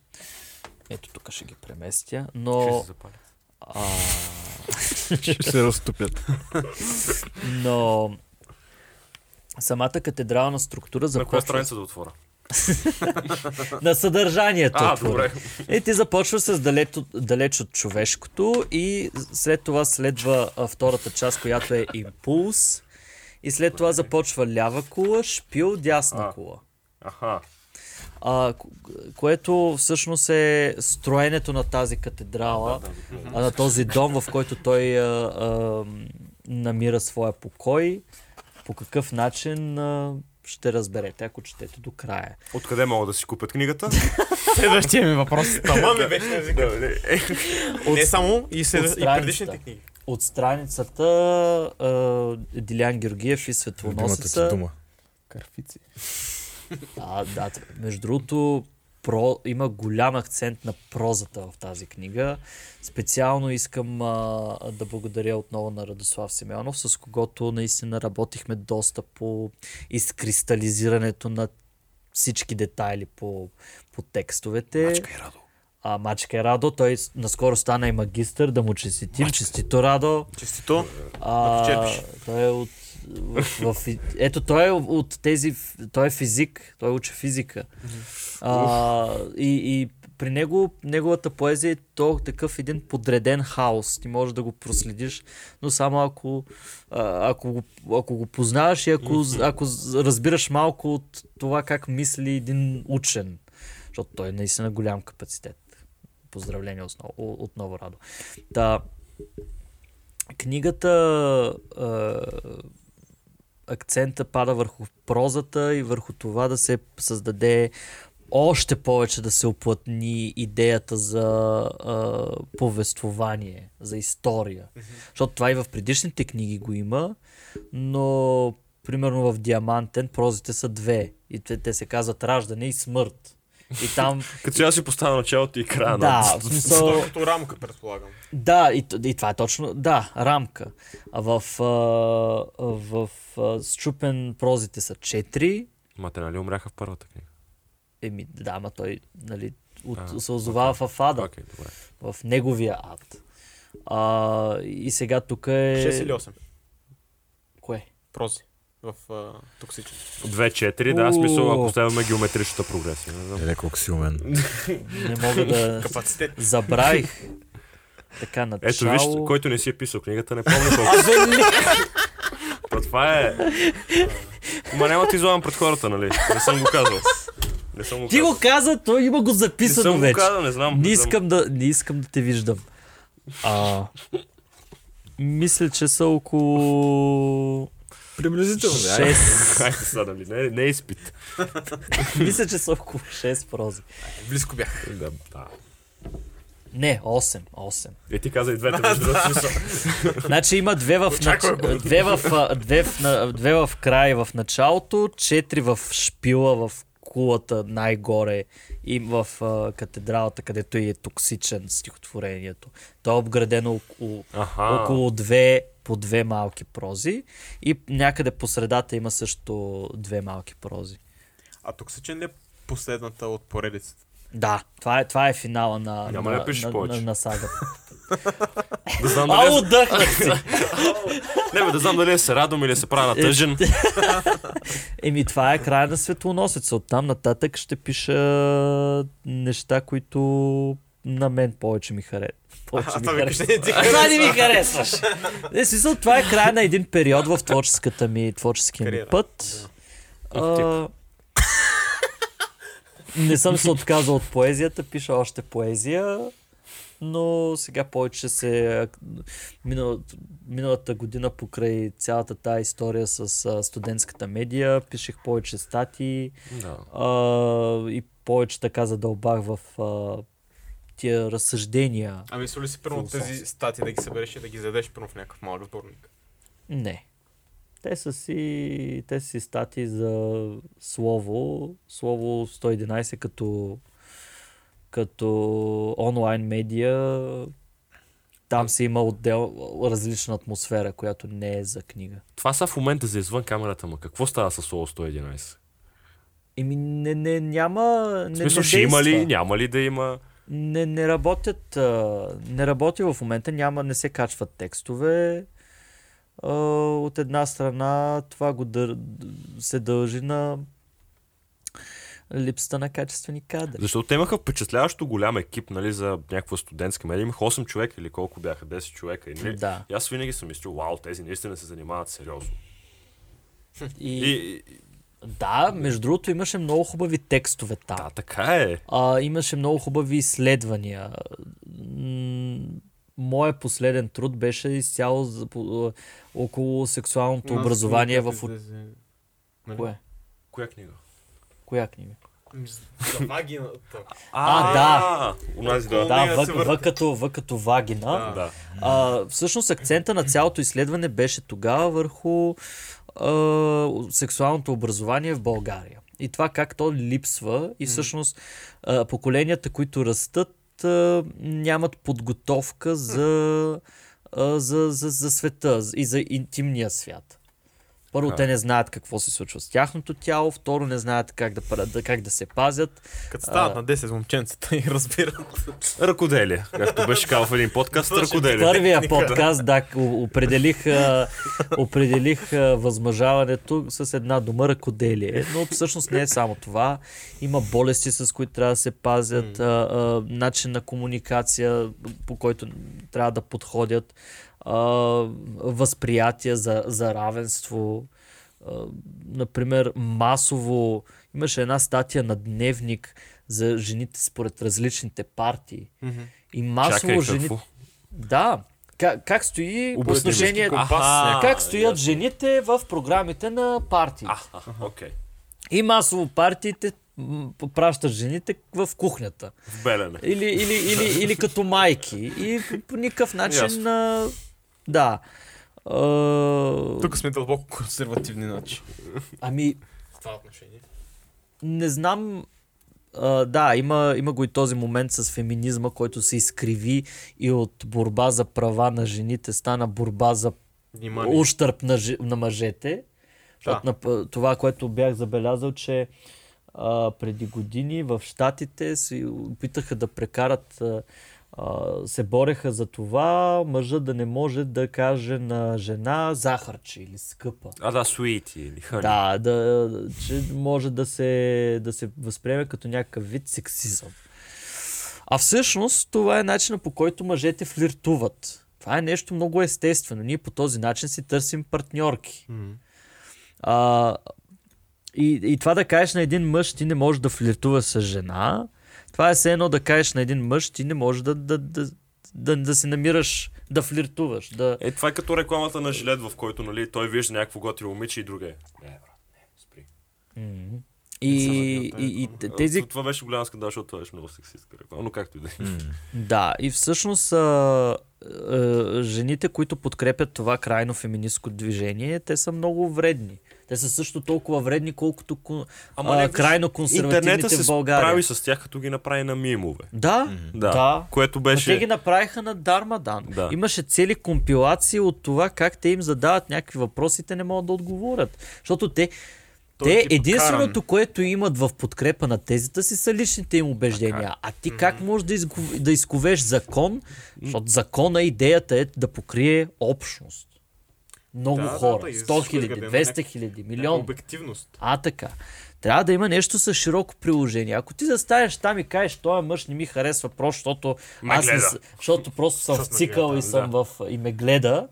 Ето тук ще ги преместя, Ще но... се запали. А, Ще се разтопят. но самата катедрална структура На коя започва страница да отворя? на съдържанието. А, отвори. добре. И ти започва с далеч, от- далеч от човешкото и след това следва а, втората част, която е импулс. И след това започва лява кула, шпил, дясна А. кула. Аха. А, ко- което всъщност е строенето на тази катедрала, а, на този дом, в който той а, а, намира своя покой. По какъв начин а, ще разберете, ако четете до края. Откъде могат да си купят книгата? Следващия ми въпрос. Тама ми беше езика. Да, не, е, Не само и, след... от и предишните книги. От страницата а, Дилян Георгиев и Любимата ти Светлоносица. дума. Карфици. А, да, между другото, про, има голям акцент на прозата в тази книга. Специално искам а, да благодаря отново на Радослав Симеонов, с когото наистина работихме доста по изкристализирането на всички детайли по, по текстовете. Мачка и Радо. А, Мачка е Радо, той наскоро стана и магистър, да му честитим. Честито Радо. Честито. А, той е от... В, в, ето, той е от тези... Той е физик. Той учи физика. А, и, и при него, неговата поезия е то такъв един подреден хаос. Ти можеш да го проследиш, но само ако, ако, го, ако го познаваш и ако, ако разбираш малко от това как мисли един учен. Защото той е наистина голям капацитет. Поздравление отново, отново Радо. Та, книгата а, акцента пада върху прозата и върху това да се създаде още повече да се оплътни идеята за а, повествование, за история. Защото това и в предишните книги го има, но примерно в Диамантен прозите са две. И те, те се казват раждане и смърт. И там, Като сега си поставя началото и края да, на... в смисъл, Като рамка, предполагам. да, и, и това е точно, да, рамка. В, а, в а, Счупен прозите са четири. Ма те нали умряха в първата книга? Еми, да, ма той нали, от, А, се озовава в ада, Окей, добре. в неговия ад. А, и сега тук е... 6 или 8 Кое? прози в а, токсичен. 2-4, да, смисъл, ако следваме геометричната прогресия. Не знам. Еле, колко си умен. Не мога да... Капацитет. Забравих. Така начало... Ето виж, който не си е писал книгата, не помня колко. То това е... Ма няма ти излагам пред хората, нали? Не съм го казал. Не съм го Ти казал. го каза, той има го Не записано съм го казал, не знам. Не не знам. искам да, не искам да те виждам. А, мисля, че са около Приблизително, да. 6, Хайде сега, нали? Не, не е изпит. мисля, че са около 6 прози. Близко бях. Да, да. Не, 8. 8. Е, ти каза и двете, между другото. Значи има две в, нач... две в, две в, две в край в началото, четири в шпила в кулата най-горе и в а, катедралата, където и е токсичен стихотворението. То е обградено около, Аха. около две по две малки прози и някъде по средата има също две малки прози. А токсичен ли е последната от поредицата? Да, това е, това е финала на, Няма на, на, повече. на, на сагата. Да знам дали, е- отдъхнах си! не, бе, да знам дали е се радвам или се правя на тъжен. Еми, това е края на светлоносеца. Оттам нататък ще пиша неща, които на мен повече ми харесват. Повече ми това викаш, харесват. не ти А, Това не ми харесваш. Не, смисъл, това е края на един период в творческата ми, творческия ми път. А, не съм се отказал от поезията, пиша още поезия, но сега повече се... Миналата, миналата година покрай цялата тази история с а, студентската медия, пишех повече статии Да. а, и повече така задълбах в а, тия разсъждения. Ами мисли ли си първо тези статии да ги събереш и да ги задеш първо в някакъв малък сборник? Не. Те са си, те са си статии за слово. Слово 111 като, като онлайн медия. Там си има отдел, различна атмосфера, която не е за книга. Това са в момента за извън камерата, ма какво става с Соло 111? Еми, не, не, няма... В Не, смисъл, не ще има ли, няма ли да има? Не, не работят, а, не работи в момента, няма, не се качват текстове. А, от една страна това го дър... се дължи на липсата на качествени кадри. Защото те имаха впечатляващо голям екип, нали, за някаква студентска медия. Имаха 8 човека или колко бяха, 10 човека. И, Да. и аз винаги съм мислил, вау, тези наистина се занимават сериозно. И, И, и да, между другото имаше много хубави текстове там. да, така е. А, имаше много хубави изследвания. Моят последен труд беше изцяло за, по, а, около сексуалното образование в... Нали? Кое? Коя книга? Коя книга? За вагината. А, да. Унази, да. Да, в, в, като, в като вагина. Да. А, всъщност акцента на цялото изследване беше тогава върху а, сексуалното образование в България. И това как то липсва и всъщност поколенията, които растат, нямат подготовка за, за, за, за света и за интимния свят. Първо, Така. те не знаят какво се случва с тяхното тяло, второ, не знаят как да, как да се пазят. Като стават А. на 10 момченцата и разбират. Ръкоделие. Както беше казал в един подкаст, ръкоделие. Първия подкаст, да, определих, а, определих а, възмъжаването с една дума ръкоделие, но всъщност не е само това. Има болести, с които трябва да се пазят, а, а, начин на комуникация, по който трябва да подходят, а, възприятия за, за равенство. А, например, масово имаше една статия на Дневник за жените според различните партии. И масово Чакай, жените... какво? Да. Как, как стои отношение... Как стоят ясно. жените в програмите на партии. А, окей. И масово партиите пращат жените в кухнята. В Белене. Или, или, или, или като майки. И по никакъв начин... Ясно. Да. А, Тук сме дълбоко консервативни начи. Ами, В това отношение. не знам. А, да, има, има го и този момент с феминизма, който се изкриви и от борба за права на жените стана борба за Внимание. ущърп на, жи- на мъжете. Да. На, това, което бях забелязал, че а, преди години в Штатите се опитаха да прекарат, а, се бореха за това мъжът да не може да каже на жена захарче или скъпа. А, да, суити или хъни. Да, да, че може да се, да се възприеме като някакъв вид сексизъм. А всъщност това е начинът по който мъжете флиртуват. Това е нещо много естествено. Ние по този начин си търсим партньорки. А, и, и това да кажеш на един мъж, ти не можеш да флиртуваш с жена, това е все едно да кажеш на един мъж, ти не можеш да, да, да, да, да си намираш да флиртуваш. Да... Е, това е като рекламата на жилет, в който нали, той вижда някакво готино момиче и друга е. Не, брат, не, спри. И, и, и т- тези Това- беше голям скандал, защото това беше много сексистка реклама, но както и да е. Да, и всъщност а, жените, които подкрепят това крайно феминистко движение, те са много вредни. Те са също толкова вредни, колкото ко- Ама а, крайно консервативните се в България. справи с тях, като ги направи на мимове. Да, Да. да. Което Но беше... те ги направиха на Дармадан. Да. Имаше цели компилации от това как те им задават някакви въпроси те не могат да отговорят. Защото те, Той те е единственото, каран. което имат в подкрепа на тезата си са личните им убеждения. А ти как можеш да, изго... да изковеш закон? Защото закона, идеята е да покрие общност. Много Да, да, хора. да, и 100 всичко хиляди, изградено, 200 някак- хиляди, милион. Обективност. А, така. Трябва да има нещо с широко приложение. Ако ти застанеш там и кажеш, той мъж не ми харесва просто, защото, Ме аз не, защото просто съм в цикъл и съм в... и ме гледа,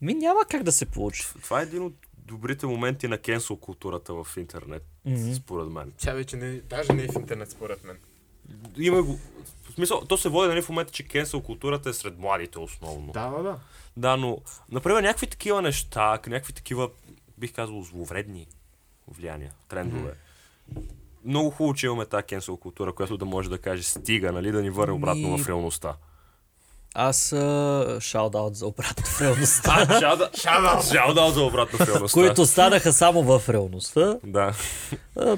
ми няма как да се получи. Това е един от добрите моменти на кенсел културата в интернет, според мен. Тя вече не, даже не е в интернет, според мен. Има го... В смисъл, то се води нали, в момента, че кенсел културата е сред младите основно. Да, да, да. Да, но, например, някакви такива неща, някакви такива, бих казал, зловредни влияния, трендове. Много хубаво, че имаме тази кенсел култура, която да може да каже стига, нали, да ни върне обратно Ми- в реалността. Аз шаут-аут за обратно в реалността, дал за обратно в реалността. които станаха само в реалността, Да.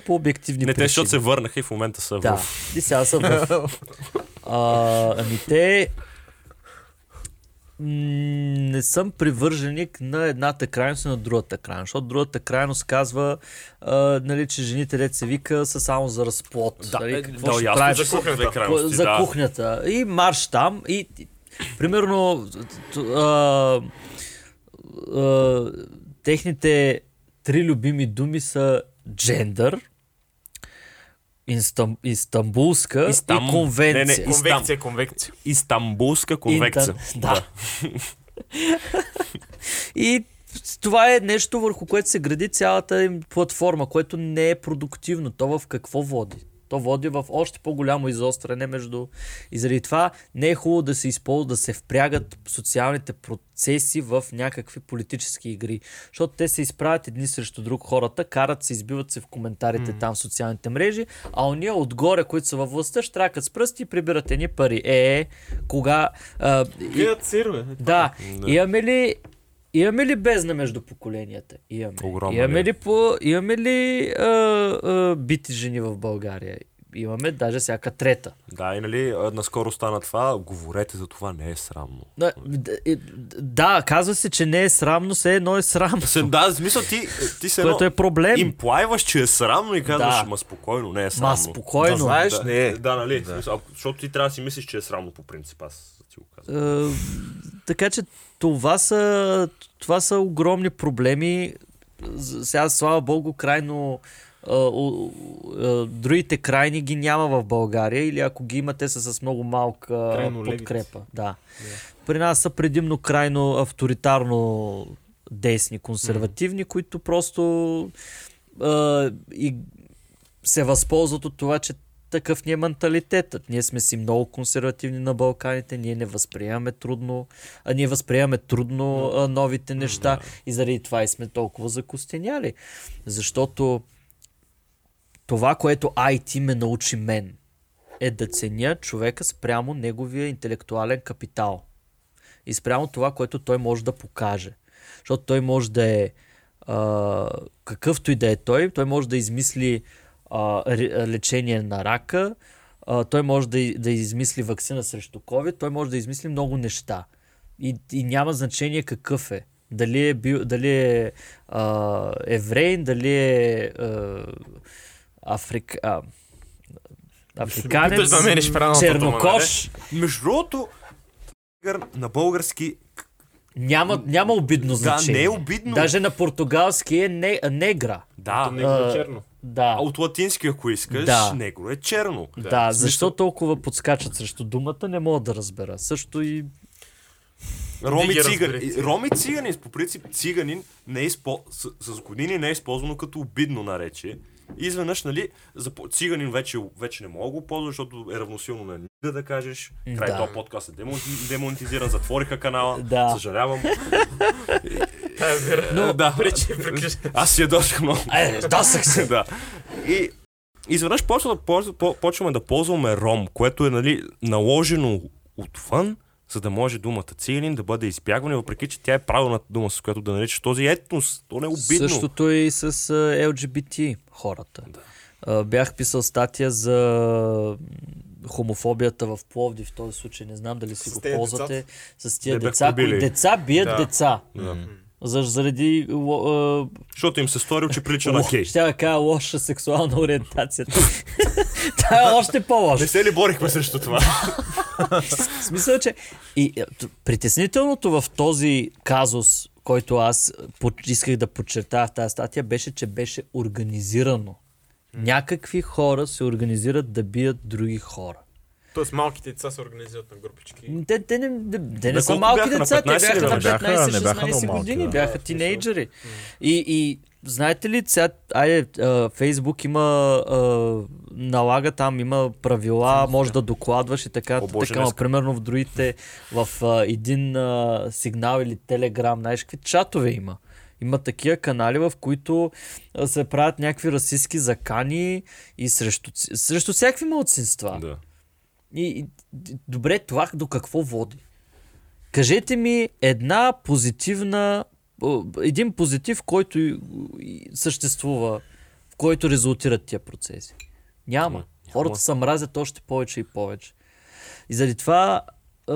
по обективни Не, те, защото се върнаха и в момента са Да, в... и сега съм в... А, ами те... Не съм привърженик на едната крайност и на другата крайност, защото другата крайност казва, а, нали, че жените, дет се вика, са само за разплод. Да, нали, е, какво да, ще ясно, са две Ко- крайности, за да. кухнята. И марш там. И, и примерно а, а, техните три любими думи са джендър, Инстам, Истанбулска Истам- и конвенция. не, не, Конвекция, конвекция. Истанбулска конвекция. Интан- Да. и това е нещо, върху което се гради цялата им платформа, което не е продуктивно. То в какво води? То води в още по-голямо изостряне между... И заради това не е хубаво да се използва, да се впрягат социалните процеси в някакви политически игри. Защото те се изправят едни срещу друг хората, карат се, избиват се в коментарите там в социалните мрежи, а ония отгоре, които са във властта, штракат с пръсти и прибират едни пари. Е, е, кога... А, и, Гледат сирве. да, Да. имаме ли Имаме ли бездна между поколенията? Имаме. Огромна имаме ли по, имаме ли а, а, бити жени в България? Имаме даже всяка трета. Да, и нали, наскоро стана това, говорете за това, не е срамно. Да, да, казва се, че не е срамно, все едно е срамно. Се, да, в смисъл ти, ти се Което е проблем. имплайваш, че е срамно и казваш, Да. ма спокойно, не е срамно. Ма спокойно. Да, знаеш, Да, не е. Да, нали, в смисъл, защото ти трябва да си мислиш, че е срамно по принцип, аз ти го казвам. Е, така че това са, това са огромни проблеми. Сега, слава богу, крайно другите крайни ги няма в България или ако ги има, те са с много малка Крайно подкрепа. Да. При нас са предимно крайно авторитарно десни, консервативни, които просто а, и се възползват от това, че такъв ни е менталитетът. Ние сме си много консервативни на Балканите, ние не възприемаме трудно, а ние възприемаме трудно а, новите неща и заради това и сме толкова закостеняли. Защото това, което IT ме научи мен, е да ценя човека спрямо неговия интелектуален капитал. И спрямо това, което той може да покаже. Защото той може да е а, какъвто и да е той, той може да измисли а, лечение на рака, а, той може да, да измисли вакцина срещу COVID, той може да измисли много неща. И, и няма значение какъв е. Дали е, бил, дали е а, еврейн, дали е а, африк, а, африканец, да чернокош. Между другото, на български, Няма, няма обидно да, значение. не е обидно. Даже на португалски е не, негра. Да, Не е черно. Да. а от латински, ако искаш, Да. негро е черно. Да, Да, защо толкова подскачат срещу думата, не мога да разбера. Също и... Роми цигани. Роми циганин, по принцип циганин не е изпо... с, с години не е използвано като обидно наречие. И изведнъж, нали, за циганин вече, вече не мога да го ползва, защото е равносилно на нига да кажеш. Край Да. този подкаст е демон- демонетизиран, затвориха канала. Да. Съжалявам. Но- да. Аз си ядосах много. Е, досък се. да. И изведнъж почваме да ползваме ром, което е нали, наложено отвън, за да може думата циганин да бъде избягвана, въпреки че тя е правилната дума, с която да наричаш този етнос. То не е обидно. Същото е и с LGBT хората. Да. Бях писал статия за хомофобията в Пловдив в този случай. Не знам дали си С го ползвате. С тия Не деца, побили. кои деца бият Да. деца. Да. За, заради ло- а, Защото им се сторил, че прилича на кей. ще кажа лоша сексуална ориентация. Това е още по-лошо. Не се ли борихме срещу това? Смисъл, че и, е, притеснителното в този казус, който аз исках да подчертая в тази статия, беше, че беше организирано. Някакви хора се организират да бият други хора. Тоест малките деца се организират на групички. Те, те не, те, не На са малки деца, те 15 ли бяха на бяха? Не бяха- не бяха 15-16 много малки, години, да. бяха Да, тинейджери. И, и знаете ли, сега, айде, Фейсбук има, а, налага там, има правила, може да докладваш и така, О, Боже, така, днеска. примерно в другите, в а, един а, сигнал или телеграм, знаеш какви чатове има. Има такива канали, в които се правят някакви расистски закани и срещу, срещу всякакви младсинства. да. И, добре, това до какво води? Кажете ми една позитивна, един позитив, който съществува, в който резултират тия процеси. Няма. Хората се мразят още повече и повече. И заради това е,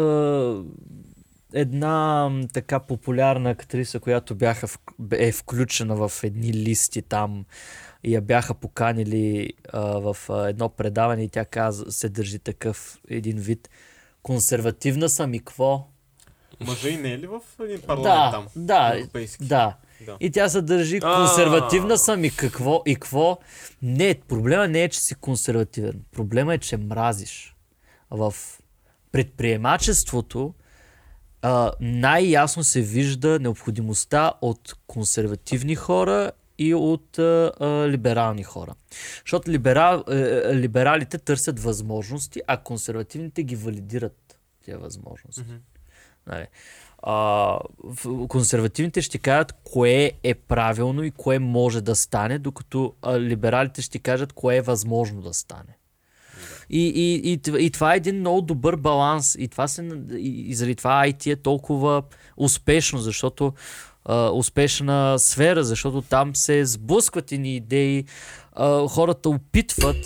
една така популярна актриса, която бяха, е включена в едни листи там и я бяха поканили а, в а, едно предаване и тя каза, се държи такъв един вид. Консервативна съм и какво? Мъжа и не е ли в един парламент Да, там? да, Европейски. да. Да. И тя се държи консервативна съм и какво? И какво? Не, проблема не е, че си консервативен. Проблема е, че мразиш. В предприемачеството най-ясно се вижда необходимостта от консервативни хора и от а, а, либерални хора. Защото либерал, е, е, либералите търсят възможности, а консервативните ги валидират тези възможности. Нали. А, консервативните ще кажат кое е правилно и кое може да стане, докато а, либералите ще кажат кое е възможно да стане. И, и, и, и това е един много добър баланс. И, това се, и, и заради това IT е толкова успешно, защото а, успешна сфера, защото там се сблъскват ни идеи, а, хората опитват,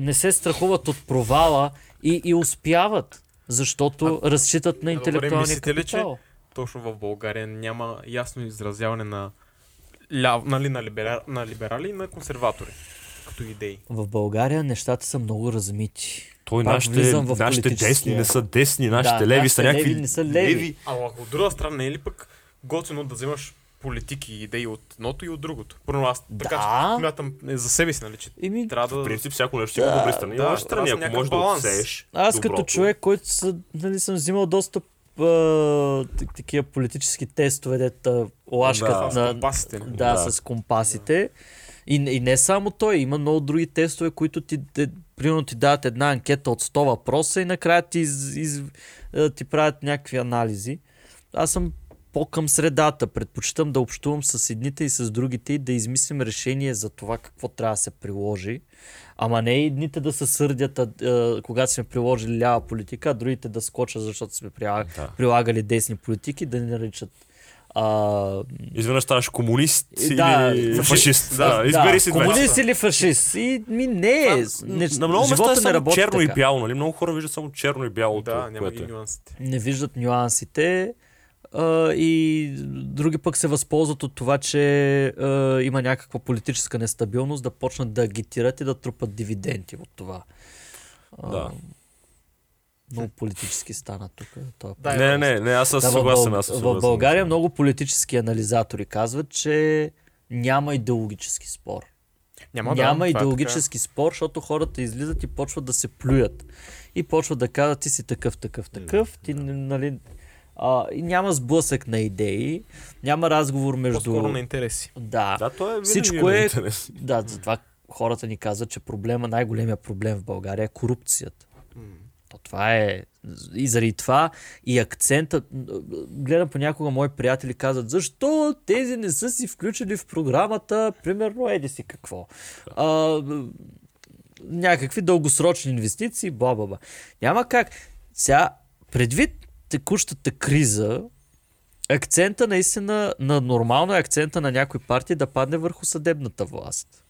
не се страхуват от провала и, и успяват, защото разчитат на добре, интелектуалния мислите ли, че- капитал. Точно в България няма ясно изразяване на, ляв, нали, на, либера, на либерали и на консерватори като идеи. В България нещата са много размити. Той Пак нашите, нашите десни не са десни, нашите Да, леви са нашите някакви леви не са леви. А от друга страна не е ли пък готино да вземаш политики и идеи от едното и от другото? Първо аз така Да. че смятам е, за себе си, нали, че Еми, трябва В да... принцип, всяко нещо има добри страни и да, лоши страни. да Ако можеш да отсееш аз доброто. като човек, който са, нали, съм взимал доста а, такива политически тестове, дета лашкат Да, с на, компасите. нали? да, Да. с компасите. И, и не само той, има много други тестове, които ти, те, примерно ти дават една анкета от 100 въпроса и накрая ти, из, из, ти правят някакви анализи. Аз съм по-към средата. Предпочитам да общувам с едните и с другите и да измислим решение за това какво трябва да се приложи. Ама не едните да се сърдят, а, а, когато сме приложили лява политика, а другите да скочат, защото сме прилагали, Да. прилагали десни политики, да ни наричат а, Изведнъж ставаш комунист Да, или фашист. фашист. Да, избери си. Комунист или фашист. И ми не, не На много места е само черно и така. бяло, нали? Много хора виждат само черно и бяло. Да, няма което ги е. нюансите. Не виждат нюансите а, и други пък се възползват от това, че а, има някаква политическа нестабилност, да почнат да агитират и да трупат дивиденти от това. А, Да. Много политически стана тук. Това Да, Не, не, не, аз съм Да, съгласен. Аз съм в. България много политически анализатори казват, че няма идеологически спор. Няма, Няма да, това е идеологически спор, защото хората излизат и почват да се плюят. И почват да казват, ти си такъв, такъв, такъв. Ти, нали, а, и няма сблъсък на идеи, няма разговор между... По-скоро на интереси. Да, Да, то е Всичко е- интерес. да, за това хората ни казват, че проблема, най-големия проблем в България е корупцията. То това е. И заради това и акцентът. Гледам понякога мои приятели казват, защо тези не са си включили в програмата, примерно, еди си какво. А, някакви дългосрочни инвестиции, бла, бла, бла. Няма как. Сега, предвид текущата криза, акцента наистина, на нормално е акцента на някои партии да падне върху съдебната власт.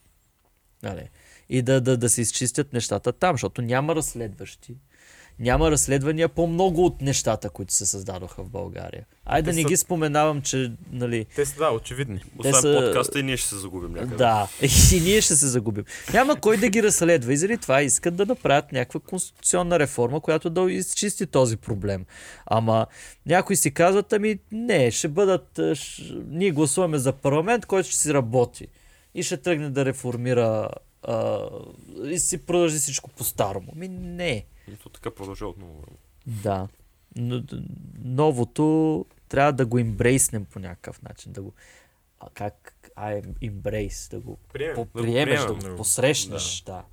Нали? И да, да, да се изчистят нещата там, защото няма разследващи. Няма разследвания по много от нещата, които се създадоха в България. Айде да Те не са- ги споменавам, че нали, Те са, да, очевидни. Освен са- подкаста и ние ще се загубим някъде. Да, и ние ще се загубим. Няма кой да ги разследва и заради това искат да направят някаква конституционна реформа, която да изчисти този проблем. Ама някои си казват, ами не, ще бъдат, а, ш... ние гласуваме за парламент, който ще си работи и ще тръгне да реформира а, и си продължи всичко по-старому. Ми не. И то така продължава отново. Да. Но, новото трябва да го имбрейснем по някакъв начин. Да го... А как? I embrace, да го поприемеш, да, приемем. го посрещнеш. Да.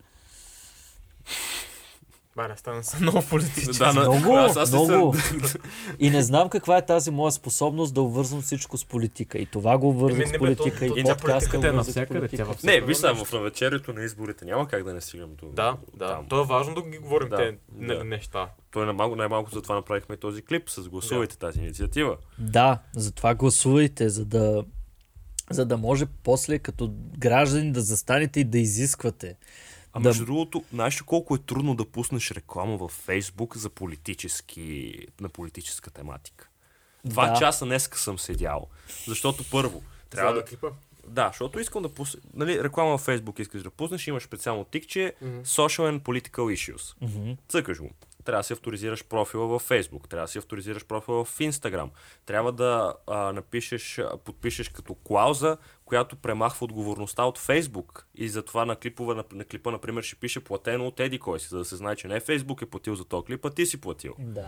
Баре, стана са много политически. Да, на- Много, аз- аз съм- много. И не знам каква е тази моя способност да обвързвам всичко с политика. И това го не с бе, политика. то- И подкаста политиката е навсякъде, политика. тя във Не, виж в навечерието на изборите няма как да не стигнем до Да, да. там. То е важно да ги говорим Да, те да. неща. Той най-малко, най-малко за това направихме този клип с гласувайте тази инициатива. Да, затова гласувайте, за да, за да може после като граждани да застанете и да изисквате. А Да. между другото, знаеш ли колко е трудно да пуснеш реклама във Фейсбук за политически, на политическа тематика? Два Да. часа днеска съм седял, защото първо, трябва За да... клипа. Да, защото искам да пусна... Нали, реклама във Фейсбук искаш да пуснеш, имаш специално тикче Social and Political Issues. Мгм. Цъкаш го. Трябва да си авторизираш профила във Facebook, трябва да си авторизираш профила в Instagram, трябва да а, напишеш, подпишеш като клауза, която премахва отговорността от Facebook. И затова на, клипове, на, на клипа, например, ще пише платено от Еди кой си, за да се знае, че не Facebook е платил за този клип, а ти си платил. Да.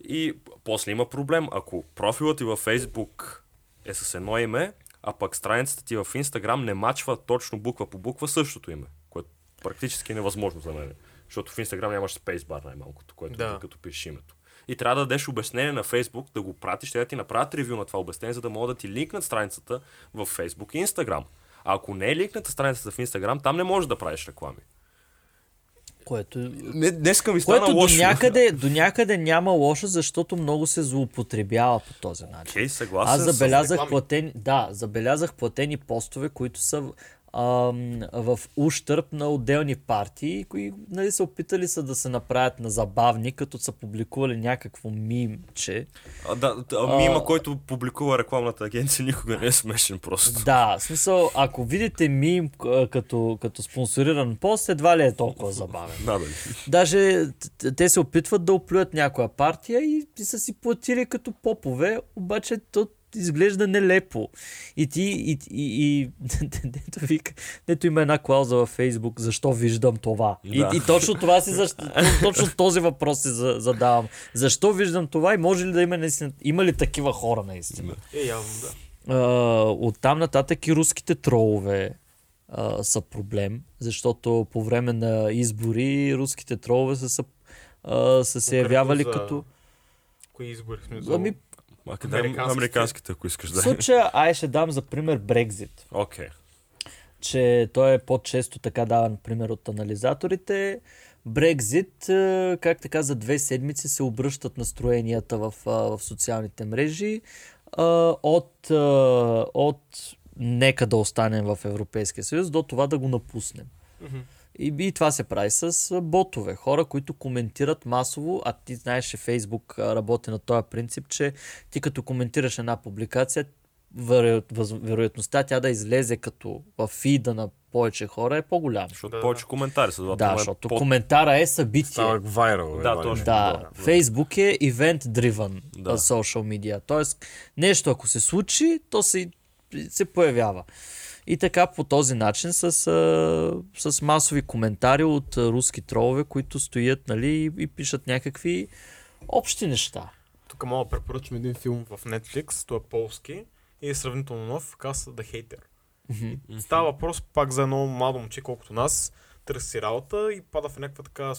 И после има проблем. Ако профилът ти във Facebook е с едно име, а пък страницата ти в Instagram не мачва точно буква по буква същото име, което практически е невъзможно за мен. Защото в Instagram нямаш спейсбар най-малкото, което Да. да. като пишеш името. И трябва да дадеш обяснение на Facebook, да го пратиш, те да ти направят ревю на това обяснение, за да могат да ти линкнат страницата в Facebook и Instagram. А ако не е линкната страницата в Instagram, там не можеш да правиш реклами. Което, Не, днеска ми стана което до, лошо. някъде, до някъде няма лошо, защото много се злоупотребява по този начин. Окей, съгласен Аз забелязах платени, да, забелязах платени постове, които са в ущърп на отделни партии, които нали, са опитали са да се направят на забавни, като са публикували някакво мимче. А, да, а, мима, който публикува рекламната агенция, никога не е смешен просто. Да, в смисъл, ако видите мим а, като, като спонсориран пост, едва ли е толкова забавен. Надали. Даже те се опитват да оплюят някоя партия и, и са си платили като попове, обаче то изглежда нелепо. И ти, и, и, и дето, вика, дето има една клауза във Фейсбук, защо виждам това. Да. И, и точно това си, защ... точно този въпрос си за- задавам. Защо виждам това и може ли да има наистина, има ли такива хора наистина? Е, явно да. А, от там нататък и руските тролове а, са проблем, защото по време на избори руските тролове са, са, а, са се явявали за- като... Кои избори в смисъл? Ами, А къде е Американските. американските, ако искаш в да. случая, ай ще дам за пример Брекзит, Окей. че той е по-често така даван пример от анализаторите. Брекзит, а, как така за две седмици се обръщат настроенията в, а, в социалните мрежи от, от нека да останем в Европейския съюз до това да го напуснем. Мгм. И, и това се прави с ботове. Хора, които коментират масово, а ти знаеш, че Фейсбук работи на този принцип, че ти като коментираш една публикация, веро- вероятността тя да излезе като в фида на повече хора е по-голяма. Защото Да, повече коментари са. Да, защото коментара е събитие. Става вайрал. Да, едва ли точно. Да, Фейсбук е event-driven Да. да. social media. Тоест, нещо ако се случи, то се, се появява. И така по този начин с, а, с масови коментари от руски тролове, които стоят нали, и, и пишат някакви общи неща. Тук мога да препоръчам един филм в Netflix, той е полски и е сравнително нов, казва The Hater. Става въпрос пак за едно младо момче, колкото нас, търси си работа и пада в някаква така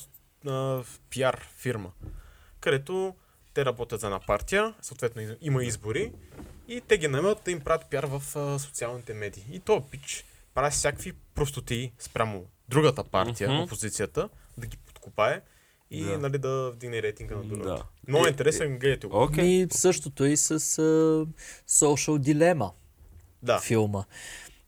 а, пиар фирма, където те работят за една партия, съответно има избори и те ги наемат да им правят пиар в а, социалните медии. И то пич прави всякакви простотии спрямо другата партия, Мгм. опозицията, да ги подкопае и Да. нали, да вдигне рейтинга на другата. Да. Много Е, е интересен, гледайте го. Окей. И същото и с а, Social Dilemma Да. филма.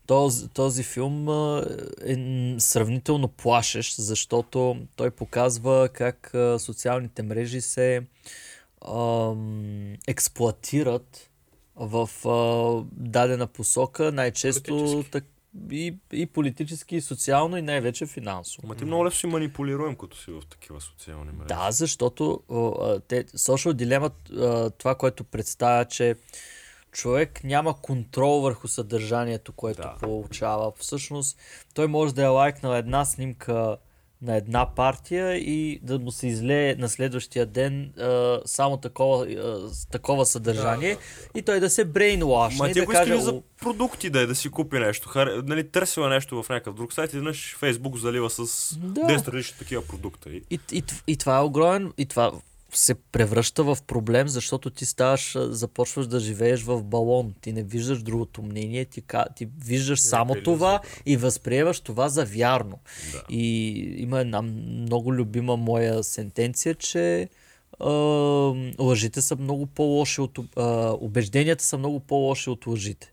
Този, този филм а, е сравнително плашещ, защото той показва как а, социалните мрежи се ам, експлуатират в а, дадена посока, най-често так, и, и политически, и социално, и най-вече финансово. Ма ти много лесно си манипулируем, като си в такива социални мрежи. Да, защото а, те, Social Dilemma, а, това, което представя, че човек няма контрол върху съдържанието, което Да. получава. Всъщност, той може да е лайкнал една снимка на една партия и да му се излее на следващия ден а, само такова, а, такова съдържание и той да се брейнлашне Ма ти да го каже... за «О, продукти да е, да си купи нещо. Хар... Нали, търсила нещо в някакъв друг сайт и веднъж Фейсбук залива с Да. 10 различни такива продукта. И... И, и, и това е огромен, и това се превръща в проблем, защото ти ставаш, започваш да живееш в балон. Ти не виждаш другото мнение, ти, ти виждаш само това и възприемаш това за вярно. Да. И има една много любима моя сентенция, че а, лъжите са много по-лоши от... А, убежденията са много по-лоши от лъжите.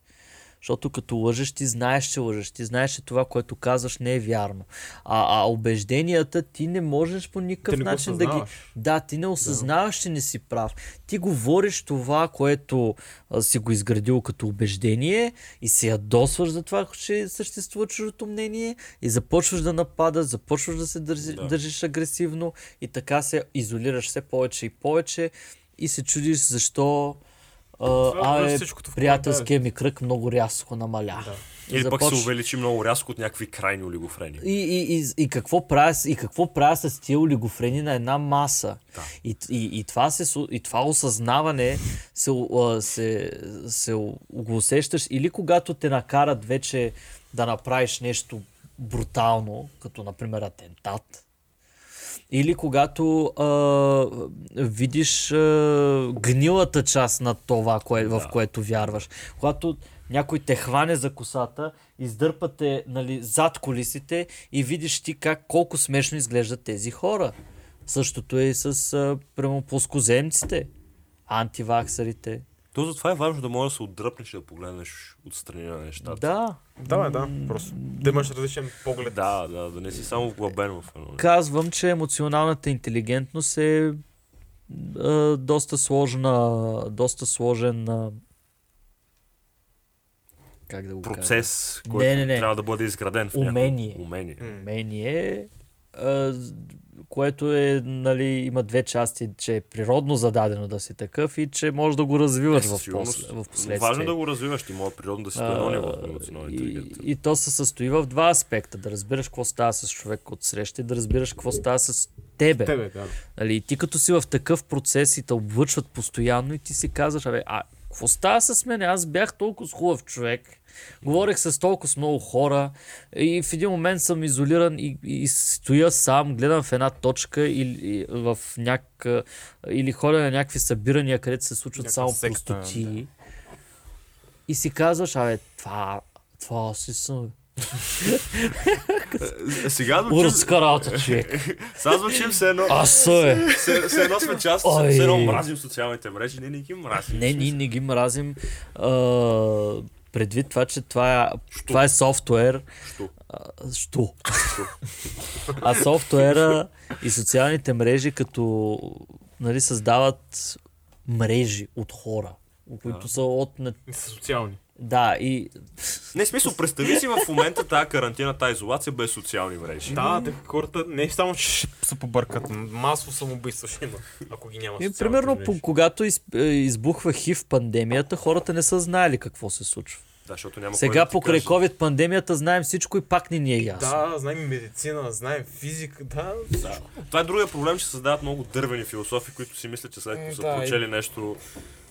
Защото като лъжеш, ти знаеш, че лъжеш. Ти знаеш, че това, което казваш, не е вярно. А, а убежденията ти не можеш по никакъв начин да ги... Да, ти не осъзнаваш, че не си прав. Ти говориш това, което а, си го изградил като убеждение и се ядосваш за това, че съществува чуждото мнение и започваш да нападаш, започваш да се държи, Да. държиш агресивно и така се изолираш все повече и повече и се чудиш защо а, е а, е, приятелския ми кръг много рязко намаля. Да. Или пък се увеличи много рязко от някакви крайни олигофрени. и, и, и, и, какво правя, и какво правя с тия олигофрени на една маса? Да. И, и, и, това се, и това осъзнаване се, се, се го усещаш или когато те накарат вече да направиш нещо брутално, като например атентат, или когато а, видиш а, гнилата част на това, кое, в Да. което вярваш. Когато някой те хване за косата, издърпате нали, зад колисите и видиш ти как колко смешно изглеждат тези хора. Същото е и с а, прямо плоскоземците, антиваксарите. То затова е важно да можеш да се отдръпнеш и да погледнеш отстрани на нещата. Да, Да, да. Просто да имаш различен поглед. Да, да, да не си само вглъбен в едно. казвам, че емоционалната интелигентност е а, доста сложна, доста сложен как да го кажа? Процес, Не, който не, не. трябва да бъде изграден в Умение. умение. Умение, а, което е, нали, има две части, че е природно зададено да си такъв и че можеш да го развиваш Е, в, после, в последствие. Важно е да го развиваш, ти може природно да си до едно ниво на емоционална и то се състои в два аспекта. Да разбираш какво става с човек от среща и да разбираш какво става с тебе. Тебе, да. Нали, и ти като си в такъв процес и те облъчват постоянно и ти си казваш, абе, а какво става с мен? Аз бях толкова хубав човек. Говорех с толкова с много хора и в един момент съм изолиран и, и стоя сам, гледам в една точка или в няк... или ходя на някакви събирания, където се случват Някаква само секта, простоти. И си казваш, абе, това, това си съм. Е, Сега звучим, Урска работа, човек. сега звучим все едно, Аз е. все, едно сме част, все едно мразим социалните мрежи, не, не ги мразим. Не, ние не ги мразим. А, предвид това, че това е, това е софтуер. Що? А, що? а софтуера и социалните мрежи като нали, създават мрежи от хора, които Да. са от... са социални. Да, и Не, смисъл, представи си в момента тази карантина, тази изолация без социални мрежи. Да, те хората не само, че ще се побъркат, масово самоубийство ще има, ако ги няма И, социалните примерно, мрежи. когато из, е, избухва хив пандемията, хората не са знаели какво се случва. Да, защото няма Сега да покрай. COVID пандемията знаем всичко и пак не ни е ясно. Да, знаем медицина, знаем физика, да. Да. Това е другия проблем, че създават много дървени философи, които си мислят, че след като са да, и- прочели нещо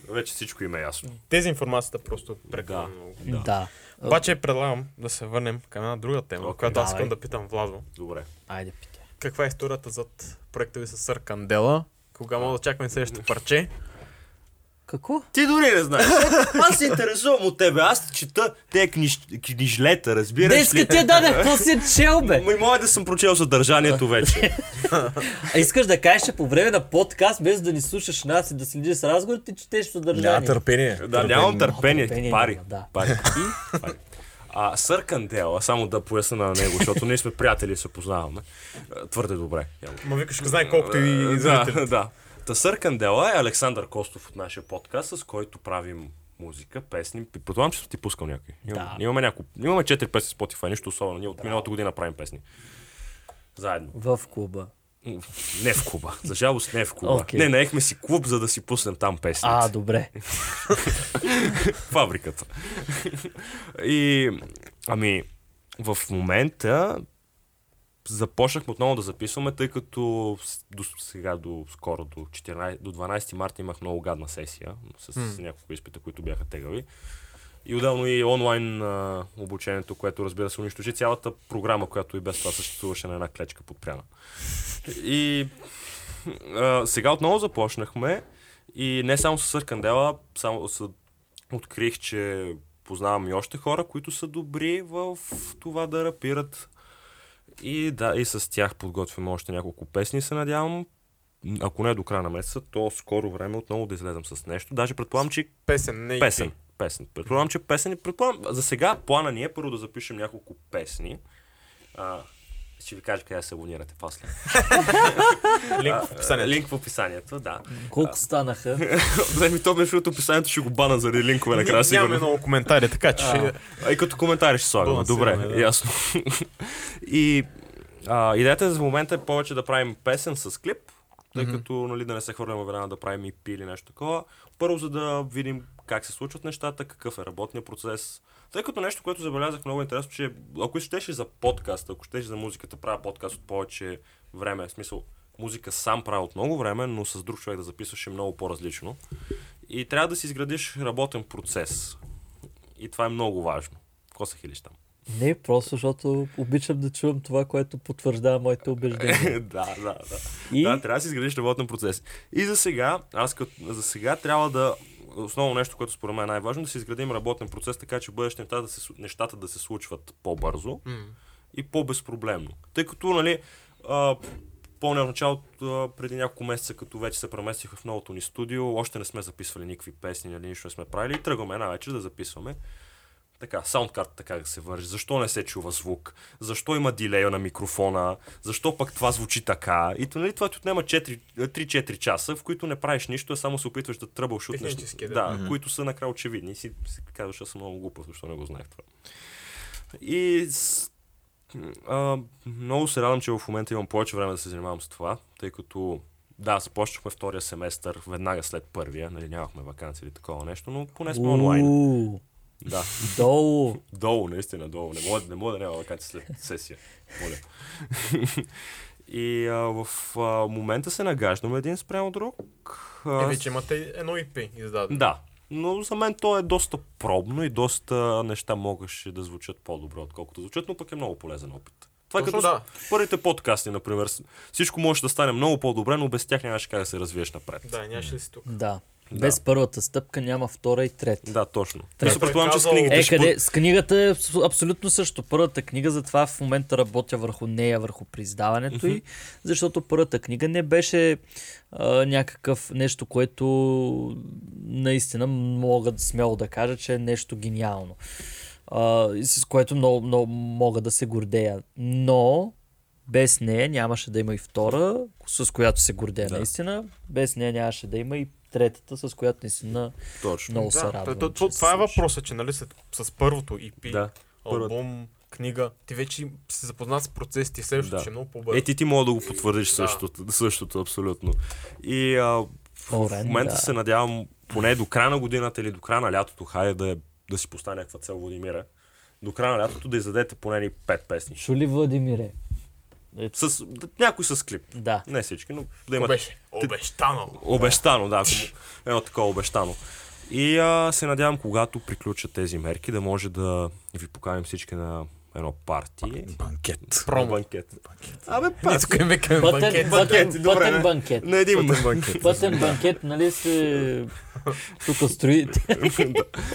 Вече всичко им е ясно. Дезинформацията просто е прекалено много. Да. да. Обаче предлагам да се върнем към една друга тема, Окей. която аз искам да питам Владо. Добре. Айде, питай. Каква е историята зад проекта ви с Сър Кандела? Кога мога да очакваме следващото парче? Какво? Ти дори не знаеш. Аз се интересувам от тебе. Аз чета те книж... книжлета, разбираш Днеска ли? ти я даде, какво си чел, бе? М- Може да съм прочел съдържанието вече. А искаш да кажеш, че по време на подкаст, без да ни слушаш нас и да следиш с разговорите, четеш съдържание. Няма търпение. да, нямам търпение. търпение Пари. да. Пари. Пари. А, Сър Кандела, само да поясна на него, защото ние сме приятели и се познаваме. Твърде добре. явно. Ма викаш, знае колкото и да, зрители. да. Та Сър Кандела е Александър Костов от нашия подкаст, с който правим музика, песни. Предполагам, че ти пускал някой. Имам, Да. Имаме няколко. Имаме 4 песни в Spotify, нищо особено. Ние от миналата година правим песни. Заедно. В клуба. Не в клуба. За жалост не в клуба. Окей. Не, наехме си клуб, за да си пуснем там песни. А, добре. фабриката. И, ами, в момента започнахме отново да записваме, тъй като до сега, до скоро, до, 14, до 12 марта имах много гадна сесия с, с няколко изпита, които бяха тегави. И отделно и онлайн а, обучението, което разбира се унищожи цялата програма, която и без това съществуваше на една клечка подпряна. И а, сега отново започнахме и не само с Сър Кандела, само с, открих, че познавам и още хора, които са добри в това да рапират. И да, и с тях подготвяме още няколко песни, се надявам. Ако не до края на месеца, то скоро време отново да излезем с нещо. Даже предполагам, че Песен, не песен. Песен. Предполагам, че песен. Предполагам, за сега плана ни е първо да запишем няколко песни. А, ще ви кажа къде да се абонирате после. Линк в описанието. Линк в описанието, да. Колко станаха? Да ми то между другото описанието ще го бана заради линкове накрая Нямаме сигурно. много коментари, така че. А и като коментари ще слагаме. Добре, ясно. и а, идеята за момента е повече да правим песен с клип, тъй като нали, да не се хвърляме веднага да правим EP или нещо такова. Първо, за да видим как се случват нещата, какъв е работният процес. Тъй като нещо, което забелязах много интересно, че ако щеше за подкаст, ако щеше за музиката, правя подкаст от повече време, в смисъл, музика сам правя от много време, но с друг човек да записваш е много по-различно. И трябва да си изградиш работен процес. И това е много важно. Какво се хилиш там? Не, просто защото обичам да чувам това, което потвърждава моите убеждения. да, да, да. И Да, трябва да си изградиш работен процес. И за сега, аз като, за сега трябва да основно нещо, което според мен е най-важно, да си изградим работен процес, така че в бъдеще нещата да се, нещата да се случват по-бързо и по-безпроблемно. Тъй като, нали, а, помня в началото, преди няколко месеца, като вече се преместих в новото ни студио, още не сме записвали никакви песни, нали, нищо не сме правили и тръгваме една вечер да записваме. Така, саундкартата как се вържи, защо не се чува звук, защо има дилея на микрофона, защо пък това звучи така. И то, нали, това ти отнема 4 3-4 часа, в които не правиш нищо, а само се опитваш да тръбъл Технически, да. да, които са накрая очевидни. И си, си казваш, аз съм много глупав, защо не го знаех това. И с, а, много се радвам, че в момента имам повече време да се занимавам с това, тъй като да, започнахме втория семестър веднага след първия, нали, нямахме вакансии или такова нещо, но поне сме онлайн. Да, долу. долу, наистина долу. Не мога, не мога да няма вакансия след сесия. Моля. И а, в а, момента се нагаждаме един спрямо друг. А, Е, вече имате едно IP издадено. да, но за мен то е доста пробно и доста неща могаше да звучат по-добре, отколкото звучат, но пък е много полезен опит. Това е Точно като да. с първите подкасти, например. Всичко може да стане много по-добре, но без тях нямаше как да се развиеш напред. Да, нямаше ли си тук? Да. Да. Без първата стъпка няма втора и трета. Да, точно. Трето И се предполагам, че с книгите Е, ще къде? С книгата е абс- абсолютно също. Първата книга, затова в момента работя върху нея, върху прииздаването й, защото първата книга не беше а, някакъв нещо, което наистина мога да смело да кажа, че е нещо гениално. А, и с което много, много мога да се гордея. Но без нея нямаше да има и втора, с която се гордея Да. наистина. Без нея нямаше да има и третата, с която наистина Точно. много се Да, радвам. то- то- това е се въпросът, че нали с, с първото EP, Да. Албум, книга, ти вече си запознат с процесите и следващото Да. ще е много по-бързо. Е, ти ти мога да го потвърдиш Да. същото, същото, абсолютно. И а, в, в Орен, момента да. се надявам, поне до края на годината или до края на лятото, хайде да, да си поставя някаква цел Владимира, до края на лятото да издадете поне ни пет песни. Шули Владимире. С, някой с клип. да. Не всички, но да имат беше? Обещано. обещано, да, едно такова обещано. И а, се надявам, когато приключат тези мерки, да може да ви поканим всички на едно парти. Банкет. Промо. Банкет. Абе, Ние парти. тук им викаме Пътен, банкет. пътен, добре, пътен не. банкет. На един банкет. Пътен банкет, нали се тук строите.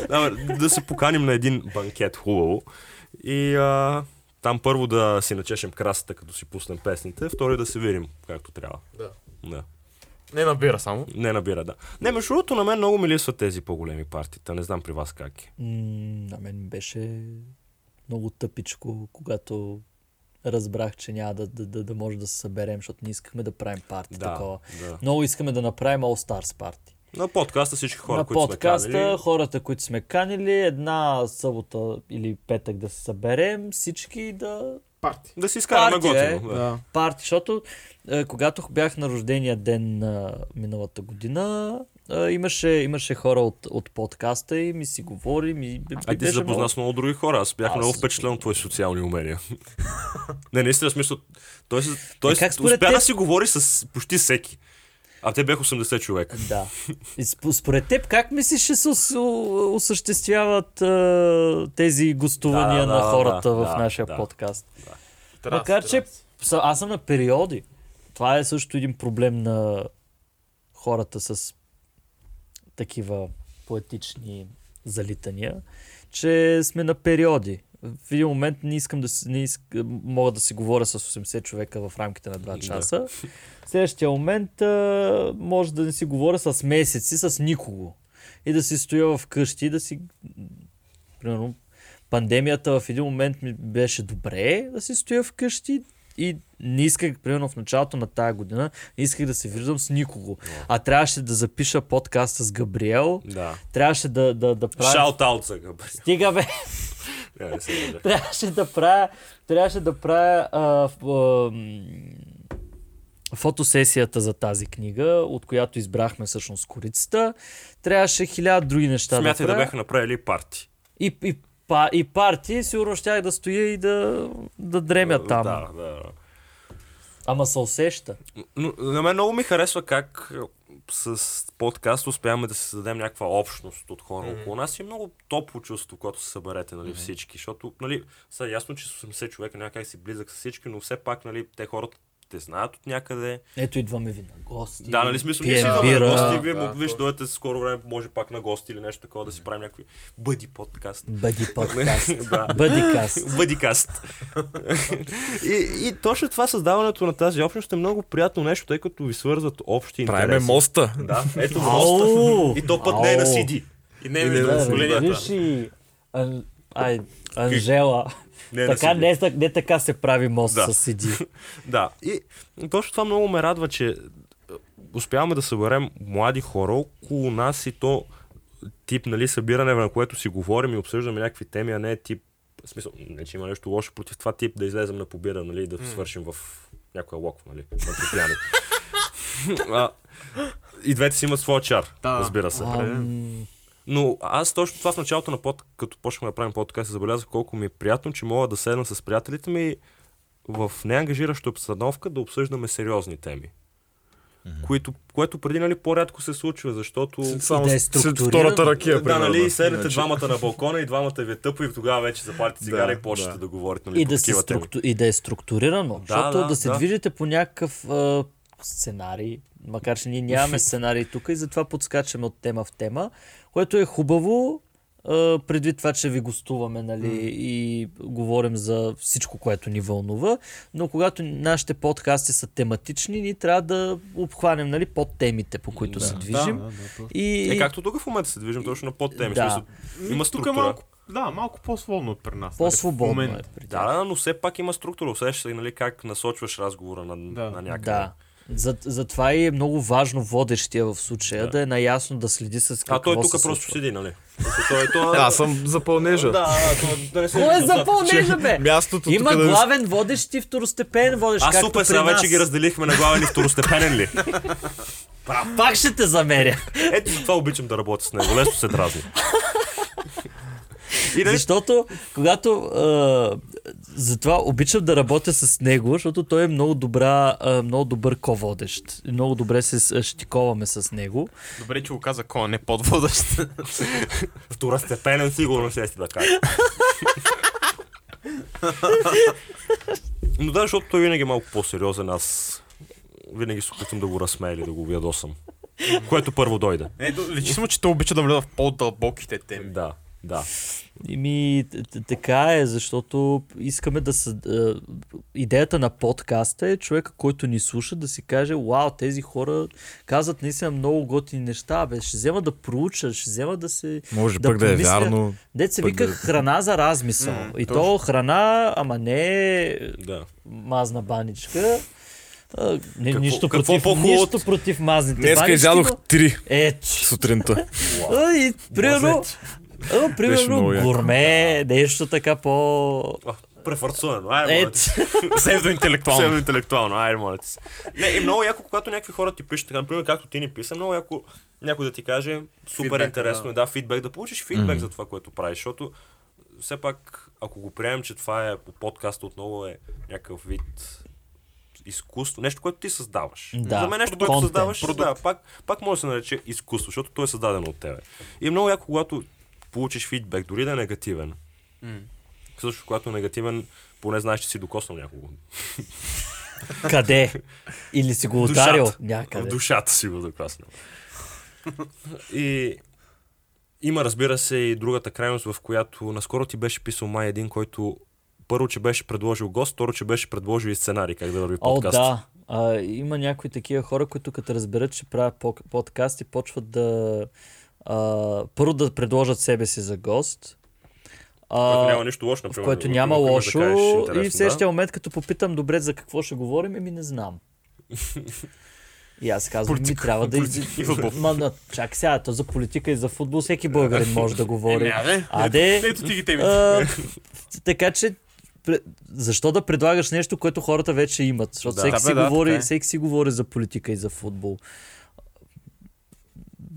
да, бе, да се поканим на един банкет хубаво. И а, там първо да си начешем красата, като си пуснем песните, второ да се видим както трябва. Да. Да. Не набира само. Не набира, да. Не, между другото, на мен много ми липсват тези по-големи партита. Не знам при вас как е. На мен беше много тъпичко, когато разбрах, че няма да, да, да, да може да се съберем, защото не искахме да правим парти Да, такова. да. Много искаме да направим All Stars парти. На подкаста всички хора, на които подкаста, сме канали, хората, които сме канили, една събота или петък да се съберем, всички да Парти. да си изкараме Парти, е. готино. Да. парти, защото е, когато бях на рождения ден на миналата година, е, имаше, имаше хора от, от подкаста и ми си говорим и, и А ти се запозна много- с много други хора. Аз бях Аз много впечатлен от твои социални умения. не, наистина, смисъл. Той, се- той Е, как успя теб- да си говори с почти всеки. А те бяха 80 човека. Да. Според теб, как мислиш, ще се осъществяват а, тези гостувания Да, на да, хората да, в да, нашия да. подкаст? Трябва Макар, да че аз съм на периоди. Това е също един проблем на хората с такива поетични залитания, че сме на периоди. В един момент не искам да си, не иск, мога да си говоря с 80 човека в рамките на 2 Да. часа. В следващия момент а, може да не си говоря с месеци, с никого. И да си стоя в къщи и да си... Примерно, пандемията в един момент ми беше добре да си стоя вкъщи и не исках, примерно в началото на тая година, не исках да се виждам с никого. А трябваше да запиша подкаста с Габриел, Да. трябваше да, да, да правя... Шаут аут за Габриел. Стига бе! Трябваше да правя, трябваше да правя а, а, фотосесията за тази книга, от която избрахме всъщност корицата. Трябваше хиляда други неща Смятай да да правя. бяха направили парти. И, и, па, и партии, сигурно щях да стоя и да, да дремя там. Да, да. Ама се усеща. Но, на мен много ми харесва как е, с подкаст успяваме да се създадем някаква общност от хора около нас и е много топло чувство, когато се съберете нали, всички, защото нали, са ясно, че с 80 човека няма как си близък с всички, но все пак нали, те хората те знаят от някъде. Ето идваме ви на гости. Да, нали смисъл, ние си идваме на гости, вие Да, виж, дойдете скоро време, може пак на гости или нещо такова, да си правим някакви бъди подкаст. Бъди подкаст. да. Бъди каст. И, и точно това създаването на тази общност е много приятно нещо, тъй като ви свързват общи интереси. Правиме моста. Да, ето моста. И то път не е на! CD. И не е да, Да, поколенията. разбираш и... Ай, Анжела. Не е така, не, так- не така се прави мост Да. с CD. Да, и точно това много ме радва, че е, успяваме да съберем млади хора около нас и то тип нали, събиране, на което си говорим и обсъждаме някакви теми, а не тип в смисъл, не че има нещо лошо против това тип да излезем на победа, нали, да свършим в някоя локва, нали, на и двете си имат своя чар, Да. разбира се. Ам, Но аз точно това в началото на под, като почнахме да правим подкаст, забелязах колко ми е приятно, че мога да седна с приятелите ми в неангажираща обстановка да обсъждаме сериозни теми. Които, което преди нали, по-рядко се случва, защото... Само да е след втората ракия, Да, примерно. нали, седнете Иначе- двамата на балкона и двамата ви е тъпо и тогава вече запалите цигара Да, и почвате да, да. говорите нали, и, да се структу... и да е структурирано. Да, защото да, да, се да. движите по някакъв а, сценарий, макар че ние нямаме сценарий тук и затова подскачаме от тема в тема, което е хубаво, предвид това, че ви гостуваме нали, и говорим за всичко, което ни вълнува, но когато нашите подкасти са тематични, ние трябва да обхванем нали, под темите, по които се движим. Да, да, да. И, Е, както тук в момента се движим точно на подтеми. Да. Да. Смисъл, има Тук структура. е малко, да, малко по-свободно от при нас. нали, в по-свободно момента. е. При Да, да, но все пак има структура. Усещаш се, нали, как насочваш разговора на, Да. на някъде. Да. За, затова и е много важно водещия в случая да, Да. е наясно да следи с какво А той тук просто седи, нали? Той, той, Аз съм за пълнежа. Да, да, да не се Кой е вижда за пълнежа, бе? Мястото Има тук да... главен водещ и второстепенен водещ, А, както супер, при сега нас. вече ги разделихме на главен и второстепенен ли? Пак ще те замеря. Ето за това обичам да работя с него. Лесно се дразни. И нали, Защото, когато а, затова обичам да работя с него, защото той е много, добра, а, много добър ко-водещ. Много добре се щиковаме с него. Добре, че го каза кой, а не подводащ. Второстепенен сигурно ще си да кажа. Но да, защото той винаги е малко по-сериозен. Аз винаги се опитвам да го разсмея или да го ядосам. Което първо дойде. До- личи му, че той обича да влезе в по-дълбоките теми. Да, да. И ми, т- т- така е, защото искаме да се... Идеята на подкаста е човека, който ни слуша, да си каже, вау, тези хора казват наистина много готини неща, бе, ще взема да проуча, ще взема да се... Може Да пък да е помисля. вярно. Дет се вика да- храна за размисъл. М, И точно. то храна, ама не да. мазна баничка. А, не, Какво- нищо, какво против, по-хубаво нищо против мазните Днеска банички. изядох три Е, сутринта. и, примерно, а, примерно гурме, нещо така по... Префарцувано. Е, моля. Псевдоинтелектуално. Съвсем интелектуално, айде, моля ти се. Не, и много яко, когато някакви хора ти пишат, така, например, както ти ни писа, много яко някой да ти каже, супер Фидбек, интересно да. е, да, фидбек, да получиш фидбек за това, което правиш, защото все пак, ако го приемем, че това е по подкаста отново е някакъв вид изкуство, нещо, което ти създаваш. Да, За мен нещо, което създаваш, да, пак, пак може да се нарече изкуство, защото то е създадено от тебе. И е много яко, когато получиш фидбек, дори да е негативен. М. Също, когато е негативен, поне знаеш, че си докоснал някого. Къде? Или си го ударил Душата. В някъде. душата си го докоснал. и има, разбира се, и другата крайност, в която наскоро ти беше писал май един, който първо, че беше предложил гост, второ, че беше предложил и сценарий, как да върви О, подкаст. да. А, има някои такива хора, които като разберат, че правят пок- подкасти, почват да... А, първо да предложат себе си за гост. А, Което няма нищо лошо, в например. което няма имаш да лошо. кажеш и в следващия момент, като попитам добре за какво ще говорим, ми не знам. И аз казвам, ми трябва да изи... Ма, на, чак сега, то за политика и за футбол всеки българин може да говори. Е, аде. Аде, Ето ти ги теми. така че защо да предлагаш нещо, което хората вече имат? Защото Да. всеки, Да, си да, говори, е. всеки си говори за политика и за футбол.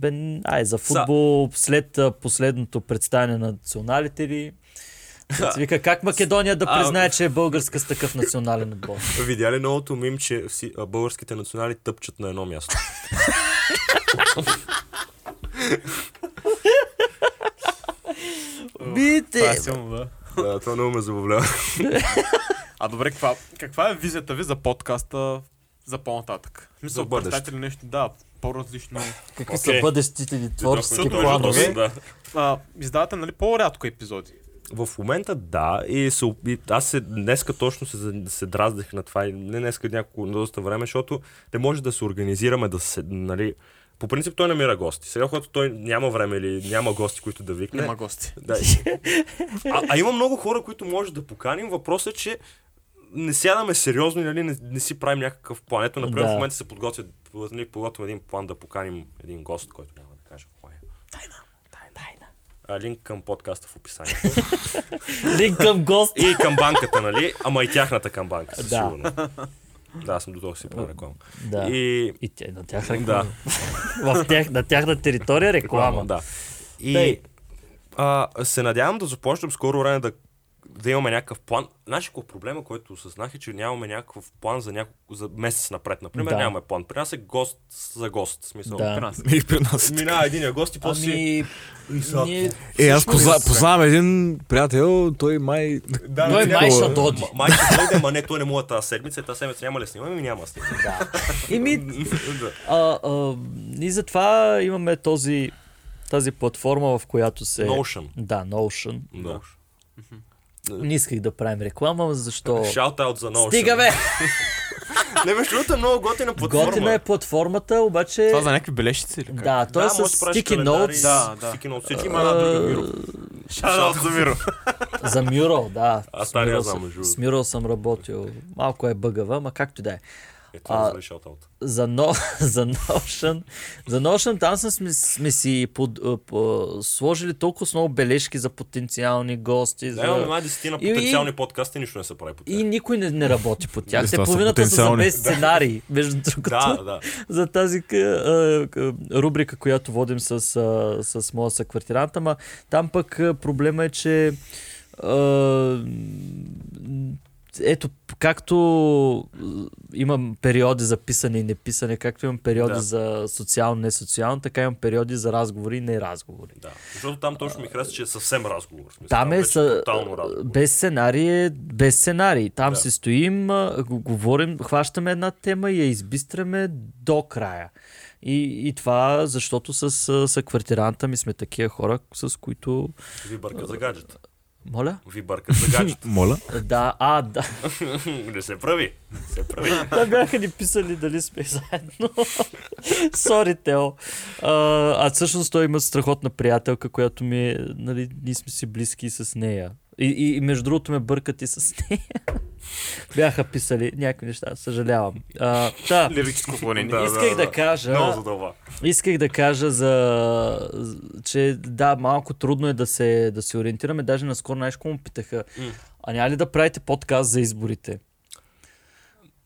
Бе, ай, за Са. футбол след а, последното представяне на националите ли? Вика, как Македония да А, признае, че е българска с такъв национален отбор? Видя ли новото мим, че вси, а, българските национали тъпчат на едно място? Бите! Това е силно, да. да, това много ме забавлява. А добре, каква, каква е визията ви за подкаста за по-нататък? Смисъл, За бъдеще. представете ли нещо, да, по-различно. Какви Окей. са бъдещите ни творчески между планове? да. А, издавате, нали, по-рядко епизоди. В момента да, и се, опи- аз се, днеска точно се, се дразнах на това, и не днеска няколко на доста време, защото не може да се организираме да се, нали, по принцип той намира гости. Сега, когато той няма време или няма гости, които да викне. Няма гости. Да. А, а има много хора, които може да поканим. Въпросът е, че не сядаме сериозно и нали, не, не си правим някакъв план. Ето, например, Да. в момента се подготвя, нали, подготвя един план да поканим един гост, който няма да кажа кой е. Тайна. А, линк към подкаста в описанието. Линк към гост. И към банката, нали? Ама и тяхната към банка, със Да. сигурност. Да, аз съм до това си правя реклама. Да. И... И тя, на тях реклама. В тях, на тяхна територия реклама. Реклама, да. И Тъй. а, се надявам да започнем скоро време да, да имаме някакъв план. Знаеш какво проблема, който осъзнах е, че нямаме някакъв план за, няколко, за месец напред. Например, Да. нямаме план. При нас е гост за гост. В Смисъл. Да. При нас. И при нас. Минава един гост и после си... Ами, ние... Е, аз позна, Всъщност- познавам един приятел, той май... Да, Той май ще доди. Май ще дойде, ама не, той не може тази седмица. Тази седмица няма ли снимаме? Ми няма снимаме. Да. Еми, Да. а, а, и затова имаме този, тази платформа, в която се... Notion. Да, Notion. Да. Не исках да правим реклама, защо... Shout-out за Notion. Стига бе! Не, между другото е много готина платформа. Готина е платформата, обаче... Това за някакви бележици или как? Да, той е да, с sticky notes. Да, да. Sticky notes. Всички има една друга бюро. Шаут за Миро. За Мюрал, да. С стария знам. С Мюрал съм работил. Малко е бъгава, ма както да е. Ето, А, за, но, за Notion, за Notion там сме, сме, си под, по, сложили толкова много бележки за потенциални гости. Да, имаме За... май десетина И- потенциални подкасти, нищо не се прави по тях. И никой не, не работи по тях. Е, Те половината са за без сценарий, между другото. Да, да. за тази а, а, рубрика, която водим с, а, с моя съквартирант, ама там пък проблема е, че А, ето, както а, имам периоди за писане и неписане, както имам периоди Да. за социално, не социално, така имам периоди за разговори и не разговори. Да. Защото там точно ми харесва, че е съвсем разговор. Смисъл, Там е вече са, разговор. без сценарий, е без сценарий. Там Да. си стоим, говорим, хващаме една тема и я избистраме до края. И, и това, защото с, с квартиранта ми сме такива хора, с които... Ви бъркат за гаджета. Моля? Ви бъркат за гаджета. Моля. Да, а, да. не се прави. Не се прави. Да бяха ни писали дали сме заедно. Сори, Тео. А, а всъщност той има страхотна приятелка, която ми е, нали, ние сме си близки с нея. И, и, и между другото ме бъркат и с нея. Бяха писали някакви неща, съжалявам. А, да, Лирическо отклонение. Да, исках да, кажа, Много задълба. исках да кажа за, че да, малко трудно е да се, да се ориентираме. Даже наскоро нещо му питаха, а няма ли да правите подкаст за изборите?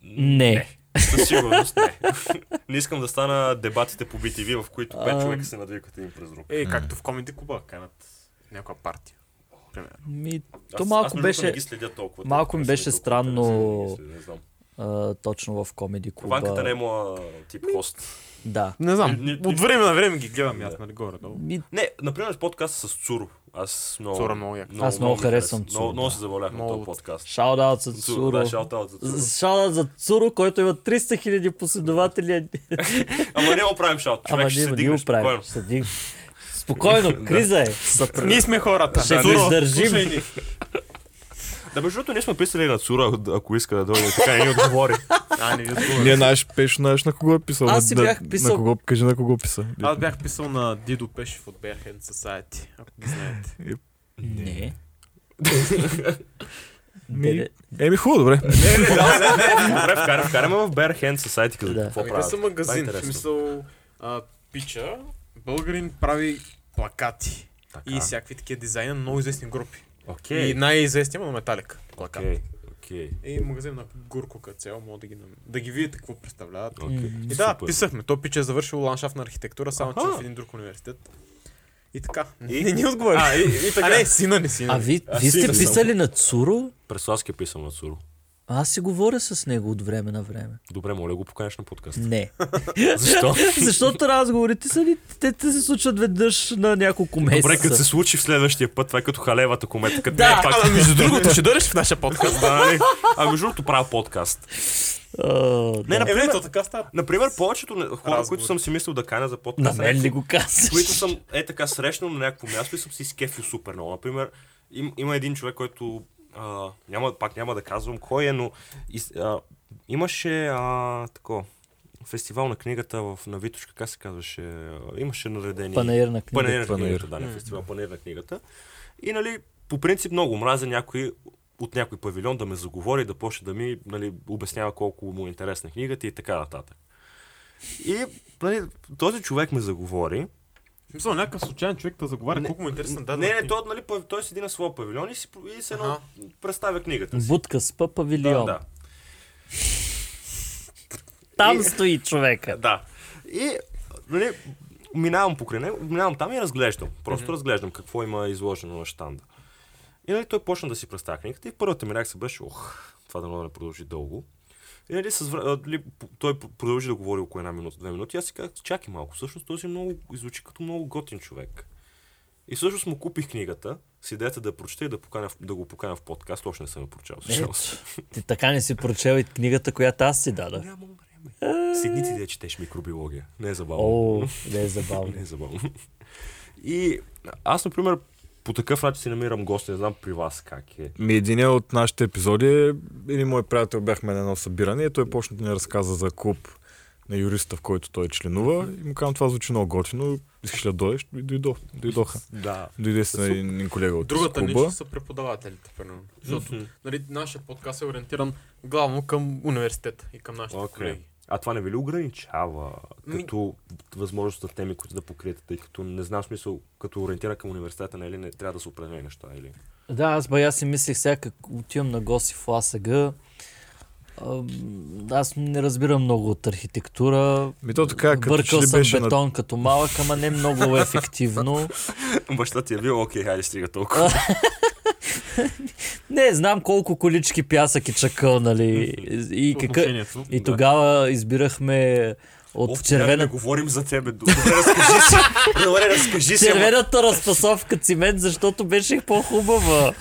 Не. Със сигурност не. не искам да стана дебатите по BTV, в които пет А. човека се надвикат един през друг. Е, както в комеди клуба, канат някаква партия. Примерно. Ми, Аз- то малко аз, между другото, беше- Не ги следя толкова. малко ми беше толкова странно, не ги следя, не знам. а, точно в комеди клуба. Ванката не е моя тип хост. Да. Не знам, Ни- от време на време ги гледам Да. аз, нали, горе. долу. Ми, Не, например, с подкаста с Цуро. Аз много... Цуро много як. Аз много харесвам. Цуро, Много, много се забавлях на този подкаст. шаут за Цуро, да, шаут-аут за Цуро. Шаут за Цуро, който има 300 хиляди последователи. Ама не го правим шаут. Ама Човек ще ние се не дигне го правим. Ще. Спокойно, криза е. Ние сме хората. Ще го издържим. ни. Да, между другото, ние сме писали на Цуро, ако иска да дойде, така не ни отговори. А, не ви отговоря. Ние знаеш, пеш, знаеш на кого е писал. Аз си бях писал- На кого, кажи на кого писа. Аз бях писал на Дидо Пешев от Bear Hand Society, ако ги знаете. Не. Ми, Не, Еми, хубаво, добре. Не, не, да, не, не. Добре, вкараме, в Bear Hand Society, като Да. какво те правят. са Това е магазин, в смисъл а, пича, българин прави плакати Така. и всякакви такива дизайна на много известни групи. Окей. И най-известният му на Металик плакат. Окей. Окей. И магазин на Гурко като цяло, мога да ги, нам- да ги видите какво представляват. Окей. И да, Супер. писахме. То пича е завършил ландшафтна архитектура, само че в един друг университет. И така. И? Не ни отговори. А, и, и А така. не, сина ни, сина А ви, Аз ви сте писали на Цуро? Преславски е писал на Цуро. Аз си говоря с него от време на време. Добре, моля го поканеш на подкаст. Не. Защо? Защото разговорите са ли, те, те се случват веднъж на няколко месеца. Добре, като се случи в следващия път, това е като халевата комета. Като Да. не е пак. А, между другото, ще дойдеш в нашия подкаст. Да, нали? А между другото правя подкаст. А, Не, Е, например, не, то така става. например, повечето не- хора, Разговор. които съм си мислил да каня за на подкаст, мен ли го казваш? които съм е така срещнал на някакво място и съм си скефил супер много. Например, им, има един човек, който а, няма, пак няма да казвам кой е, но из, а, имаше а, тако, фестивал на книгата в, на Витушка, как се казваше, а, имаше наредени... Панаир на книга. Панер на Панаир. книгата, да, не фестивал Панер на книгата. И нали, по принцип много мразя някой от някой павилион да ме заговори, да почне да ми нали, обяснява колко му е интересна книгата и така нататък. И нали, този човек ме заговори. В смисъл, някакъв случайен човек да заговаря Не, колко му е интересна Не, дадена не, книга. той, нали, той седи на своя павилион и, си, и се едно представя книгата си. Будка с пъ Да, павилион. да. Там И- стои човека. Да. И, нали, минавам покрай него, минавам там и разглеждам. Просто разглеждам какво има изложено на штанда. И нали, той почна да си представя книгата и първата ми реакция беше, ох, това да не продължи дълго. И нали, с, а, нали, той продължи да говори около една минута, две минути. Аз си казах, чакай малко, всъщност този много звучи като много готин човек. И всъщност му купих книгата с идеята да прочета и да, поканя, да го поканя в подкаст. Още не съм я прочел. Всъщност. ти така не си прочел и книгата, която аз си дадах. Няма време. Седни ти да четеш микробиология. Не е забавно. О, не е забавно. Не е забавно. И аз, например, по такъв начин си намирам гости. Не знам при вас как е. Ми един от нашите епизоди, е, един мой приятел бяхме на едно събиране и той почна да ни разказа за клуб на юриста, в който той членува. И му казвам, това звучи много готино. Искаш ли да дойдеш? И дойдох, дойдоха. Да. Дойде с един колега от Другата клуба. ниша са преподавателите, примерно. Защото нали, нашия подкаст е ориентиран главно към университета и към нашите Окей. колеги. А това не ви ли ограничава Ми- като възможност за теми, които да покриете, тъй като не знам смисъл, като ориентира към университета, нали, не трябва да са определени неща, или? Да, аз бая си мислех сега, как отивам на гости в ЛАСАГ. Аз не разбирам много от архитектура. Ми то така, като че Бъркал ли съм беше на... бетон като малък, ама не много ефективно. Баща ти е бил, окей, хайде стига толкова. Не, знам колко колички пясък и чакъл, нали. И, какъв... И тогава избирахме от Оф, червена... Не говорим за тебе. Добре, разкажи си. Добре, разкажи си. червената разпасовка цимент, защото беше по-хубава.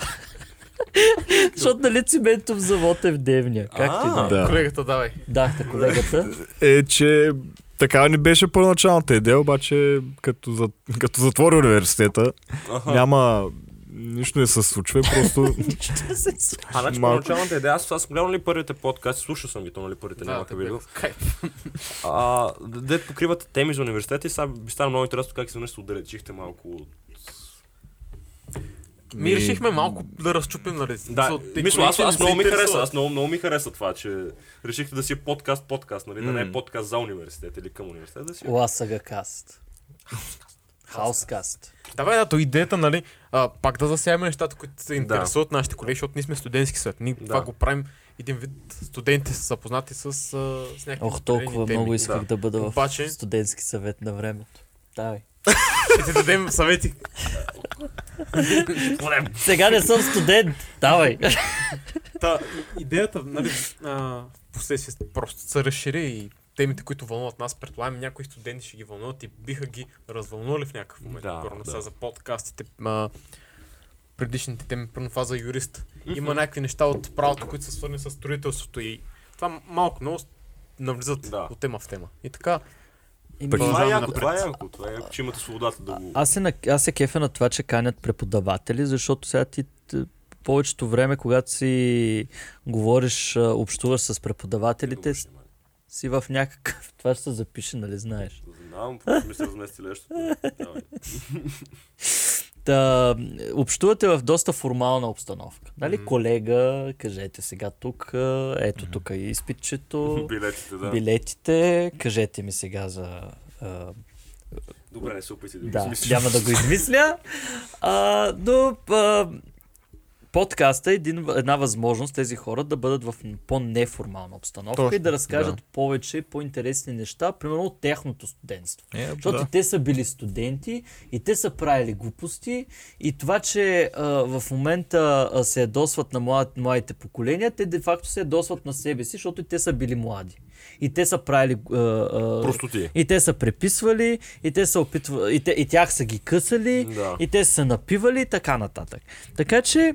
Защото нали циментов завод е в Девня. Как ти да? Да. Колегата, давай. Дахте колегата. Е, че така не беше първоначалната идея, обаче като, за, като затвори университета, няма... Нищо не се случва, просто... А, значи, Малко. първоначалната идея, аз, аз съм гледал ли първите подкасти, слушал съм ги, то нали първите Да, нямаха видео. А, дет покривате теми за университета и сега би стана много интересно как се се отдалечихте малко от... Ми решихме малко да разчупим, нали? Да, мисля, аз, аз се много ми хареса, аз много, много ми хареса това, че решихте да си е подкаст, подкаст, нали? Да не е подкаст за университет или към университет, да си е Ласага каст. Хаускаст. Давай, да, то идеята, нали, а, пак да засяваме нещата, които се интересуват нашите колеги, защото ние сме студентски свет. Ние това Да. го правим един вид студенти са запознати с, а, с някакви Ох, толкова теми. много исках да. да бъда в Обаче- студентски съвет на времето. Давай. Ще ти дадем съвети. Сега не съм студент. Давай. Та, идеята, нали, а, последствие просто се разшири и темите, които вълнуват нас, предполагам, някои студенти ще ги вълнуват и биха ги развълнували в някакъв момент. Да, Примерно да. сега за подкастите, а, предишните теми, това за юрист. Има някакви неща от правото, които са свързани с строителството и това малко много навлизат Да. от тема в тема. И така, Това е яко, това е яко, това е яко, че имате свободата да го... Аз се, на- аз се кефя на това, че канят преподаватели, защото сега ти повечето време, когато си говориш, общуваш с преподавателите, си в някакъв... Това ще се запише, нали знаеш? Знам, просто ми се размести лещото. Давай. Та, общувате в доста формална обстановка. Нали, Мгм. колега, кажете сега тук, ето тук е изпитчето, Билетите, да. билетите, кажете ми сега за... а, Добре, не се опитай да го Да, измислиш. няма да го измисля. А, но а, подкаста е един, една възможност тези хора да бъдат в по-неформална обстановка Точно, и да разкажат да. повече по-интересни неща, примерно от техното студентство. Е, Защото да. те са били студенти и те са правили глупости и това, че а, в момента а, се ядосват на млад, младите поколения, те де-факто се ядосват на себе си, защото и те са били млади. И те са правили... А, а, Простоти. и те са преписвали, и те са опитвали, и, те, и тях са ги късали, Да. и те са напивали и така нататък. Така че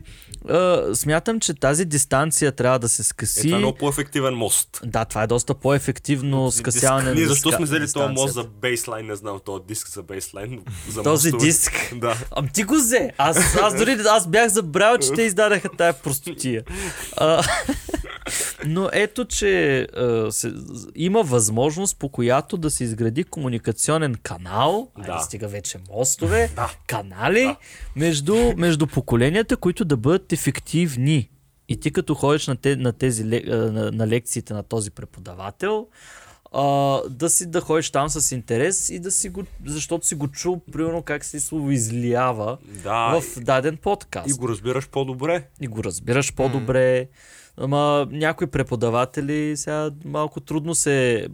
а, смятам, че тази дистанция трябва да се Е, скъси. това е много по-ефективен мост. Да, това е доста по-ефективно скъсяване Ние защо сме взели този мост за бейслайн, не знам, този диск за бейслайн. За Този мостове. диск. Да. Ам ти го взе. Аз, аз дори аз бях забравил, че те издадаха тая простотия. А, но ето, че а, се, има възможност, по която да се изгради комуникационен канал, да. Айде стига вече мостове, Да. канали, Да. между, между поколенията, които да бъдат ефективни. И ти като ходиш на, те, на, тези, на, на лекциите на този преподавател, а, да си да ходиш там с интерес и да си го, защото си го чул, примерно как се слово излиява Да. в даден подкаст. И го разбираш по-добре. и го разбираш по-добре. Ама някои преподаватели сега малко трудно се...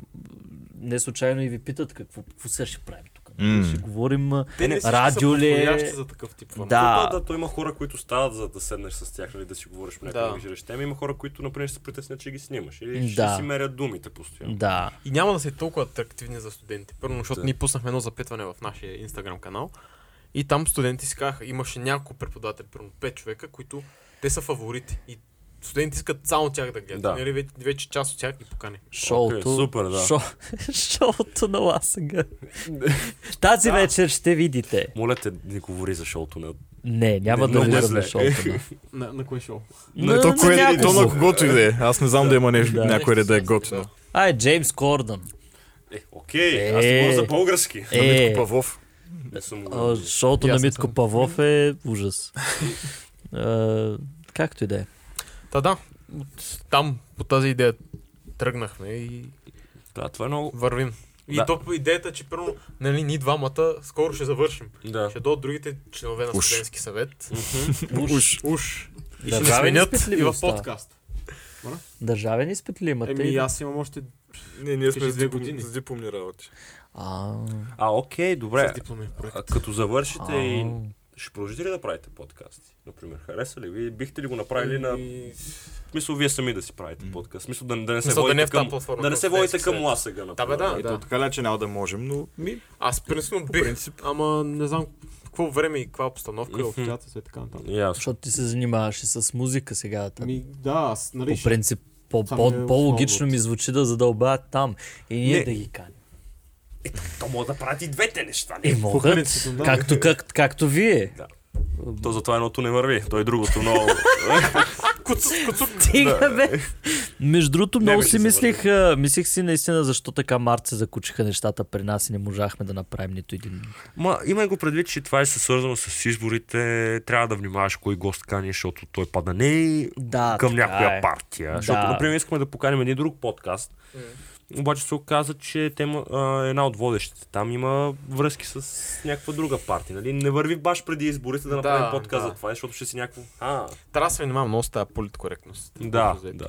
Не случайно и ви питат какво, какво сега ще правим тук. М. Ще говорим... те не радио ли е? за такъв тип. Да. Да, да, то има хора, които стават за да седнеш с тях, нали, да си говориш по някакви Да. теми. Има хора, които, например, се притеснят, че ги снимаш. Или Да. ще си мерят думите постоянно. Да. И няма да са толкова атрактивни за студенти. Първо, защото Да. ние пуснахме едно запитване в нашия инстаграм канал. И там студенти си казаха, имаше няколко преподаватели, примерно 5 човека, които те са фаворити. И студенти искат само тях да гледат. Да. Нали, вече, вече част от тях ги покани. Шоуто. Окей, супер, да. Шо, шоуто на Ласъга. Тази вечер ще видите. Моля те, не говори за шоуто на... Не, няма Не, да зле. на шоуто. на- На, на кое шоу? Но е то, за кое, то на когото и да е. Аз не знам да има нещо, Да. някой да е готино. да. Ай, Джеймс Кордън. Е, окей, аз не Е. говоря за български. На Е, Митко Павлов. Не съм а, шоуто на Митко съм. Павлов е ужас. А, Както и да е. Та да, от там по тази идея тръгнахме и Да, това е много... вървим. И Да. то по идеята, че първо, нали, ние двамата скоро ще завършим. Да. Ще дойдат другите членове на студентски съвет. Уж. Уж. И ще сменят и в подкаст. Държавен изпит ли имате? Еми, аз имам още Не, ние сме с диплом- години. с дипломни работи. А, А, окей, добре. с дипломен проект. А, като завършите и... ще продължите ли да правите подкасти? Например, хареса ли ви? Бихте ли го направили на... И- В смисъл, вие сами да си правите подкаст. В смисъл, да, да не се да не е водите към... платформа, Да не се водите към ласъга. Да, бе, да, И да. то така ли, че няма да можем, но ми, Аз принципно по бих, принцип. ама не знам какво време и каква обстановка и Мгм. обстоятелства и така нататък. Ясно. Защото ти се занимаваш и с музика сега. Та, Ми, да, аз, нали, по принцип, по, по, ми е по-логично ми звучи да задълбават там. И ние Не. да ги каним. То може да правят и двете неща. Не? могат, принцип, да. както, как, както вие. То затова едното не върви. То и другото много... Стига, бе! Между другото, много си се мислих, мислих си наистина защо така март се закучиха нещата при нас и не можахме да направим нито един. Ма, имай го предвид, че това е свързано с изборите. Трябва да внимаваш кой гост каниш, защото той пада не Да, към някоя е. партия. Защото, Да. например, искаме да поканим един друг подкаст. Обаче се оказа, че тема, а, една от водещите там има връзки с някаква друга партия. Нали? Не върви баш преди изборите да направим Да, подкаст да. за това, защото ще си някакво... А, Трябва да се внимавам много с тази политкоректност. да, да.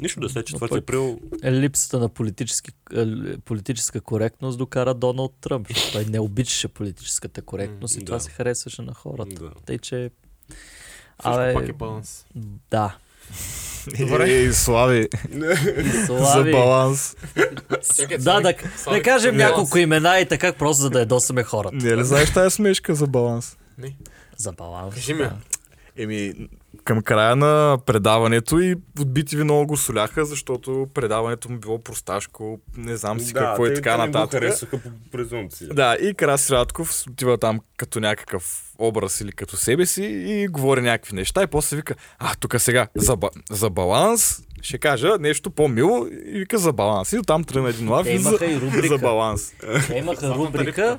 Нищо да след 4 пък- април. Е, Липсата на политически, е, политическа коректност докара Доналд Тръмп. Той не обичаше политическата коректност и М, това да. се харесваше на хората. Да. Тъй, че... Абе, пак е баланс. да. Добре. Ей, слави, за Слави. баланс. Чакай, Да, да, да кажем баланс. няколко имена и така, просто за да ядосаме хората. Не ли знаеш тази смешка за баланс? Не. За баланс. Кажи ми. да. Еми, към края на предаването и от BTV много го соляха, защото предаването му било просташко, не знам си какво и така нататък. харесаха по презумпция. Да, и Краси Радков отива там като някакъв образ или като себе си и говори някакви неща и после вика, а, тук сега за, ба- за баланс ще кажа нещо по-мило и вика за баланс. И оттам тръгна един лав за, имаха и рубрика. за баланс. Те имаха рубрика.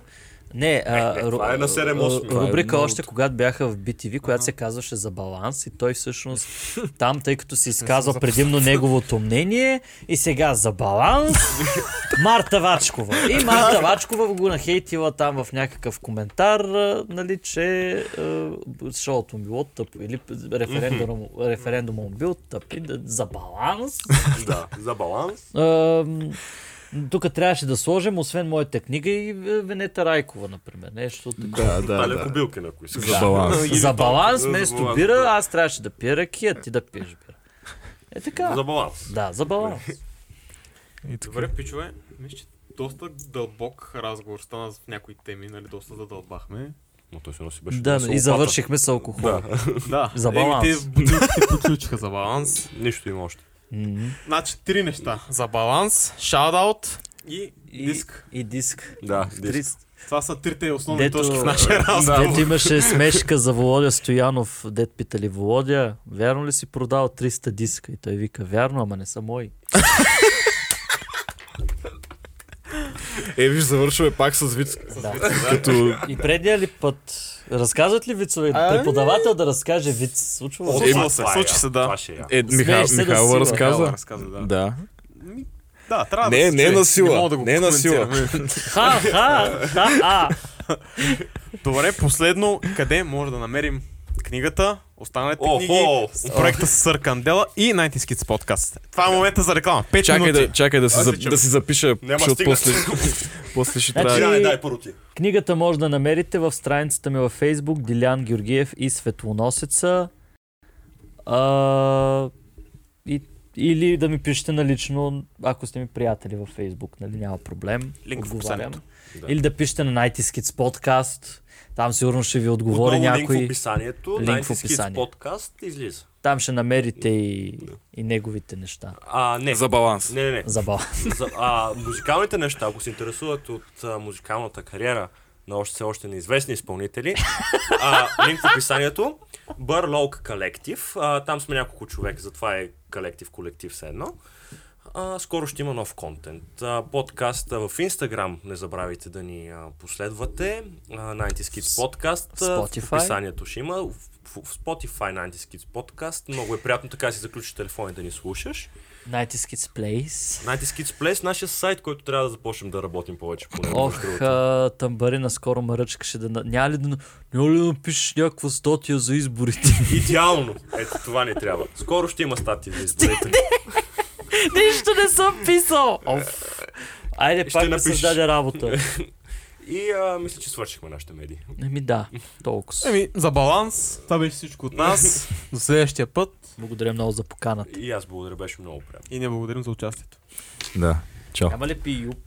Не, а, не, това ру- е на 7-8. а, Това е рубрика много- още когато бяха в BTV, която се казваше за баланс и той всъщност там, тъй като се изказва предимно неговото мнение и сега за баланс Марта Вачкова. И Марта Вачкова го нахейтила там в някакъв коментар, нали, че шоуто му било тъпо или референдума, му- референдума му бил тъп и да, за баланс. да, за баланс. Тук трябваше да сложим, освен моята книга и е, Венета Райкова, например. Нещо такова. Да, да, да. Кобилкин, ако искаш. За баланс. За баланс, вместо бира, да. аз трябваше да пия ракия, ти да пиеш бира. Е така. За баланс. Да, за баланс. И така. Добре, пичове, мисля, че доста дълбок разговор стана в някои теми, нали, доста задълбахме. Но той се носи беше. Да, и завършихме с алкохол. Да, Да, За баланс. Еми, те бутилките приключиха за баланс. нищо има още. М. Значи, три неща. За баланс, шаут и, И, диск. И диск. Да, Три- диск. Това са трите основни Дето- точки в нашия разговор. Дето имаше смешка за Володя Стоянов, дет питали Володя, вярно ли си продал 300 диска? И той вика, вярно, ама не са мои. Е, виж, завършваме пак с вид, Да. като... И предния ли път, разказват ли вицове? А, Преподавател да разкаже виц. Случва се? Случва Е, се, това е случи се, да. Това ще е. Е, Миха... Да Михайлова сила. разказа. да. Да. Да, трябва Не, да се не чуе. на сила, Не да не на сила. ха, ха, ха. Добре, последно, къде може да намерим книгата, останалите Охо! книги, проекта с Сър Кандела и 90 Kids подкаст. Това е момента за реклама. 5 Чакай минути. да, чакай да, си, за, да си запиша, Няма защото после, после ще Значи- трябва... Дай, дай, първо ти. Книгата може да намерите в страницата ми във Facebook Дилян Георгиев и Светлоносеца. А, и, или да ми пишете налично, ако сте ми приятели във Facebook, нали, няма проблем. Линк в описанието. Да. Или да пишете на 90 Kids Podcast. Там сигурно ще ви отговори Отново линк в някой. описанието. Линк в 90 Kids описание. подкаст излиза. Там ще намерите и, и неговите неща. А, не. За баланс. Не, не, не. Забавно. За, а, музикалните неща, ако се интересуват от а, музикалната кариера на още все още неизвестни изпълнители, а, линк в описанието. Collective. А, там сме няколко човека, затова е колектив, колектив все едно. А, скоро ще има нов контент. А, подкаста в Instagram, не забравяйте да ни а, последвате. А, 90 Kids Podcast. а, Spotify. В описанието ще има. В, в, в Spotify 90 Kids Podcast. Много е приятно така си заключиш телефона и да ни слушаш. 90 Kids Place. 90 Kids Place, нашия сайт, който трябва да започнем да работим повече по него. Ох, а, тамбарина скоро ме ръчкаше да... Няма ли да, няма ли да напишеш някаква статия за изборите? Идеално! Ето това ни трябва. Скоро ще има статии за изборите. Нищо не съм писал! Оф. Айде, Ще пак ми напишеш. създаде работа. И а, мисля, че свършихме нашите медии. Еми да, толкова. Еми, за баланс, това беше всичко от нас. До следващия път. Благодаря много за поканата. И аз благодаря, беше много приятно. И не благодарим за участието. Да. Чао. Няма ли пи юп?